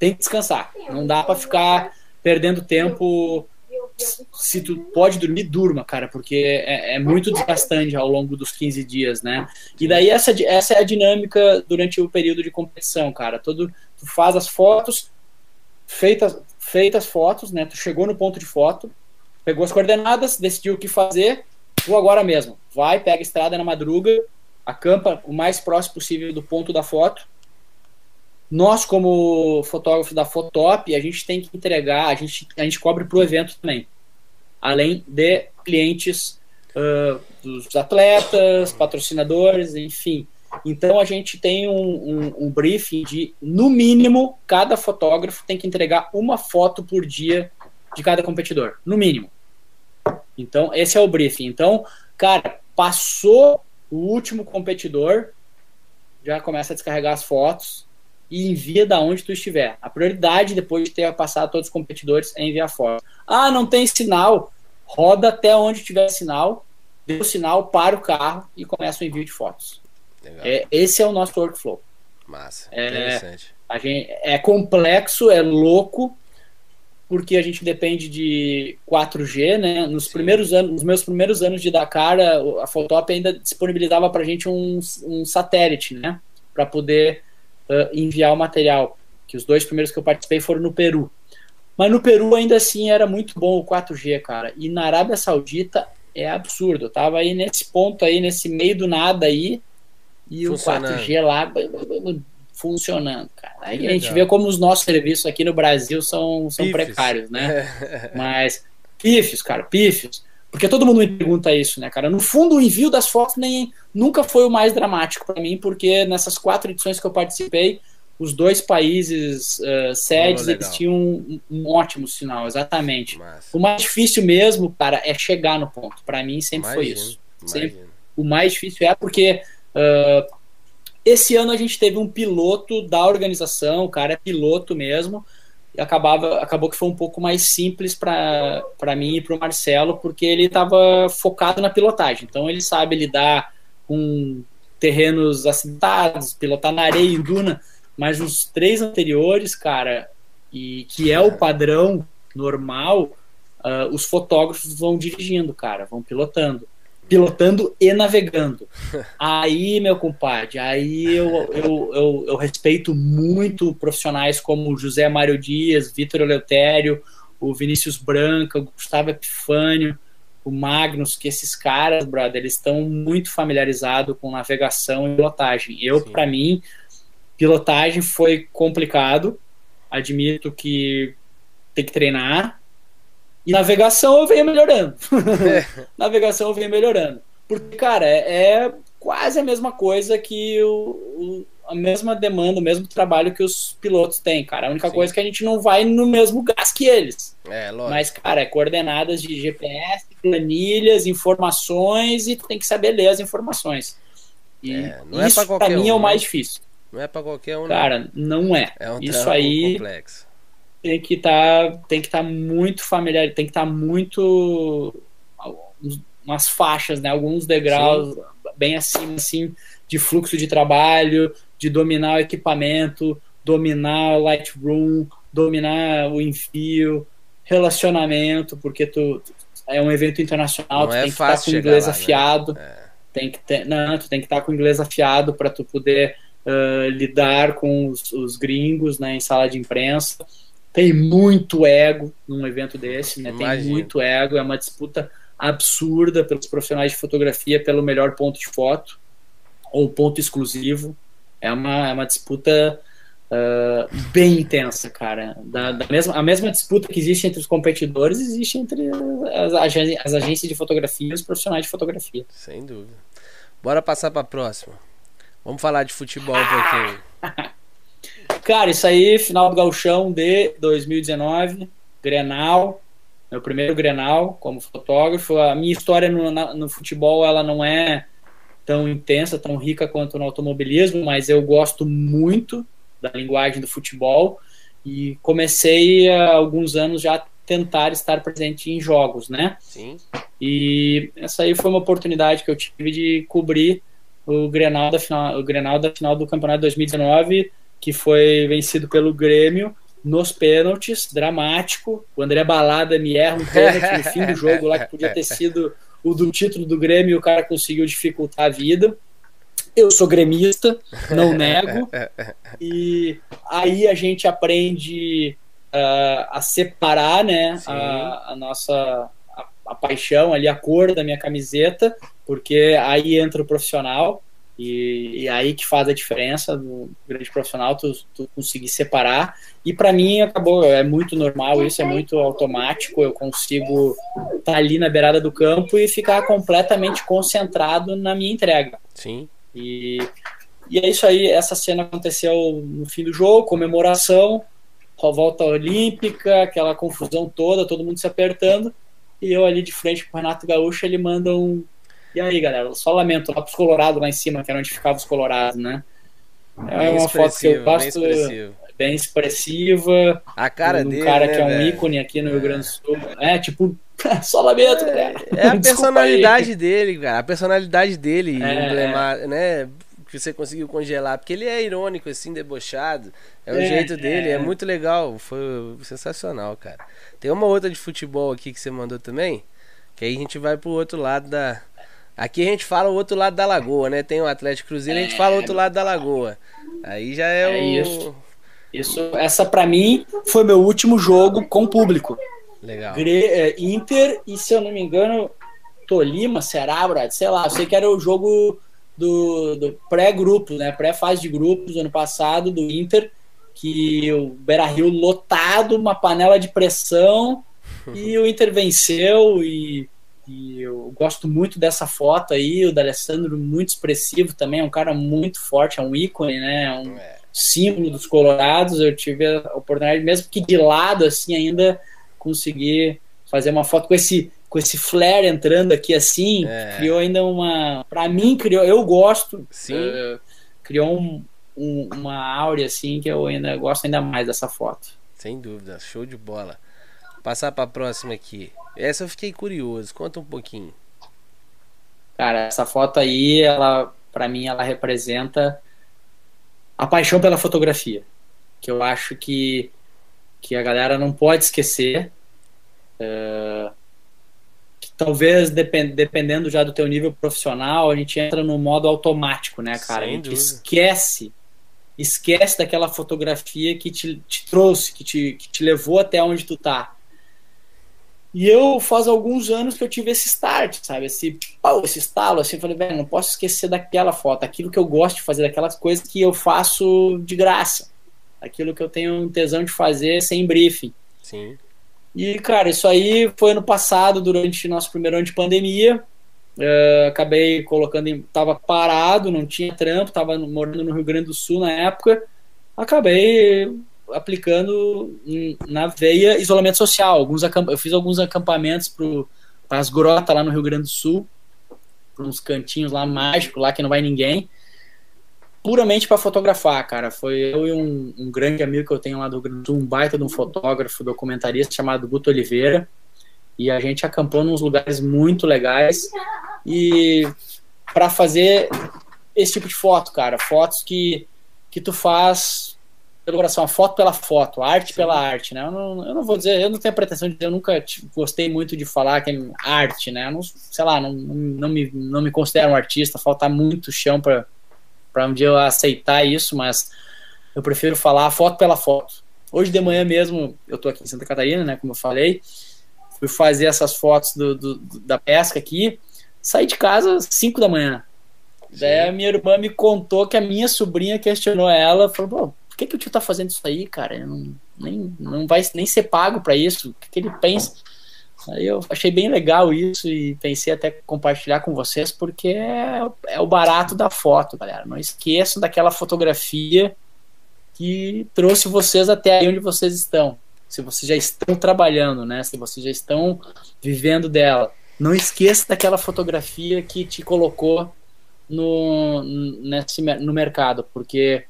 Tem que descansar. Não dá para ficar perdendo tempo. Se tu pode dormir, durma, cara, porque é, é, muito desgastante ao longo dos 15 dias, né? E daí essa, essa é a dinâmica durante o período de competição, cara. Todo, tu faz as fotos, feitas, feitas fotos, né? Tu chegou no ponto de foto, pegou as coordenadas, decidiu o que fazer, vou agora mesmo. Vai, pega a estrada na madruga, acampa o mais próximo possível do ponto da foto. Nós, como fotógrafo da Fotop, a gente tem que entregar, a gente, a gente cobre para o evento também. Além de clientes uh, dos atletas, patrocinadores, enfim. Então a gente tem um, um, um, briefing de, no mínimo, cada fotógrafo tem que entregar uma foto por dia de cada competidor, no mínimo. Então, esse é o briefing. Então, cara, passou o último competidor, já começa a descarregar as fotos e envia da onde tu estiver. A prioridade, depois de ter passado todos os competidores, é enviar foto. Ah, não tem sinal. Roda até onde tiver sinal, dê o sinal, para o carro e começa o envio de fotos. É, esse é o nosso workflow. Massa, é, interessante. A gente, é complexo, é louco, porque a gente depende de 4G, né? Nos Sim. primeiros anos, nos meus primeiros anos de Dakar, a, a Fotop ainda disponibilizava para a gente um, um, satélite, né? Para poder uh, enviar o material. Que os dois primeiros que eu participei foram no Peru. Mas no Peru ainda assim era muito bom o 4G, cara. E na Arábia Saudita é absurdo. Eu tava aí nesse ponto aí, nesse meio do nada aí, e o 4G lá funcionando, cara. Aí a gente vê como os nossos serviços aqui no Brasil são, são precários, né? Mas pífios, cara, pífios. Porque todo mundo me pergunta isso, né, cara? No fundo, o envio das fotos nem nunca foi o mais dramático para mim, porque nessas quatro edições que eu participei, os dois países uh, sedes, oh, eles tinham um, um, ótimo sinal, exatamente. Massa. O mais difícil mesmo, cara, é chegar no ponto. Para mim sempre imagino, foi isso. Sempre, o mais difícil é porque uh, esse ano a gente teve um piloto da organização, o cara é piloto mesmo, e acabava, acabou que foi um pouco mais simples para mim e para o Marcelo, porque ele estava focado na pilotagem. Então ele sabe lidar com terrenos acidentados, pilotar na areia em duna, mas os três anteriores, cara, e que é o padrão normal, uh, os fotógrafos vão dirigindo, cara, vão pilotando pilotando e navegando. Aí, meu compadre, aí eu, eu, eu, eu, respeito muito profissionais como José Mário Dias, Vitor Eleutério, o Vinícius Branca, o Gustavo Epifânio, o Magnus, que esses caras, brother, eles estão muito familiarizados com navegação e pilotagem. Eu, para mim, pilotagem foi complicado, admito que tem que treinar, e navegação eu venho melhorando. É. navegação eu venho melhorando. Porque, cara, é, é quase a mesma coisa que o, o, a mesma demanda, o mesmo trabalho que os pilotos têm, cara. A única Sim. coisa é que a gente não vai no mesmo gás que eles. É, lógico. Mas, cara, é coordenadas de GPS, planilhas, informações e tu tem que saber ler as informações. E é, é isso, pra, pra mim, um, é o mais né? difícil. Não é pra qualquer um. Cara, não é. É um isso aí. Complexo tem que estar tá, tem que estar tá muito familiar, tem que estar tá muito umas faixas, né, alguns degraus Sim. bem acima assim de fluxo de trabalho, de dominar o equipamento, dominar o Lightroom, dominar o envio, relacionamento, porque tu é um evento internacional, não tu é tem que estar com o inglês lá, né? afiado. Né? É. Tem que ter, não, tu tem que estar com o inglês afiado para tu poder uh, lidar com os, os gringos, né, em sala de imprensa. Tem muito ego num evento desse, né? Imagina. Tem muito ego, é uma disputa absurda pelos profissionais de fotografia pelo melhor ponto de foto ou ponto exclusivo. É uma, é uma disputa uh, bem intensa, cara. Da, da, mesma, a mesma disputa que existe entre os competidores existe entre as, as agências de fotografia e os profissionais de fotografia. Sem dúvida. Bora passar para a próxima. Vamos falar de futebol um pouquinho. Cara, isso aí, final do Galchão de 2019, Grenal, meu primeiro Grenal como fotógrafo. A minha história no, na, no futebol, ela não é tão intensa, tão rica quanto no automobilismo, mas eu gosto muito da linguagem do futebol e comecei há alguns anos já a tentar estar presente em jogos, né? Sim. E essa aí foi uma oportunidade que eu tive de cobrir o Grenal da final, o Grenal da final do Campeonato 2019 que foi vencido pelo Grêmio nos pênaltis, dramático. O André Balada me erra um pênalti no fim do jogo lá, que podia ter sido o do título do Grêmio, e o cara conseguiu dificultar a vida. Eu sou gremista, não nego. E aí a gente aprende uh, a separar né, a, a, nossa a, a paixão ali, a cor da minha camiseta, porque aí entra o profissional. E, e, aí que faz a diferença no grande profissional, tu, tu conseguir separar. E para mim acabou, é muito normal isso, é muito automático. Eu consigo estar tá ali na beirada do campo e ficar completamente concentrado na minha entrega. Sim. E, e é isso aí. Essa cena aconteceu no fim do jogo, comemoração, volta olímpica, aquela confusão toda, todo mundo se apertando. E eu ali de frente com o Renato Gaúcho, ele manda um e aí, galera, só lamento lá pros Colorados lá em cima, que era onde ficavam os Colorados, né? É bem uma foto que eu gosto bem, bem expressiva. A cara um dele. Um cara né, que é um velho? ícone aqui no é. Rio Grande do Sul. É, tipo, só lamento, é, É a personalidade dele, cara. A personalidade dele, é, emblemar, né? Que você conseguiu congelar. Porque ele é irônico, assim, debochado. É o é, jeito dele, é. é muito legal. Foi sensacional, cara. Tem uma outra de futebol aqui que você mandou também. Que aí a gente vai pro outro lado da, Aqui a gente fala o outro lado da lagoa, né? Tem o Atlético Cruzeiro, a gente fala o outro lado da lagoa. Aí já é, é o. Isso. Isso, essa para mim foi meu último jogo com público. Legal. É, Inter e se eu não me engano, Tolima, Ceará, Brad, sei lá, eu sei que era o jogo do, do pré-grupo, né? Pré-fase de grupos ano passado do Inter, que o Beira Rio lotado, uma panela de pressão, e o Inter venceu e e eu gosto muito dessa foto aí, o D'Alessandro muito expressivo também, é um cara muito forte, é um ícone, né? É um, é. símbolo dos colorados, eu tive a oportunidade, mesmo que de lado, assim, ainda conseguir fazer uma foto com esse com esse flare entrando aqui assim, é. criou ainda uma. para mim, criou. Eu gosto. Sim. Uh, criou um, um, uma áurea assim que eu ainda gosto ainda mais dessa foto. Sem dúvida, show de bola. Passar para a próxima aqui. Essa eu fiquei curioso, conta um pouquinho. Cara, essa foto aí, ela, para mim, ela representa a paixão pela fotografia, que eu acho que que a galera não pode esquecer. Uh, talvez depend, dependendo já do teu nível profissional, a gente entra no modo automático, né, cara? Sem a gente dúvida. esquece, esquece daquela fotografia que te, te trouxe, que te, que te levou até onde tu tá. E eu faz alguns anos que eu tive esse start, sabe? Esse, oh, esse estalo, assim, eu falei, velho, não posso esquecer daquela foto, aquilo que eu gosto de fazer, daquelas coisas que eu faço de graça, aquilo que eu tenho tesão de fazer sem briefing. Sim. E, cara, isso aí foi ano passado, durante nosso primeiro ano de pandemia. Uh, acabei colocando, em, tava parado, não tinha trampo, tava morando no Rio Grande do Sul na época. Acabei aplicando na veia isolamento social. Alguns eu fiz alguns acampamentos para as grotas lá no Rio Grande do Sul, para uns cantinhos lá mágicos, lá que não vai ninguém puramente para fotografar, cara. Foi eu e um, um, grande amigo que eu tenho lá do Rio Grande do Sul, um baita de um fotógrafo, documentarista chamado Guto Oliveira. E a gente acampou nos lugares muito legais. E para fazer esse tipo de foto, cara, fotos que, que tu faz pelo coração, a foto pela foto, a arte Sim. pela arte, né? Eu não, eu não vou dizer, eu não tenho a pretensão de dizer, eu nunca tipo, gostei muito de falar que é arte, né? Eu não, sei lá, não, não, me, não me considero um artista, falta muito chão para um dia eu aceitar isso, mas eu prefiro falar foto pela foto. Hoje de manhã mesmo, eu tô aqui em Santa Catarina, né, como eu falei, fui fazer essas fotos do, do, da pesca aqui, saí de casa às 5 da manhã. Sim. Daí a minha irmã me contou que a minha sobrinha questionou ela, falou, que, que o tio tá fazendo isso aí, cara? Não, nem, não vai nem ser pago para isso. O que, que ele pensa? Aí eu achei bem legal isso e pensei até compartilhar com vocês, porque é, é o barato da foto, galera. Não esqueçam daquela fotografia que trouxe vocês até aí onde vocês estão. Se vocês já estão trabalhando, né? Se vocês já estão vivendo dela. Não esqueça daquela fotografia que te colocou no, nesse, no mercado, porque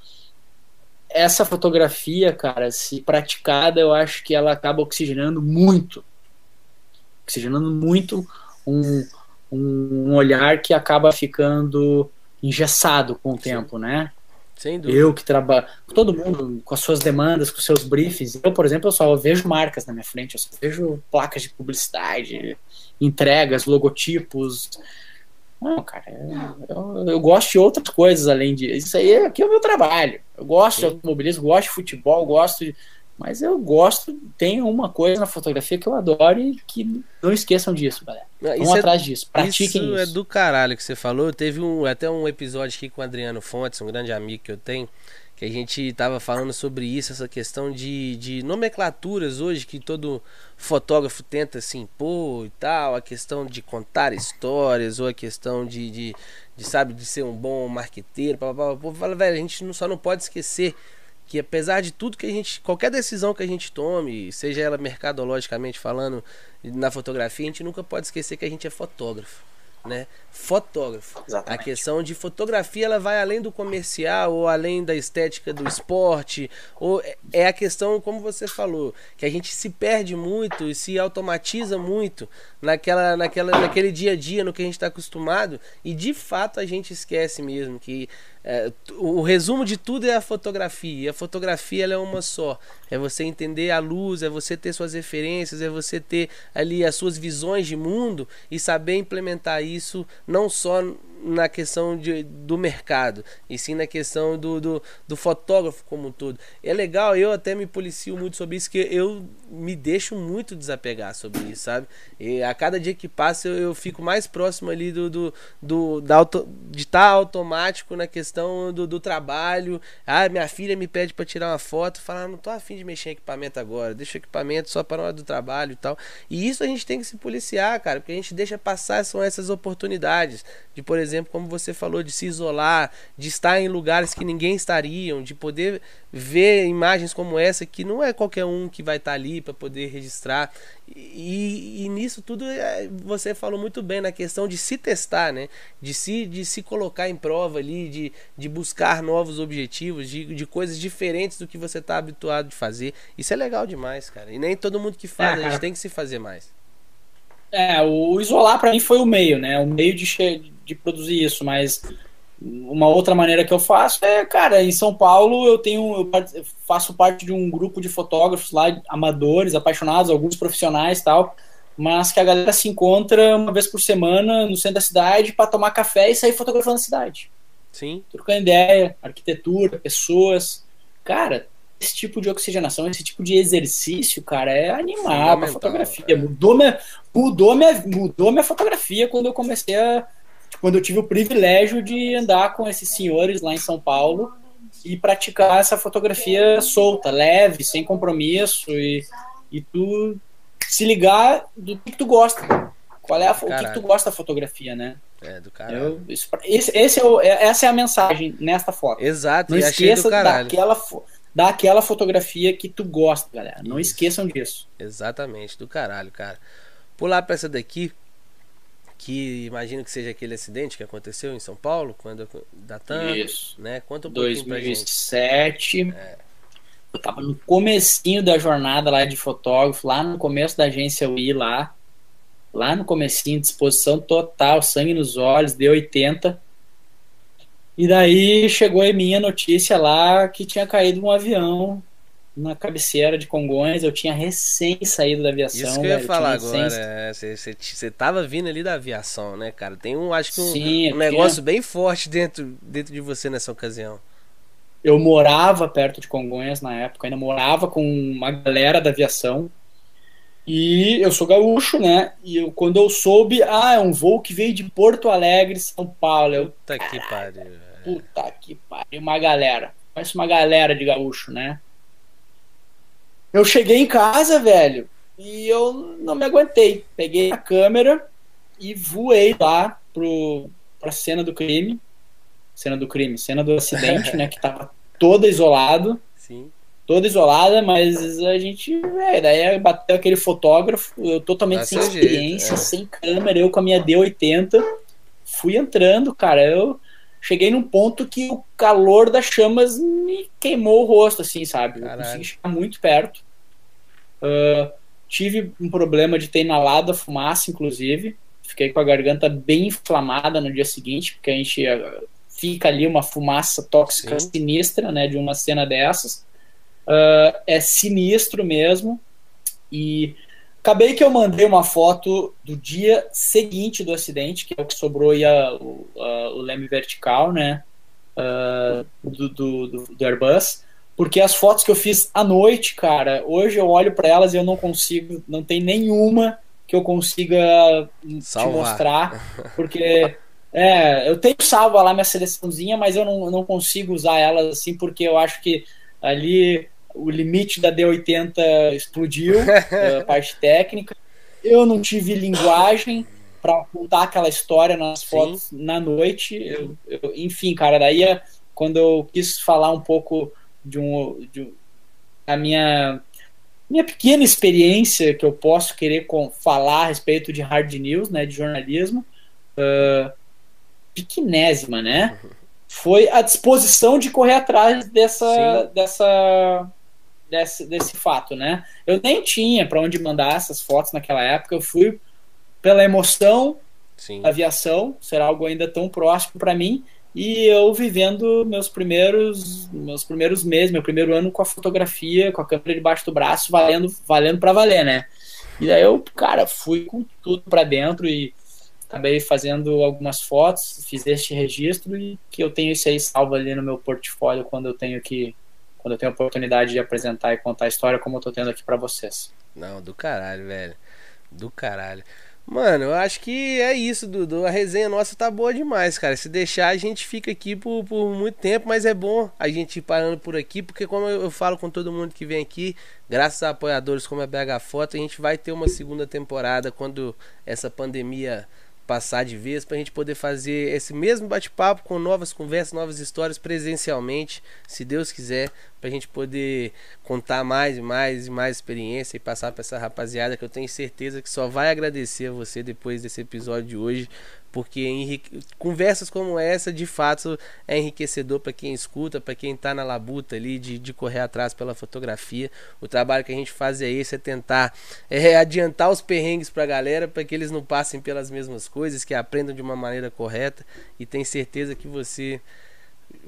essa fotografia, cara, se praticada, eu acho que ela acaba oxigenando muito oxigenando muito um, um olhar que acaba ficando engessado com o Sim. tempo, né? Sem dúvida. Eu que trabalho, todo mundo com as suas demandas, com os seus briefings. Eu, por exemplo, eu só vejo marcas na minha frente, eu só vejo placas de publicidade, entregas, logotipos. Não, cara, eu, eu, eu gosto de outras coisas além disso. Isso aí aqui é o meu trabalho. Eu gosto Sim. de automobilismo, gosto de futebol, gosto de, mas eu gosto, tem uma coisa na fotografia que eu adoro e que não esqueçam disso, galera. Vão é atrás é, disso, pratiquem isso. Isso é do caralho que você falou. Teve um, até um episódio aqui com o Adriano Fontes, um grande amigo que eu tenho, que a gente tava falando sobre isso, essa questão de, de nomenclaturas hoje que todo fotógrafo tenta se impor e tal, a questão de contar histórias, ou a questão de, de, de sabe, de ser um bom marqueteiro, papapá. Fala, velho, a gente não, só não pode esquecer que apesar de tudo que a gente, qualquer decisão que a gente tome, seja ela mercadologicamente falando na fotografia, a gente nunca pode esquecer que a gente é fotógrafo né? Fotógrafo. Exatamente. A questão de fotografia ela vai além do comercial ou além da estética do esporte, ou é, é a questão como você falou, que a gente se perde muito e se automatiza muito naquela, naquela, naquele dia a dia no que a gente está acostumado e de fato a gente esquece mesmo que é, o resumo de tudo é a fotografia. E a fotografia ela é uma só. É você entender a luz, é você ter suas referências, é você ter ali as suas visões de mundo e saber implementar isso não só na questão de, do mercado, e sim na questão do, do, do, fotógrafo como um todo. É legal, eu até me policio muito sobre isso, que eu me deixo muito desapegar sobre isso, sabe? E a cada dia que passa eu, eu fico mais próximo ali do, do, do da auto, de estar tá automático na questão do, do trabalho. Ah, minha filha me pede para tirar uma foto, falar, ah, não tô afim de mexer em equipamento agora, deixa o equipamento só para hora do trabalho e tal. E isso a gente tem que se policiar, cara, porque a gente deixa passar são essas oportunidades de, por exemplo, exemplo, como você falou, de se isolar, de estar em lugares que ninguém estariam, de poder ver imagens como essa, que não é qualquer um que vai estar ali para poder registrar. E, e, nisso tudo é, você falou muito bem na questão de se testar, né? De se, de se colocar em prova ali, de, de buscar novos objetivos, de, de coisas diferentes do que você está habituado de fazer. Isso é legal demais, cara. E nem todo mundo que faz, é, a gente tem que se fazer mais. É, o isolar para mim foi o meio, né? O meio de, de produzir isso, mas uma outra maneira que eu faço é, cara, em São Paulo eu tenho, eu faço parte de um grupo de fotógrafos lá, amadores, apaixonados, alguns profissionais tal, mas que a galera se encontra uma vez por semana no centro da cidade para tomar café e sair fotografando a cidade. Sim. Trocando ideia, arquitetura, pessoas. Cara, esse tipo de oxigenação, esse tipo de exercício, cara, é animal pra fotografia. É. Mudou, minha, mudou, minha, mudou minha fotografia quando eu comecei a. Quando eu tive o privilégio de andar com esses senhores lá em São Paulo e praticar essa fotografia solta, leve, sem compromisso e, e tu se ligar do que, tu gosta. Qual é a, o que, que, tu gosta da fotografia, né? É, do caralho. Eu, isso, esse, esse é o, é, essa é a mensagem nesta foto. Exato, não esqueça daquela, dá aquela fotografia que tu gosta, galera. Não Isso. esqueçam disso. Exatamente, do caralho, cara. Pular pra essa daqui, que imagino que seja aquele acidente que aconteceu em São Paulo, quando da TAM, Isso. né? Conta um 2007. É. Eu tava no comecinho da jornada lá de fotógrafo, lá no começo da agência UI lá, lá no comecinho, disposição total, sangue nos olhos, deu 80 e daí chegou a minha notícia lá que tinha caído um avião na cabeceira de Congonhas. Eu tinha recém saído da aviação. Isso que eu ia falar agora. Você é, tava vindo ali da aviação, né, cara? Tem um, acho que um, Sim, um negócio tinha... bem forte dentro, dentro de você nessa ocasião. Eu morava perto de Congonhas na época, ainda morava com uma galera da aviação. E eu sou gaúcho, né? E eu, quando eu soube, ah, é um voo que veio de Porto Alegre, São Paulo. Eu, puta que pariu. Puta que pariu. Uma galera. Parece uma galera de gaúcho, né? Eu cheguei em casa, velho, e eu não me aguentei. Peguei a câmera e voei lá pro, pra cena do crime. Cena do crime, cena do acidente, né? Que tava toda isolado. Sim toda isolada, mas a gente, é, daí bateu aquele fotógrafo, eu totalmente sem experiência, jeito, é. sem câmera, eu com a minha D80, fui entrando, cara, eu cheguei num ponto que o calor das chamas me queimou o rosto, assim, sabe? Eu consegui chegar muito perto. Uh, tive um problema de ter inalado a fumaça, inclusive. Fiquei com a garganta bem inflamada no dia seguinte, porque a gente uh, fica ali uma fumaça tóxica Sim. sinistra, né, de uma cena dessas. Uh, é sinistro mesmo. E acabei que eu mandei uma foto do dia seguinte do acidente, que é o que sobrou aí a, o, a, o leme vertical, né? Uh, do, do, do, Airbus. Porque as fotos que eu fiz à noite, cara, hoje eu olho para elas e eu não consigo, não tem nenhuma que eu consiga Salvar. te mostrar, porque é, eu tenho salvo lá minha seleçãozinha, mas eu não, não consigo usar elas assim, porque eu acho que ali o limite da D80 explodiu, a parte técnica. Eu não tive linguagem para contar aquela história nas fotos Sim. na noite. Eu, eu, enfim, cara, daí é quando eu quis falar um pouco de um, de a minha minha pequena experiência que eu posso querer com, falar a respeito de hard news, né, de jornalismo, uh, pequenésima, né? Foi a disposição de correr atrás dessa, dessa desse, desse fato, né? Eu nem tinha para onde mandar essas fotos naquela época, eu fui pela emoção Sim. da aviação, será algo ainda tão próximo para mim, e eu vivendo meus primeiros meus primeiros meses, meu primeiro ano com a fotografia, com a câmera debaixo do braço, valendo valendo para valer, né? E daí eu, cara, fui com tudo para dentro e acabei fazendo algumas fotos, fiz este registro e que eu tenho isso aí salvo ali no meu portfólio quando eu tenho que quando eu tenho a oportunidade de apresentar e contar a história como eu tô tendo aqui para vocês. Não, do caralho, velho. Do caralho. Mano, eu acho que é isso, Dudu. A resenha nossa tá boa demais, cara. Se deixar, a gente fica aqui por, por muito tempo, mas é bom a gente ir parando por aqui, porque como eu, eu falo com todo mundo que vem aqui, graças a apoiadores como a BH Foto, a gente vai ter uma segunda temporada quando essa pandemia passar de vez para a gente poder fazer esse mesmo bate-papo com novas conversas, novas histórias presencialmente, se Deus quiser, para a gente poder contar mais e mais e mais experiência e passar para essa rapaziada que eu tenho certeza que só vai agradecer a você depois desse episódio de hoje, porque enrique... conversas como essa de fato é enriquecedor para quem escuta, para quem está na labuta ali de, de correr atrás pela fotografia. O trabalho que a gente faz é esse, é tentar é, adiantar os perrengues para a galera, para que eles não passem pelas mesmas coisas, que aprendam de uma maneira correta e tenho certeza que você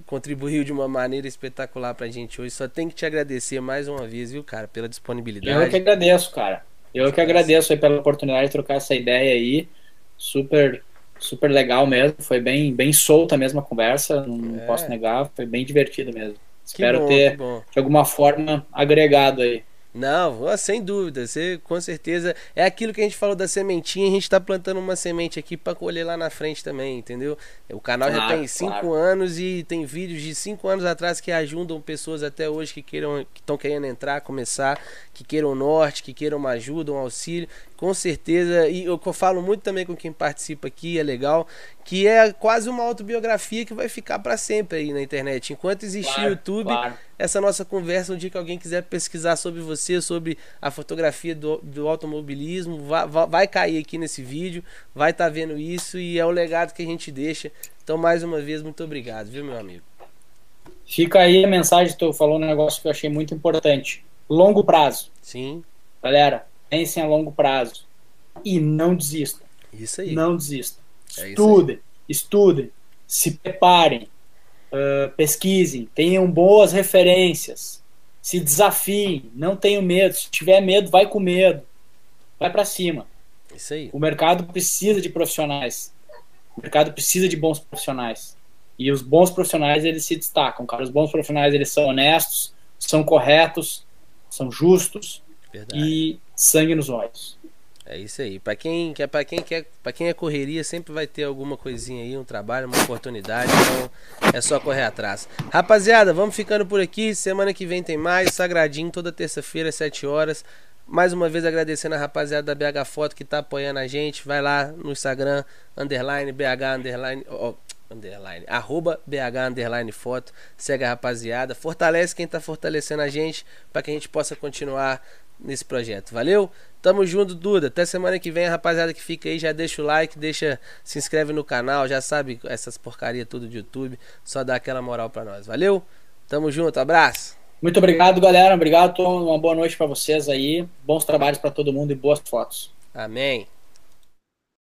contribuiu de uma maneira espetacular pra gente hoje. Só tem que te agradecer mais uma vez, viu, cara, pela disponibilidade. Eu que agradeço, cara. Eu que agradeço aí pela oportunidade de trocar essa ideia aí. Super super legal mesmo, foi bem, bem solta mesmo a conversa, não é. posso negar, foi bem divertido mesmo. Espero bom, ter, de alguma forma, agregado aí. Não, sem dúvida, você com certeza é aquilo que a gente falou da sementinha, a gente está plantando uma semente aqui para colher lá na frente também, entendeu? O canal já tem cinco claro. anos e tem vídeos de cinco anos atrás que ajudam pessoas até hoje que queiram, que estão querendo entrar, começar, que queiram norte, que queiram uma ajuda, um auxílio, com certeza. E eu, eu falo muito também com quem participa aqui, é legal, que é quase uma autobiografia que vai ficar para sempre aí na internet. Enquanto existir claro, YouTube, claro. Essa nossa conversa, um dia que alguém quiser pesquisar sobre você, sobre a fotografia do, do automobilismo, vai, vai, cair aqui nesse vídeo, vai estar tá vendo isso e é o legado que a gente deixa. Então, mais uma vez, muito obrigado, viu, meu amigo? Fica aí a mensagem, tu falou um negócio que eu achei muito importante. Longo prazo. Sim. Galera, pensem a longo prazo. E não desistam. Isso aí. Não desistam é estudem, estudem, se preparem, uh, pesquisem, tenham boas referências, se desafiem, não tenham medo. Se tiver medo, vai com medo, vai para cima. Isso aí. O mercado precisa de profissionais. O mercado precisa de bons profissionais. E os bons profissionais eles se destacam, cara. Os bons profissionais eles são honestos, são corretos, são justos Verdade. e sangue nos olhos. É isso aí. Para quem quer, para quem quer, para quem é correria, sempre vai ter alguma coisinha aí, um trabalho, uma oportunidade. Então é só correr atrás. Rapaziada, vamos ficando por aqui. Semana que vem tem mais Sagradinho toda terça-feira às 7 horas. Mais uma vez agradecendo a rapaziada da BH Foto que tá apoiando a gente. Vai lá no Instagram underline BH underline oh, underline arroba BH underline foto. Segue a rapaziada. Fortalece quem tá fortalecendo a gente para que a gente possa continuar nesse projeto. Valeu? Tamo junto, Duda. Até semana que vem, a rapaziada que fica aí, já deixa o like, deixa, se inscreve no canal, já sabe essas porcaria tudo do YouTube, só dá aquela moral para nós. Valeu? Tamo junto, abraço. Muito obrigado, galera. Obrigado, uma boa noite para vocês aí. Bons trabalhos para todo mundo e boas fotos. Amém.